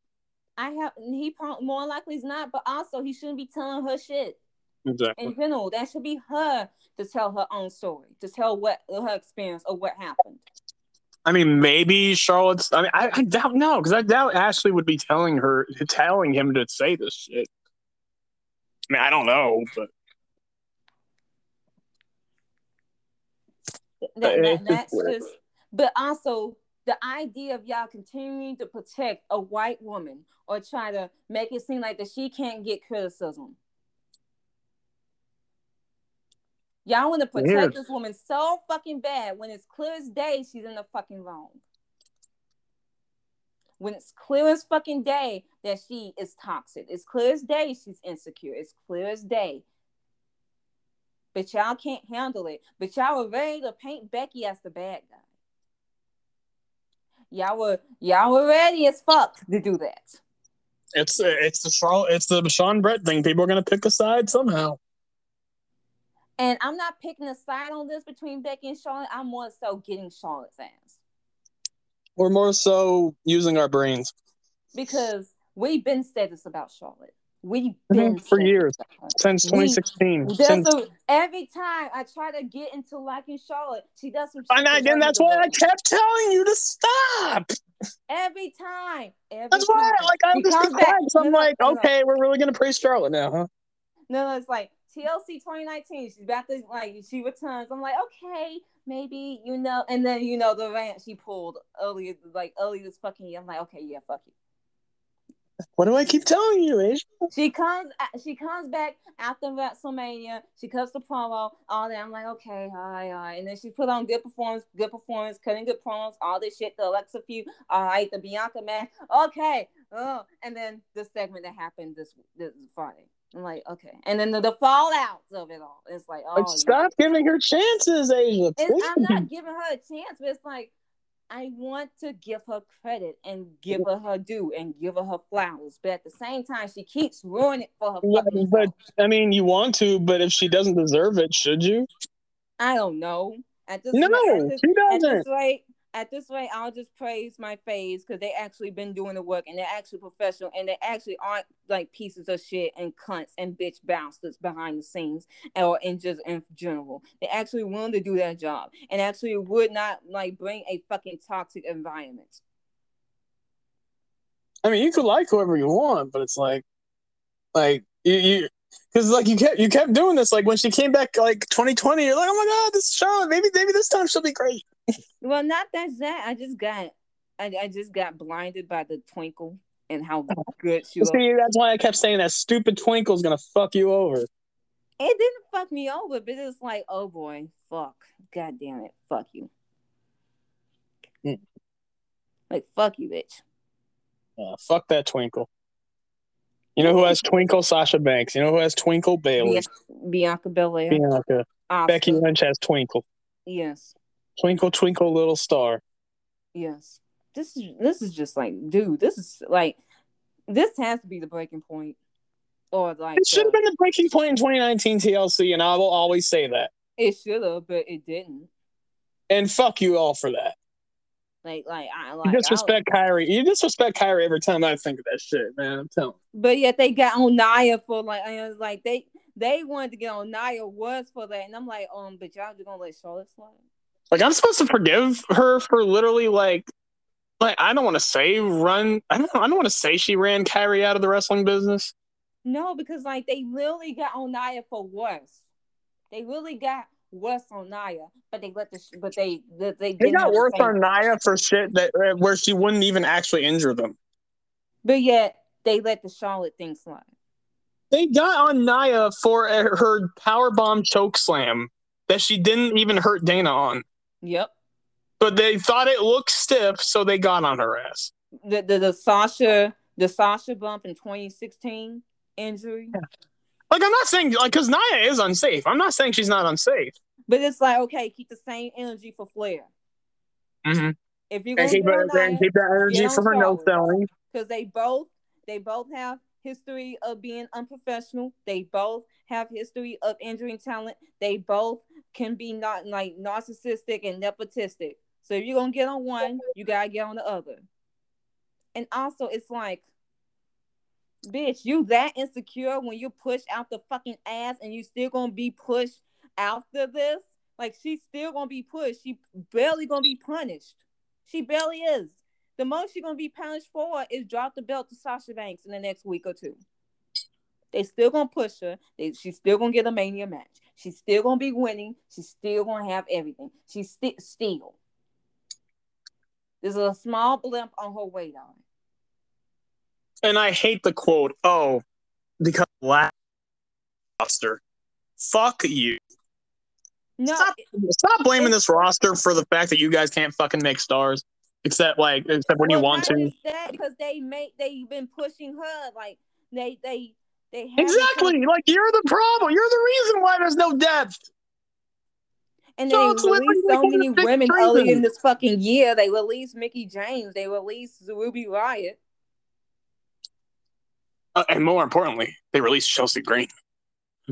I have he probably more likely is not, but also he shouldn't be telling her shit. Exactly. In general, that should be her to tell her own story, to tell what her experience or what happened. I mean, maybe Charlotte's. I mean, I, I doubt no, because I doubt Ashley would be telling her, telling him to say this shit. I mean, I don't know, but that, that, that's just. But also, the idea of y'all continuing to protect a white woman or try to make it seem like that she can't get criticism. Y'all want to protect Weird. this woman so fucking bad when it's clear as day she's in the fucking wrong. When it's clear as fucking day that she is toxic. It's clear as day she's insecure. It's clear as day. But y'all can't handle it. But y'all were ready to paint Becky as the bad guy. Y'all were y'all were ready as fuck to do that. It's it's the Charlotte, it's the Shawn Bret thing. People are gonna pick a side somehow. And I'm not picking a side on this between Becky and Charlotte. I'm more so getting Charlotte's ass. We're more so using our brains. Because we've been said this about Charlotte. We've mm-hmm. been for years since 2016. We, since, a, every time I try to get into liking Charlotte, she does some. And again, that's why I kept telling you to stop. Every time. Every that's time. why, like, I'm just surprised. I'm no, like, no, okay, no. we're really gonna praise Charlotte now, huh? No, no, it's like TLC 2019. She's about to like she returns. I'm like, okay, maybe you know. And then you know the rant she pulled earlier, like earlier this fucking year. I'm like, okay, yeah, fuck you. What do I keep telling you, Asia? She comes, she comes back after WrestleMania. She cuts the promo, all that. I'm like, okay, all right, all right. And then she put on good performance, good performance, cutting good promos, all this shit. The Alexa feud, all right. The Bianca man, okay. Oh, and then the segment that happened this this Friday. I'm like, okay. And then the, the fallouts of it all. It's like, oh, stop yeah. giving her chances, Asia. I'm not giving her a chance, but it's like I want to give her credit and give her her due and give her her flowers, but at the same time, she keeps ruining it for her. Yeah, but I mean, you want to, but if she doesn't deserve it, should you? I don't know. At this no, rate, this, she doesn't. At this rate, at this rate, I'll just praise my faves because they actually been doing the work and they're actually professional and they actually aren't like pieces of shit and cunts and bitch bastards behind the scenes or in just in general. They actually willing to do their job and actually would not like bring a fucking toxic environment. I mean, you could like whoever you want, but it's like, like you, you because like you kept you kept doing this. Like when she came back, like 2020, you're like, oh my god, this is Charlotte. Maybe maybe this time she'll be great. well, not that that. I just got I, I just got blinded by the twinkle and how good she was. See, that's why I kept saying that stupid twinkle is gonna fuck you over. It didn't fuck me over, but it's like, oh boy, fuck, god damn it, fuck you. Mm. Like fuck you, bitch. Uh, fuck that twinkle. You know who has Twinkle? Sasha Banks. You know who has Twinkle? Bayley. Bianca Belair. Bianca. Becky Lynch has Twinkle. Yes. Twinkle, twinkle, little star. Yes. This is this is just like, dude. This is like, this has to be the breaking point, or like it should have been the breaking point in 2019 TLC, and I will always say that it should have, but it didn't. And fuck you all for that. Like, like I like you disrespect I Kairi. You disrespect Kairi every time I think of that shit, man. I'm telling. But yet they got on Nia for like, I was like they they wanted to get on Nia was for that, and I'm like, um, but y'all just gonna let Charlotte slide. Like I'm supposed to forgive her for literally like, like I don't want to say run. I don't. I don't want to say she ran Kairi out of the wrestling business. No, because like they literally got on Nia for worse. They really got worse on Nia, but they let the but they they they, they got worse on Nia for shit that uh, where she wouldn't even actually injure them. But yet they let the Charlotte thing slide. They got on Nia for her power bomb choke slam that she didn't even hurt Dana on. Yep. But they thought it looked stiff, so they got on her ass. The the, the Sasha the Sasha bump in 2016 injury. Yeah. Like I'm not saying like because Nia is unsafe. I'm not saying she's not unsafe. But it's like okay, keep the same energy for Flair. Mm-hmm. If you're gonna keep, keep that energy for her no selling, because they both they both have history of being unprofessional. They both have history of injuring talent. They both can be not like narcissistic and nepotistic. So if you're gonna get on one, you gotta get on the other. And also, it's like, bitch, you that insecure when you push out the fucking ass and you still gonna be pushed after this? Like she's still gonna be pushed. She barely gonna be punished. She barely is. The most she's gonna be punished for is drop the belt to Sasha Banks in the next week or two. They still gonna push her. They, she's still gonna get a mania match. She's still gonna be winning. She's still gonna have everything. She's st- still. There's a small blimp on her on. And I hate the quote. Oh, because last roster. Fuck you. No, stop, stop blaming this roster for the fact that you guys can't fucking make stars. Except like except when well, you want to. because they make they've been pushing her like they they they exactly like you're the problem. You're the reason why there's no depth. And they released so many women early in this fucking year. They released Mickey James. They released Ruby Riott. Uh, and more importantly, they released Chelsea Green.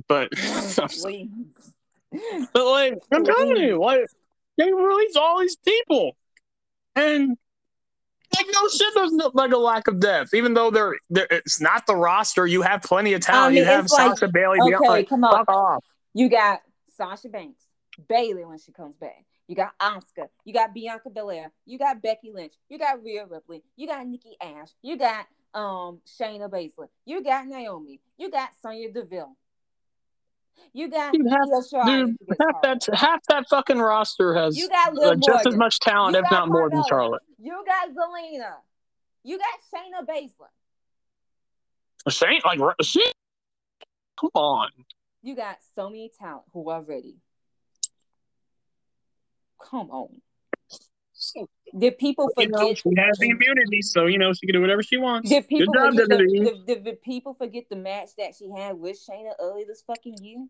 But, but like, I'm telling you, like, they released all these people, and like no shit, there's no, like a lack of depth. Even though they're, they're it's not the roster, you have plenty of talent. I mean, you have Sasha like, Bayley. Okay, like, come on. Off. You got Sasha Banks, Bayley when she comes back. You got Asuka. You got Bianca Belair. You got Becky Lynch. You got Rhea Ripley. You got Nikki Ash. You got um Shayna Baszler. You got Naomi. You got Sonya Deville. You got you have, dude, half that half that fucking roster has you got uh, just as much talent, you if not more, than Charlotte. You got Zelina. You got Shayna Baszler. Shane, like Shane, come on. You got so many talent who are ready. Come on. Did people forget? You know, she has the immunity, so you know she can do whatever she wants. Did people Good job, forget the, did, people forget the match that she had with Shayna early this fucking year?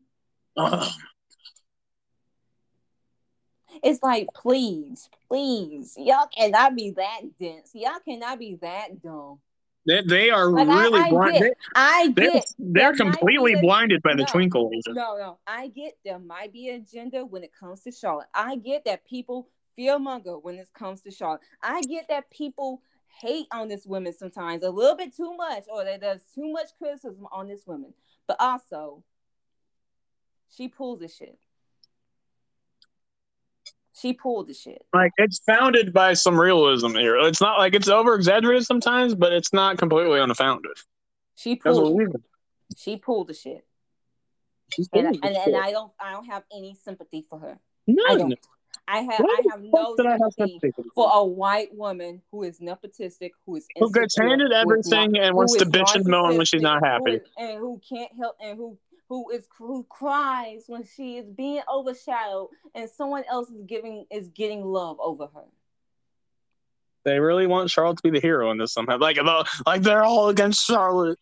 It's like, please, please, y'all cannot be that dense. Y'all cannot be that dumb. They, they are like, really I, I blind. Get, they, I get. They're, they're completely a, blinded by no, the twinkle. No, no. I get there might be an agenda when it comes to Charlotte. I get that people fearmonger when it comes to Charlotte. I get that people hate on this woman sometimes a little bit too much, or that there's too much criticism on this woman. But also, she pulls the shit. She pulled the shit. Like it's founded by some realism here. It's not like it's over exaggerated sometimes, but it's not completely unfounded. She pulled. She pulled the shit. And, and, and, I don't I don't have any sympathy for her. None. I don't. I have I have no sympathy for a white woman who is nepotistic, who is who gets handed everything and wants to bitch and moan when she's not happy, who is, and who can't help and who who is who cries when she is being overshadowed and someone else is giving is getting love over her. They really want Charlotte to be the hero in this somehow. Like about like they're all against Charlotte.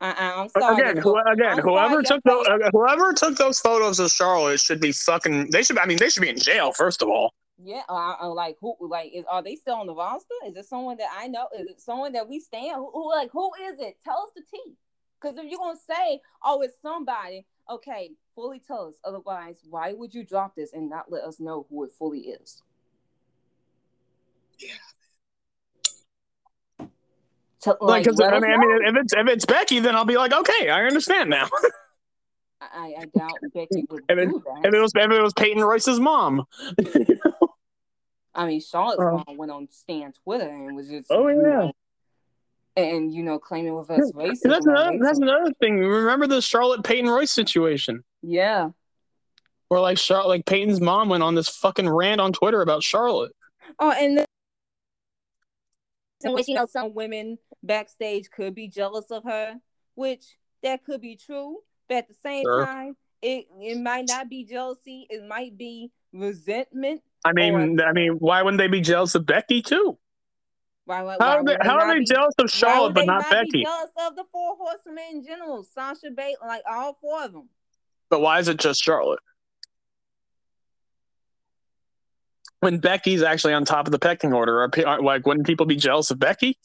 Uh-uh, I'm sorry. Again, who, again, I'm whoever took those, uh, whoever took those photos of Charlotte should be fucking. They should. I mean, they should be in jail first of all. Yeah, uh, uh, like who? Like, is are they still on the roster? Is it someone that I know? Is it someone that we stand? Who, who like who is it? Tell us the tea. Because if you're gonna say, "Oh, it's somebody," okay, fully tell us. Otherwise, why would you drop this and not let us know who it fully is? Yeah. To, like, like I mean, I mean, if it's if it's Becky, then I'll be like, okay, I understand now. I, I doubt Becky would if it, do that. If it was if it was Peyton Royce's mom. I mean, Charlotte's uh, mom went on Stan's Twitter and was just, oh yeah, you know, and you know claiming with us racism. That's another, that's another thing. Remember the Charlotte Peyton Royce situation, Yeah. where like Charlotte, like Peyton's mom went on this fucking rant on Twitter about Charlotte. Oh, and then in which you know some women backstage could be jealous of her, which that could be true, but at the same Sure. time, it it might not be jealousy. It might be resentment. I mean, I mean, why wouldn't they be jealous of Becky too? Why, why, How why are they, would how are they be- jealous of Charlotte but they not Be Becky? jealous of the four horsemen in general, Sasha Banks, like all four of them. But why is it just Charlotte? When Becky's actually on top of the pecking order, are, are like wouldn't people be jealous of Becky?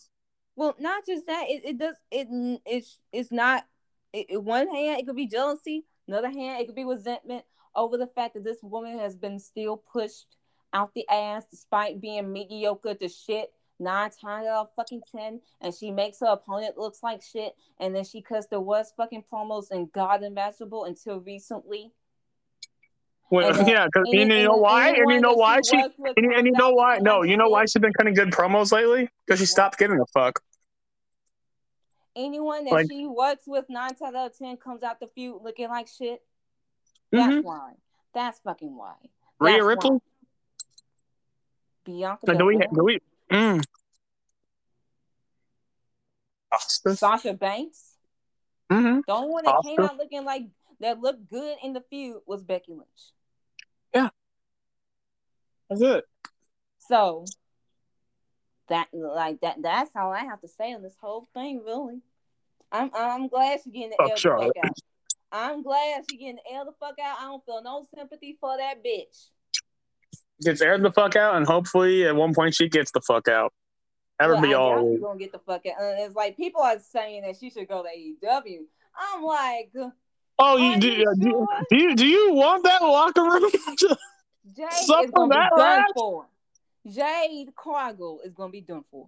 Well, not just that. It, it does. It it's it's not. It, one hand, it could be jealousy. Another hand, it could be resentment over the fact that this woman has been still pushed out the ass despite being mediocre to shit nine times out of fucking ten, and she makes her opponent looks like shit, and then she cuts the worst fucking promos and God imaginable until recently. Well, And, uh, yeah, because Any- you know why, and you know why she, and, you- and you know why? No, you know why she's been cutting good promos lately? Because she stopped giving a fuck. Anyone that Like- she works with nine times out of ten comes out the feud looking like shit. That's Mhm. why. That's fucking why. Rhea That's Ripley. why. Bianca do we? Do we? Mm. Sasha Banks. Mm-hmm. The only one that came out looking like that looked good in the feud was Becky Lynch. Yeah. That's it. So that like that that's how I have to say on this whole thing, really. I'm I'm glad she's getting the Fuck L the Charlotte. fuck out. I'm glad she's getting the L the fuck out. I don't feel no sympathy for that bitch. Gets aired the fuck out, and hopefully at one point she gets the fuck out. That would Well, be I all. she's gonna get the fuck out. And it's like people are saying that she should go to AEW. I'm like, Oh, you do, you do, do you do you want that locker room? Jade Suffer is gonna be that done rat? for. Jade Cargill is gonna be done for.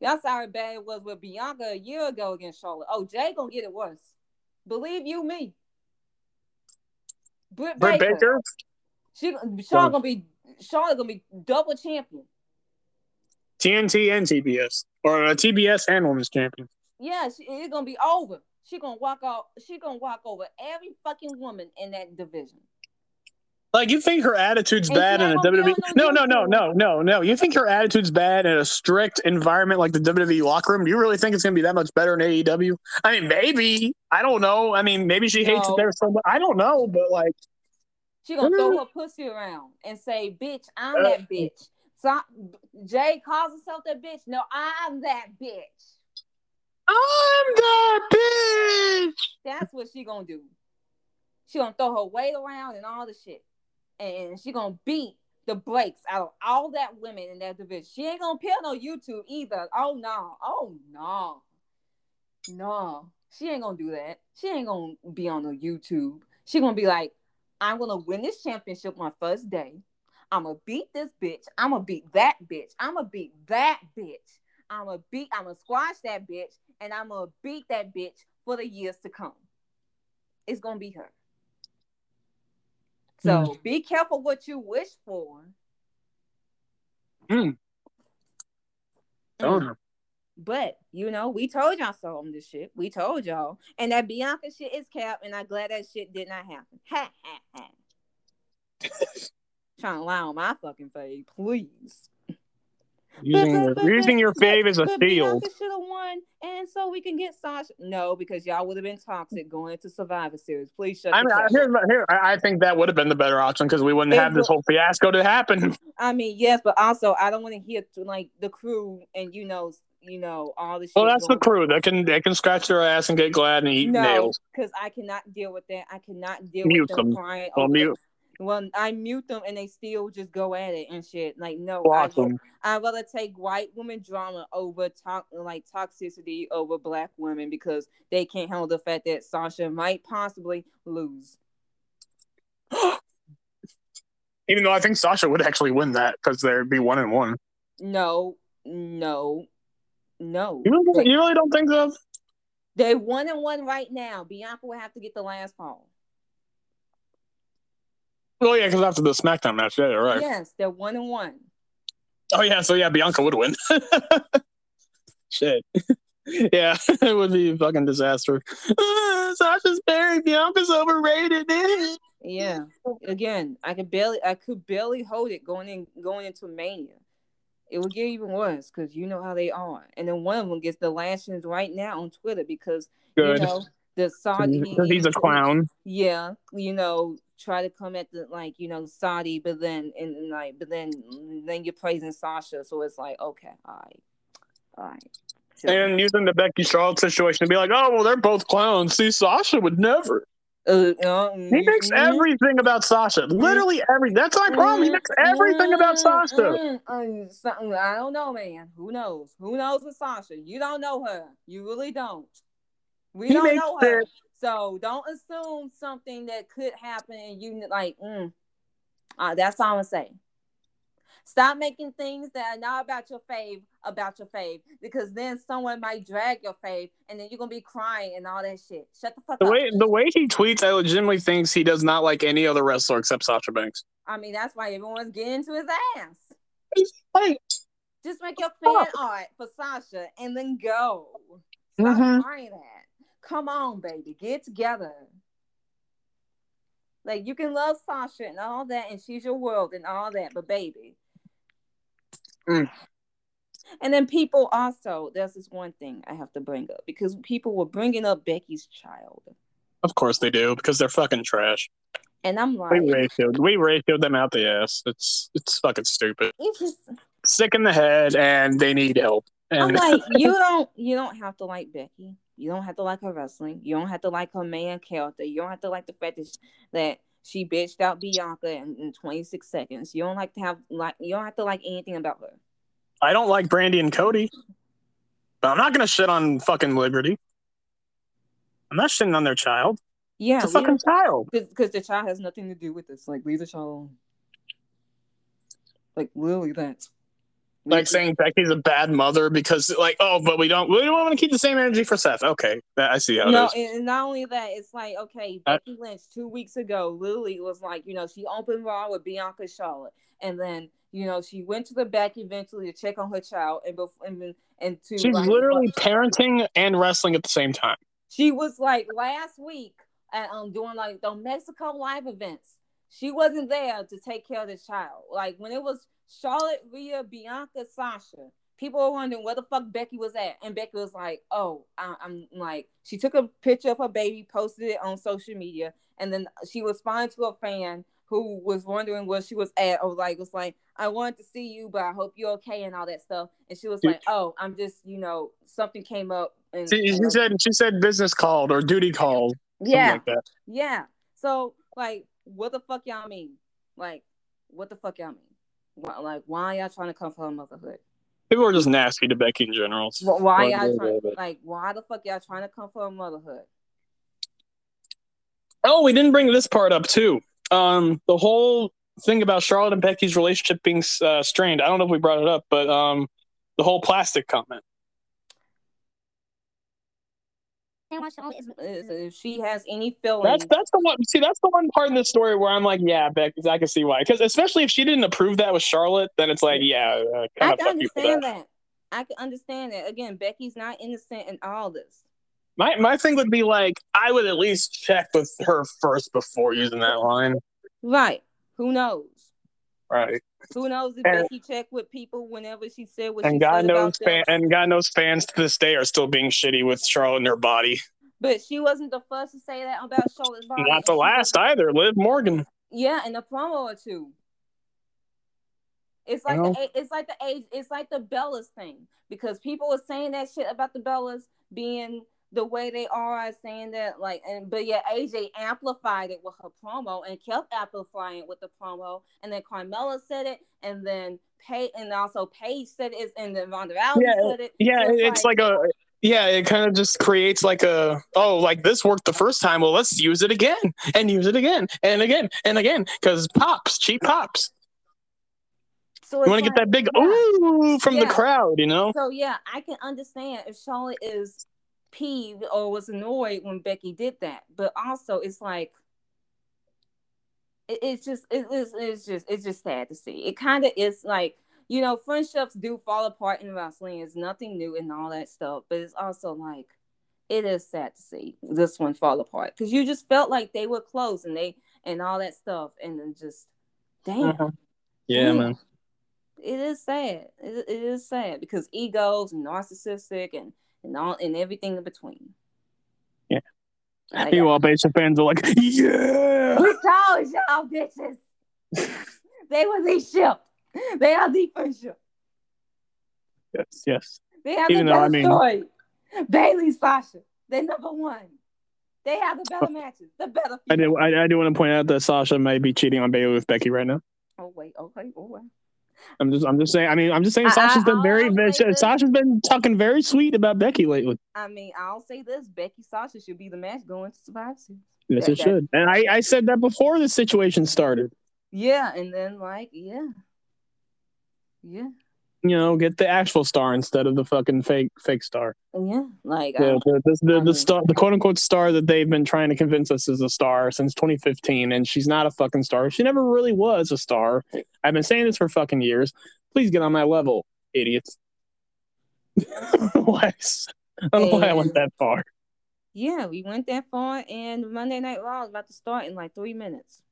That's how bad it was with Bianca a year ago against Charlotte. Oh, Jade gonna get it worse. Believe you me. Britt, Britt Baker. Baker. She Charlotte gonna be Charlotte gonna be double champion. TNT and TBS, or uh, TBS and Women's Champion. Yeah, she, it's gonna be over. She gonna walk out. She gonna walk over every fucking woman in that division. Like you think her attitude's And bad in a ain't gonna be WWE? No, no no, no, no, no, no. You think her attitude's bad in a strict environment like the WWE locker room? Do you really think it's gonna be that much better in AEW? I mean, maybe. I don't know. I mean, maybe she hates it there so much. I don't know, but like, She gonna throw Mm. her pussy around and say, "Bitch, I'm Uh, that bitch." So Jay calls herself that bitch. No, I'm that bitch. I'm that bitch. That's what she gonna do. She gonna throw her weight around and all the shit, and she gonna beat the brakes out of all that women in that division. She ain't gonna appear on YouTube either. Oh no, oh no, no. She ain't gonna do that. She ain't gonna be on no YouTube. She gonna be like, I'm gonna win this championship my first day. I'm gonna beat this bitch. I'm gonna beat that bitch. I'm gonna beat that bitch. I'm gonna beat. I'm gonna squash that bitch, and I'm gonna beat that bitch for the years to come. It's gonna be her. So be careful what you wish for. Mm. Mm. But you know, we told y'all so on this shit. We told y'all, and that Bianca shit is cap, and I'm glad that shit did not happen. Ha ha ha. Trying to lie on my fucking face, please. Using, your, using your fave as a but shield. Should have won, and so we can get Sasha. No, because y'all would have been toxic going into Survivor Series. Please shut I mean, I, fuck here's up. my, here, I I think that would have been the better option because we wouldn't It have this whole fiasco to happen. I mean, yes, but also I don't want to hear like the crew and you know, you know all this. Well, that's the crew. They can they can scratch their ass and get glad and eat No, nails. because I cannot deal with that. I cannot deal Mute with them, them. crying. Well, mute, well, I mute them and they still just go at it and shit. Like, no, I. I'd rather take white woman drama over talk like toxicity over black women because they can't handle the fact that Sasha might possibly lose. Even though I think Sasha would actually win that because there'd be one and one. No, no, no. You really, you really don't think so? they one and one right now. Bianca will have to get the last fall. Well, yeah, because after the SmackDown match, yeah, you're right. Yes, they're one and one. Oh yeah, so yeah, Bianca would win. Shit. yeah, it would be a fucking disaster. Uh, Sasha's buried. Bianca's overrated. Yeah. Again, I could barely I could barely hold it going in going into Mania. It would get even worse because you know how they are. And then one of them gets the lashings right now on Twitter because Good. you know the Saudi Because he's a clown. Yeah, you know, try to come at the like, you know, Saudi, but then and, and like but then then you're praising Sasha. So it's like, okay, all right. All right. Sure. And using the Becky Charlotte situation to be like, oh well, they're both clowns. See, Sasha would never. Uh, uh, He mm, everything about Sasha. Literally every. That's my problem. He makes everything about Sasha. mm, mm, something I don't know, man. Who knows? Who knows with Sasha? You don't know her. You really don't. We He don't makes know her. it- So don't assume something that could happen and you like. Mm. Uh, that's all I'm gonna say. Stop making things that are not about your fave about your fave because then someone might drag your fave and then you're gonna be crying and all that shit. Shut the fuck The up. way the way he tweets, I legitimately thinks he does not like any other wrestler except Sasha Banks. I mean, that's why everyone's getting to his ass. Like, Just make your fan art for Sasha and then go. Stop Mhm. trying that. Come on, baby. Get together. Like you can love Sasha and all that, and she's your world and all that, but baby. Mm. And then people also, there's this one thing I have to bring up because people were bringing up Becky's child. of course they do because they're fucking trash. And I'm like, We like, ratioed we ratioed them out the ass. It's it's fucking stupid. it's just Sick in the head, and they need help. I'm And like, you don't you don't have to like Becky. You don't have to like her wrestling. You don't have to like her man character. You don't have to like the fact that she, that she bitched out Bianca in, in 26 seconds. You don't like to have like you don't have to like anything about her. I don't like Brandi and Cody, but I'm not gonna shit on fucking Liberty. I'm not shitting on their child. Yeah, It's a fucking child. because the child has nothing to do with this. Like leave the child alone. Like literally that. Like saying Becky's a bad mother because like oh, but we don't we don't want to keep the same energy for Seth. Okay, I see how no, and not only that, it's like okay, Uh, Becky Lynch two weeks ago, Lily was like, you know, she opened Raw with Bianca Charlotte, and then you know she went to the back eventually to check on her child, and before and, and to She's like, literally parenting and wrestling at the same time. she was like last week at um doing like the Mexico live events. She wasn't there to take care of the child. Like when it was Charlotte, Rhea, Bianca, Sasha, people were wondering where the fuck Becky was at, and Becky was like, "Oh, I- I'm like." She took a picture of her baby, posted it on social media, and then she responded to a fan who was wondering where she was at, or like was like, "I wanted to see you, but I hope you're okay," and all that stuff. And she was like, "Oh, I'm just, you know, something came up." And She, she said she said business called or duty called. "Yeah, like that. yeah. So like, what the fuck y'all mean? Like, what the fuck y'all mean? Why, like, why y'all trying to come for her motherhood? People are just nasty to Becky in general. Why y'all trying, weird. like, why the fuck y'all trying to come for her motherhood? Oh, we didn't bring this part up too. Um, the whole thing about Charlotte and Becky's relationship being uh, strained. I don't know if we brought it up, but um, the whole plastic comment. Is- If she has any feelings, That's that's the one. See, that's the one part in this story where I'm like, yeah, Becky, I can see why. Because especially if she didn't approve that with Charlotte, then it's like, yeah, uh, I of can fuck you for understand that. that. I can understand that. Again, Becky's not innocent in all this. My my thing would be like, I would at least check with her first before using that line. Right. Who knows? Right. Who knows if And- Becky checked with people whenever she said what she And God said knows, fan, and God knows, fans to this day are still being shitty with Charlotte and her body. But she wasn't the first to say that about Charlotte's body. Not the last either. Liv Morgan. Yeah, in a promo or two. It's like Well- the it's like the age it's like the Bellas thing because people were saying that shit about the Bellas being the way they are, saying that like and but yeah, AJ amplified it with her promo and kept amplifying it with the promo, and then Carmella said it, and then Pay and also Paige said it, and then Ronda Rousey Yeah, said it. Yeah, So it's like a yeah, it kind of just creates like a oh, like this worked the first time. Well, let's use it again and use it again and again and again because pops, cheap pops. so You want to get that big yeah. ooh from the crowd, you know? So yeah, I can understand if Charlotte is peeved or was annoyed when Becky did that, but also it's like it, it's just it is it's just it's just sad to see. It kind of is like you know, friendships do fall apart in wrestling. It's nothing new and all that stuff, but it's also like it is sad to see this one fall apart because you just felt like they were close and they and all that stuff, and then just damn, Uh-huh. Yeah, Damn. man. it is sad. It, it is sad because egos and narcissistic and and all and everything in between. Yeah. Like, all basic fans are like, yeah. we told y'all bitches. they were the ship. They are the first ship. Yes, yes. They have Even the though, I mean- story. Bayley, Sasha, they're number one. They have the better uh, matches, the better. I do. I, I do want to point out that Sasha might be cheating on Bayley with Becky right now. Oh wait, okay, oh wait. I'm just. I'm just saying. I mean, I'm just saying. I- Sasha's I- been very. Say. Sasha's been talking very sweet about Becky lately. I mean, I'll say this: Becky Sasha should be the match going to Survivor Series. Yes, That- it should. And I, I said that before the situation started. Yeah, and then like, yeah, yeah, You know, get the actual star instead of the fucking fake fake star. yeah. Like, The I, the, the, the, the star, the quote unquote star that they've been trying to convince us is a star since 2015, and she's not a fucking star. She never really was a star. I've been saying this for fucking years. Please get on my level, idiots. why? I don't know why I went that far. yeah, we went that far, and Monday Night Raw is about to start in like three minutes.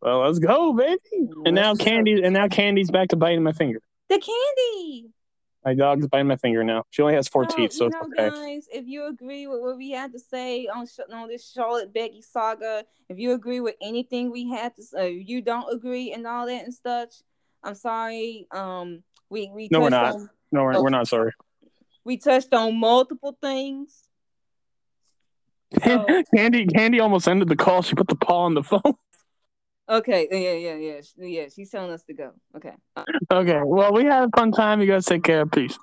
Well, let's go, baby. And now. Candy, and now Candy's back to biting my finger. The candy. My dog's biting my finger now. She only has four So, teeth, so know, okay. guys, if you agree with what we had to say on on this Charlotte Becky saga, if you agree with anything we had to say, if you don't agree and all that and such, I'm sorry. Um, we we No, we're not. on No, we're, Oh. we're not sorry. we touched on multiple things. So- Candy, Candy almost ended the call. She put the paw on the phone. Okay, yeah, yeah, yeah, yeah. She's telling us to go. Okay. Okay. Well, we had a fun time. You guys take care. Peace.